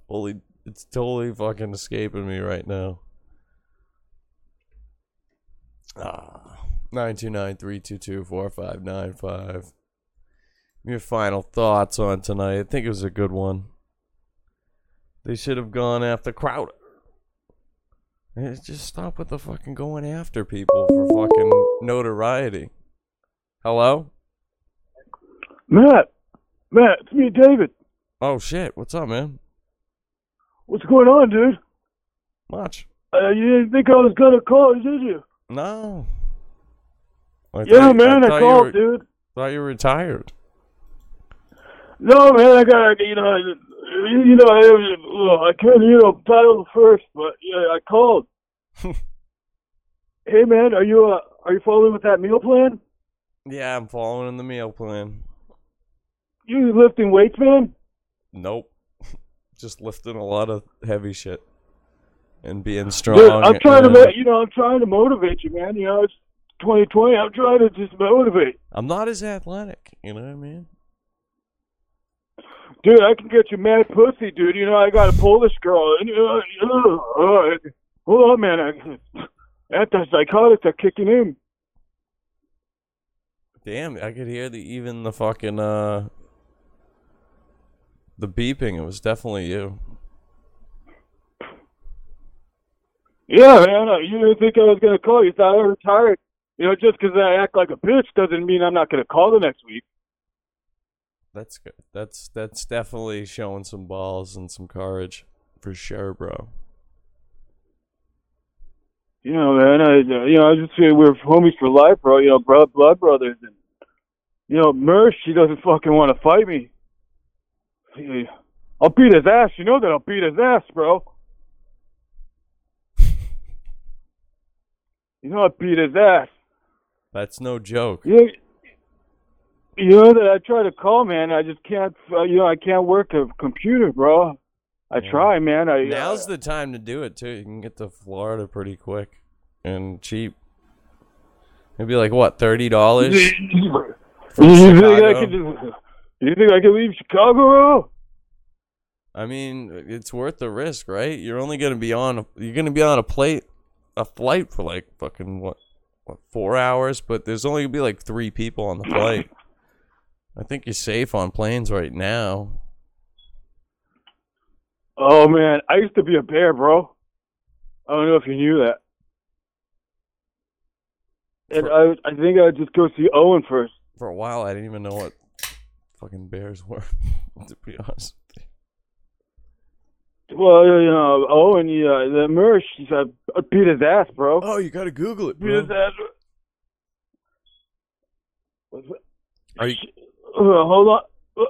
it's totally it's totally fucking escaping me right now. Ah, 929-322-4595. Your final thoughts on tonight. I think it was a good one. They should have gone after Crowder. Just stop with the fucking going after people for fucking notoriety. Hello? Matt, Matt, it's me, David. Oh shit, what's up, man? What's going on, dude? Much. Uh, you didn't think I was gonna call, did you? No. I Yeah, thought- man, I you called, were- dude. Thought you were retired. No, man, I got you know, you you know, I, well, I couldn't, you know, battle first, but yeah, I called. hey, man, are you uh, are you following with that meal plan? Yeah, I'm following the meal plan. You lifting weights, man? Nope. Just lifting a lot of heavy shit. and being strong. Dude, I'm trying to, and- ma- you know, I'm trying to motivate you, man. You know, it's 2020. I'm trying to just motivate. I'm not as athletic. You know what I mean? Dude, I can get you mad pussy, dude. You know, I got a Polish girl. And, uh, uh, uh, hold on, man. Antipsychotics are kicking in. Damn, I could hear the even the fucking uh the beeping. It was definitely you. Yeah, man. You didn't think I was gonna call. You thought I was retired. You know, just 'cause I act like a bitch doesn't mean I'm not gonna call the next week. That's good. That's that's definitely showing some balls and some courage for sure, bro. You know, man. I, you know, I just feel we're homies for life, bro. You know, blood, blood brothers, and you know, Mersh, he doesn't fucking want to fight me. He- I'll beat his ass. You know that I'll beat his ass, bro. You know I beat his ass. That's no joke. You, you know that I try to call, man. I just can't. Uh, you know, I can't work a computer, bro. I try, man. I Now's the time to do it too. You can get to Florida pretty quick and cheap. It'd be like what, thirty dollars? You think I could? You think I can leave Chicago. I mean, it's worth the risk, right? You're only gonna be on. You're gonna be on a plate, a flight for like fucking what, what four hours? But there's only gonna be like three people on the flight. I think you're safe on planes right now. Oh man, I used to be a bear, bro. I don't know if you knew that. And I, I think I'd just go see Owen first. For a while, I didn't even know what fucking bears were. to be honest. Well, you know, Owen, yeah, the Mersh, uh, I beat his ass, bro. Oh, you gotta Google it, Beat his ass. Are you? Uh, hold on. Uh, uh,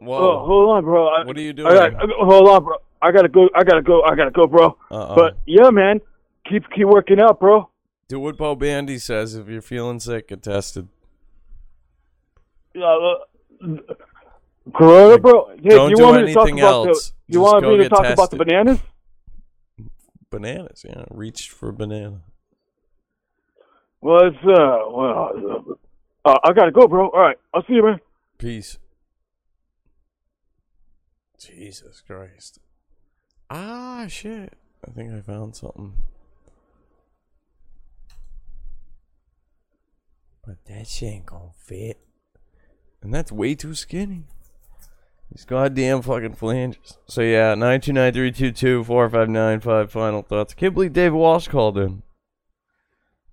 Whoa. uh, hold on, bro. I, What are you I doing? got, I, hold on, bro. I gotta go. I gotta go. I gotta go, bro. Uh-oh. But yeah, man, keep keep working out, bro. Do what Bo Bandy says. If you're feeling sick, get tested. Yeah, uh, Corona, bro. Hey, Don't you do want me to talk anything about else. the? You Just want me to talk about the bananas? Bananas, yeah. Reach for banana. Well, it's uh, well, uh, uh, I gotta go, bro. All right, I'll see you, man. Peace. Jesus Christ. Ah, shit. I think I found something. But that shit ain't gonna fit. And that's way too skinny. These goddamn fucking flanges. So yeah, 929-322-4595 final thoughts. I can't believe David Walsh called in.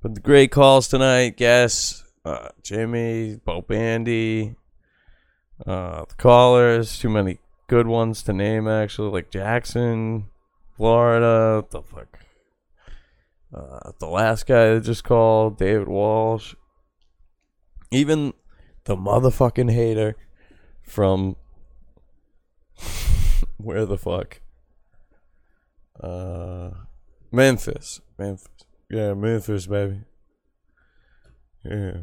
But the great calls tonight, guess uh, Jimmy, Bo Bandy, uh, the callers, too many good ones to name actually, like Jackson, Florida, what the fuck. Uh, the last guy that just called, David Walsh. Even the motherfucking hater from where the fuck? Uh, Memphis. Memphis. Yeah, Memphis, baby. Yeah.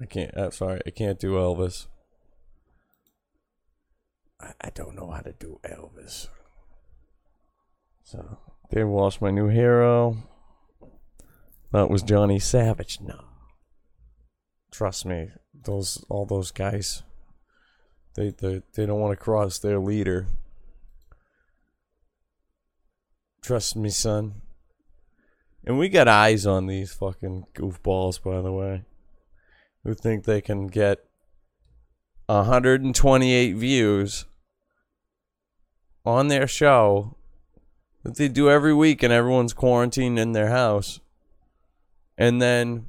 I can't. I'm sorry. I can't do Elvis. I, I don't know how to do Elvis. So, Dave Walsh, my new hero. That was Johnny Savage. No. Trust me, those all those guys, they they they don't want to cross their leader. Trust me, son. And we got eyes on these fucking goofballs, by the way, who think they can get 128 views on their show that they do every week and everyone's quarantined in their house. And then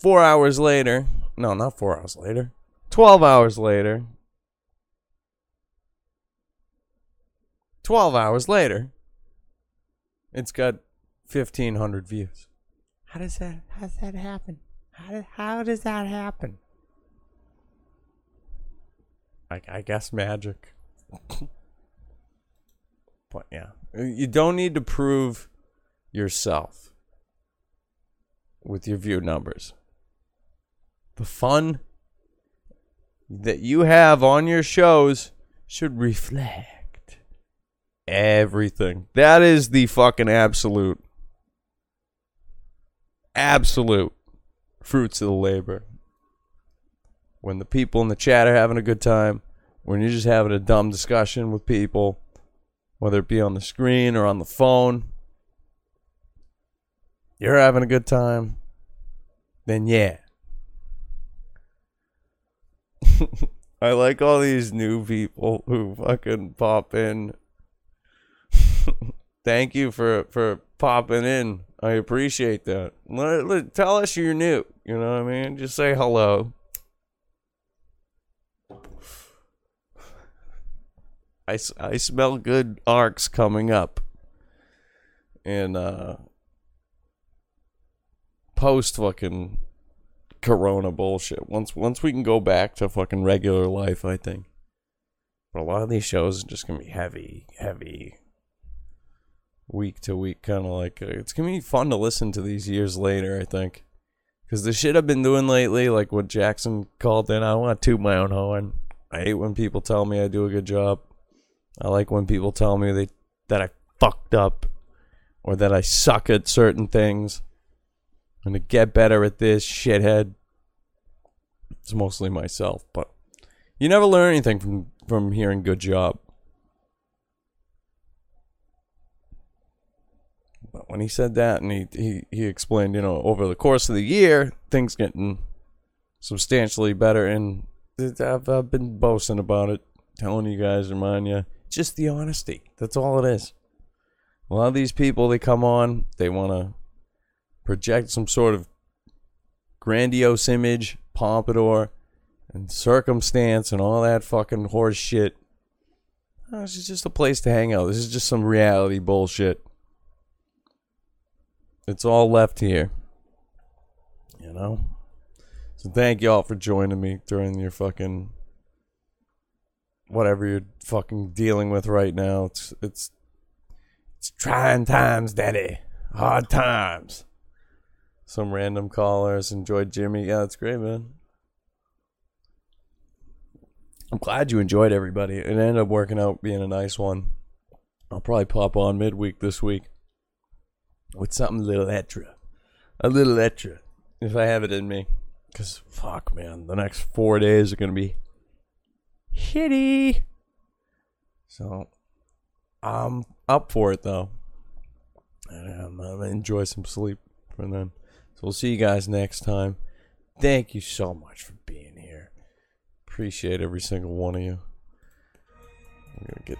four hours later, no, not four hours later, 12 hours later, 12 hours later, it's got 1,500 views. How does that, how does that happen? How, do, how does that happen? I, I guess magic. but yeah, you don't need to prove yourself with your view numbers. The fun that you have on your shows should reflect everything. That is the fucking absolute, absolute fruits of the labor. When the people in the chat are having a good time, when you're just having a dumb discussion with people, whether it be on the screen or on the phone, you're having a good time, then yeah. I like all these new people who fucking pop in. Thank you for for popping in. I appreciate that. Let, let- tell us you're new. You know what I mean? Just say hello. I, I smell good arcs coming up. And uh post fucking corona bullshit. Once once we can go back to fucking regular life, I think. But a lot of these shows are just gonna be heavy, heavy, week to week, kind of like uh, it's gonna be fun to listen to these years later. I think, because the shit I've been doing lately, like what Jackson called in, I want to toot my own horn. I hate when people tell me I do a good job. I like when people tell me they that I fucked up or that I suck at certain things. And to get better at this shithead, it's mostly myself. But you never learn anything from from hearing good job. But when he said that, and he he he explained, you know, over the course of the year, things getting substantially better, and I've, I've been boasting about it, telling you guys, remind you, just the honesty. That's all it is. A lot of these people, they come on, they want to project some sort of grandiose image, pompadour, and circumstance, and all that fucking horse shit. Oh, this is just a place to hang out. This is just some reality bullshit. It's all left here. You know? So thank y'all for joining me during your fucking whatever you're fucking dealing with right now. It's it's it's trying times, daddy. Hard times. Some random callers enjoyed Jimmy. Yeah, that's great, man. I'm glad you enjoyed everybody. It ended up working out being a nice one. I'll probably pop on midweek this week with something a little extra. A little extra. If I have it in me. Because, fuck, man. The next four days are going to be shitty. So, I'm up for it, though. And um, I'm going to enjoy some sleep from then. So, we'll see you guys next time. Thank you so much for being here. Appreciate every single one of you. I'm to get.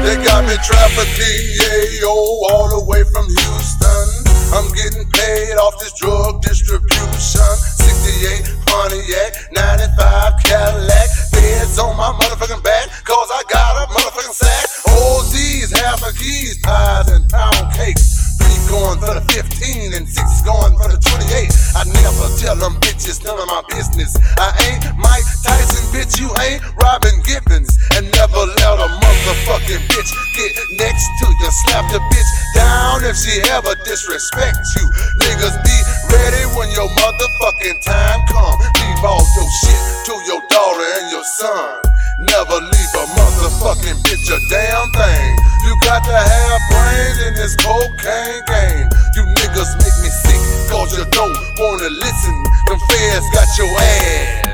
They got me trafficking, yo, all the way from Houston. I'm getting paid off this drug distribution. 68 Pontiac, 95 Cadillac. Feds on my motherfucking back, cause I got a motherfucking sack. OZs, half a keys, pies and pound cakes. Three going for the 15 and six going for the 28. I never tell them bitches none of my business. I ain't Mike Tyson, bitch, you ain't Robin Givens. And never let a motherfucking bitch get next to you. Slap the bitch down if she ever disrespect you. Niggas be ready when your motherfucking time come. Leave all your shit to your daughter and your son. Never leave a motherfucking bitch a damn thing. You got to have brains in this cocaine game. You niggas make me sick, cause you don't wanna listen. Them feds got your ass.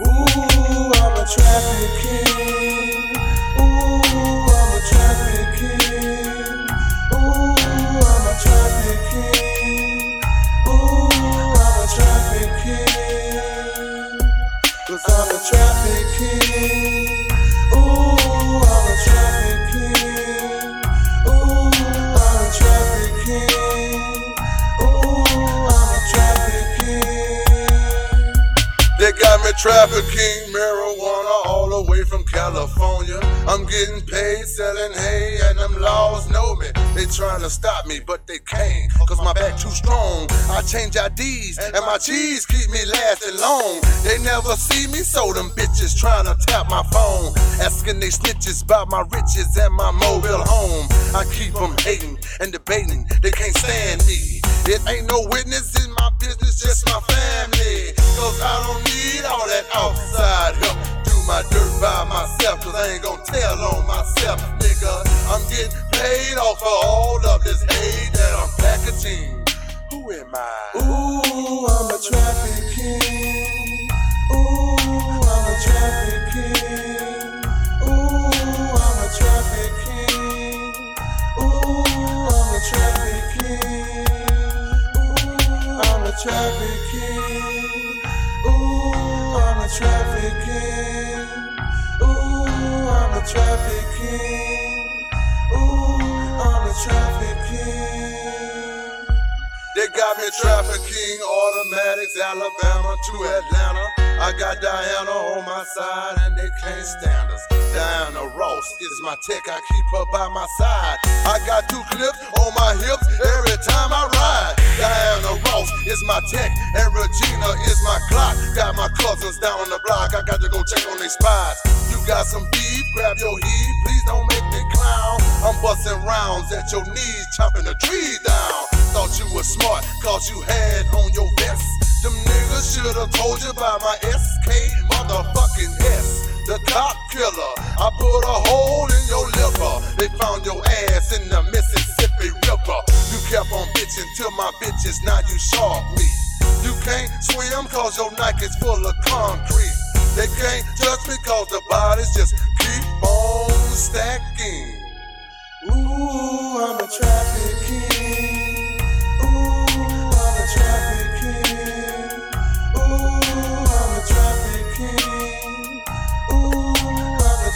Ooh, I'm a traffic king. Ooh, I'm a traffic king. Ooh, I'm a traffic king. Ooh, I'm a traffic king. Cause I'm a traffic me trafficking marijuana all the way from California. I'm getting paid selling hay, and them laws know me. They trying to stop me, but they can't, cause my back too strong. I change IDs, and my cheese keep me lasting long. They never see me, so them bitches trying to tap my phone. Asking they snitches about my riches and my mobile home. I keep them hating and debating, they can't stand me. It ain't no witness in my business, just my family. Cause I don't need all all that outside help. Do my dirt by myself, cause I ain't gonna tell on myself, nigga. I'm getting paid off all of this that I'm packaging. Who am I? Ooh, I'm a traffic king. Ooh, I'm a traffic king. Ooh, I'm a traffic king. Ooh, I'm a traffic king. Ooh, I'm a traffic king. A traffic king. Ooh, I'm a traffic king. Ooh, I'm a traffic king. They got me trafficking automatics, Alabama to Atlanta. I got Diana on my side and they can't stand us. Diana Ross is my tech, I keep her by my side. I got two clips on my hips every time I ride. Diana Ross is my tech and Regina is my clock. Got my cousins down on the block, I got to go check on their spots. You got some beef, grab your heat, please don't make me clown. I'm busting rounds at your knees, chopping the tree down. Thought you were smart, cause you had on your vest. Them niggas should've told you about my SK motherfucking S. The cop killer, I put a hole in your liver. They found your ass in the Mississippi River. You kept on bitching till my bitches, now you shark me. You can't swim cause your Nike's full of concrete. They can't touch me cause the bodies just keep on stacking. Ooh, I'm a traffic king.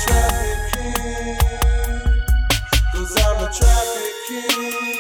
Traffic king. Cause I'm a traffic king.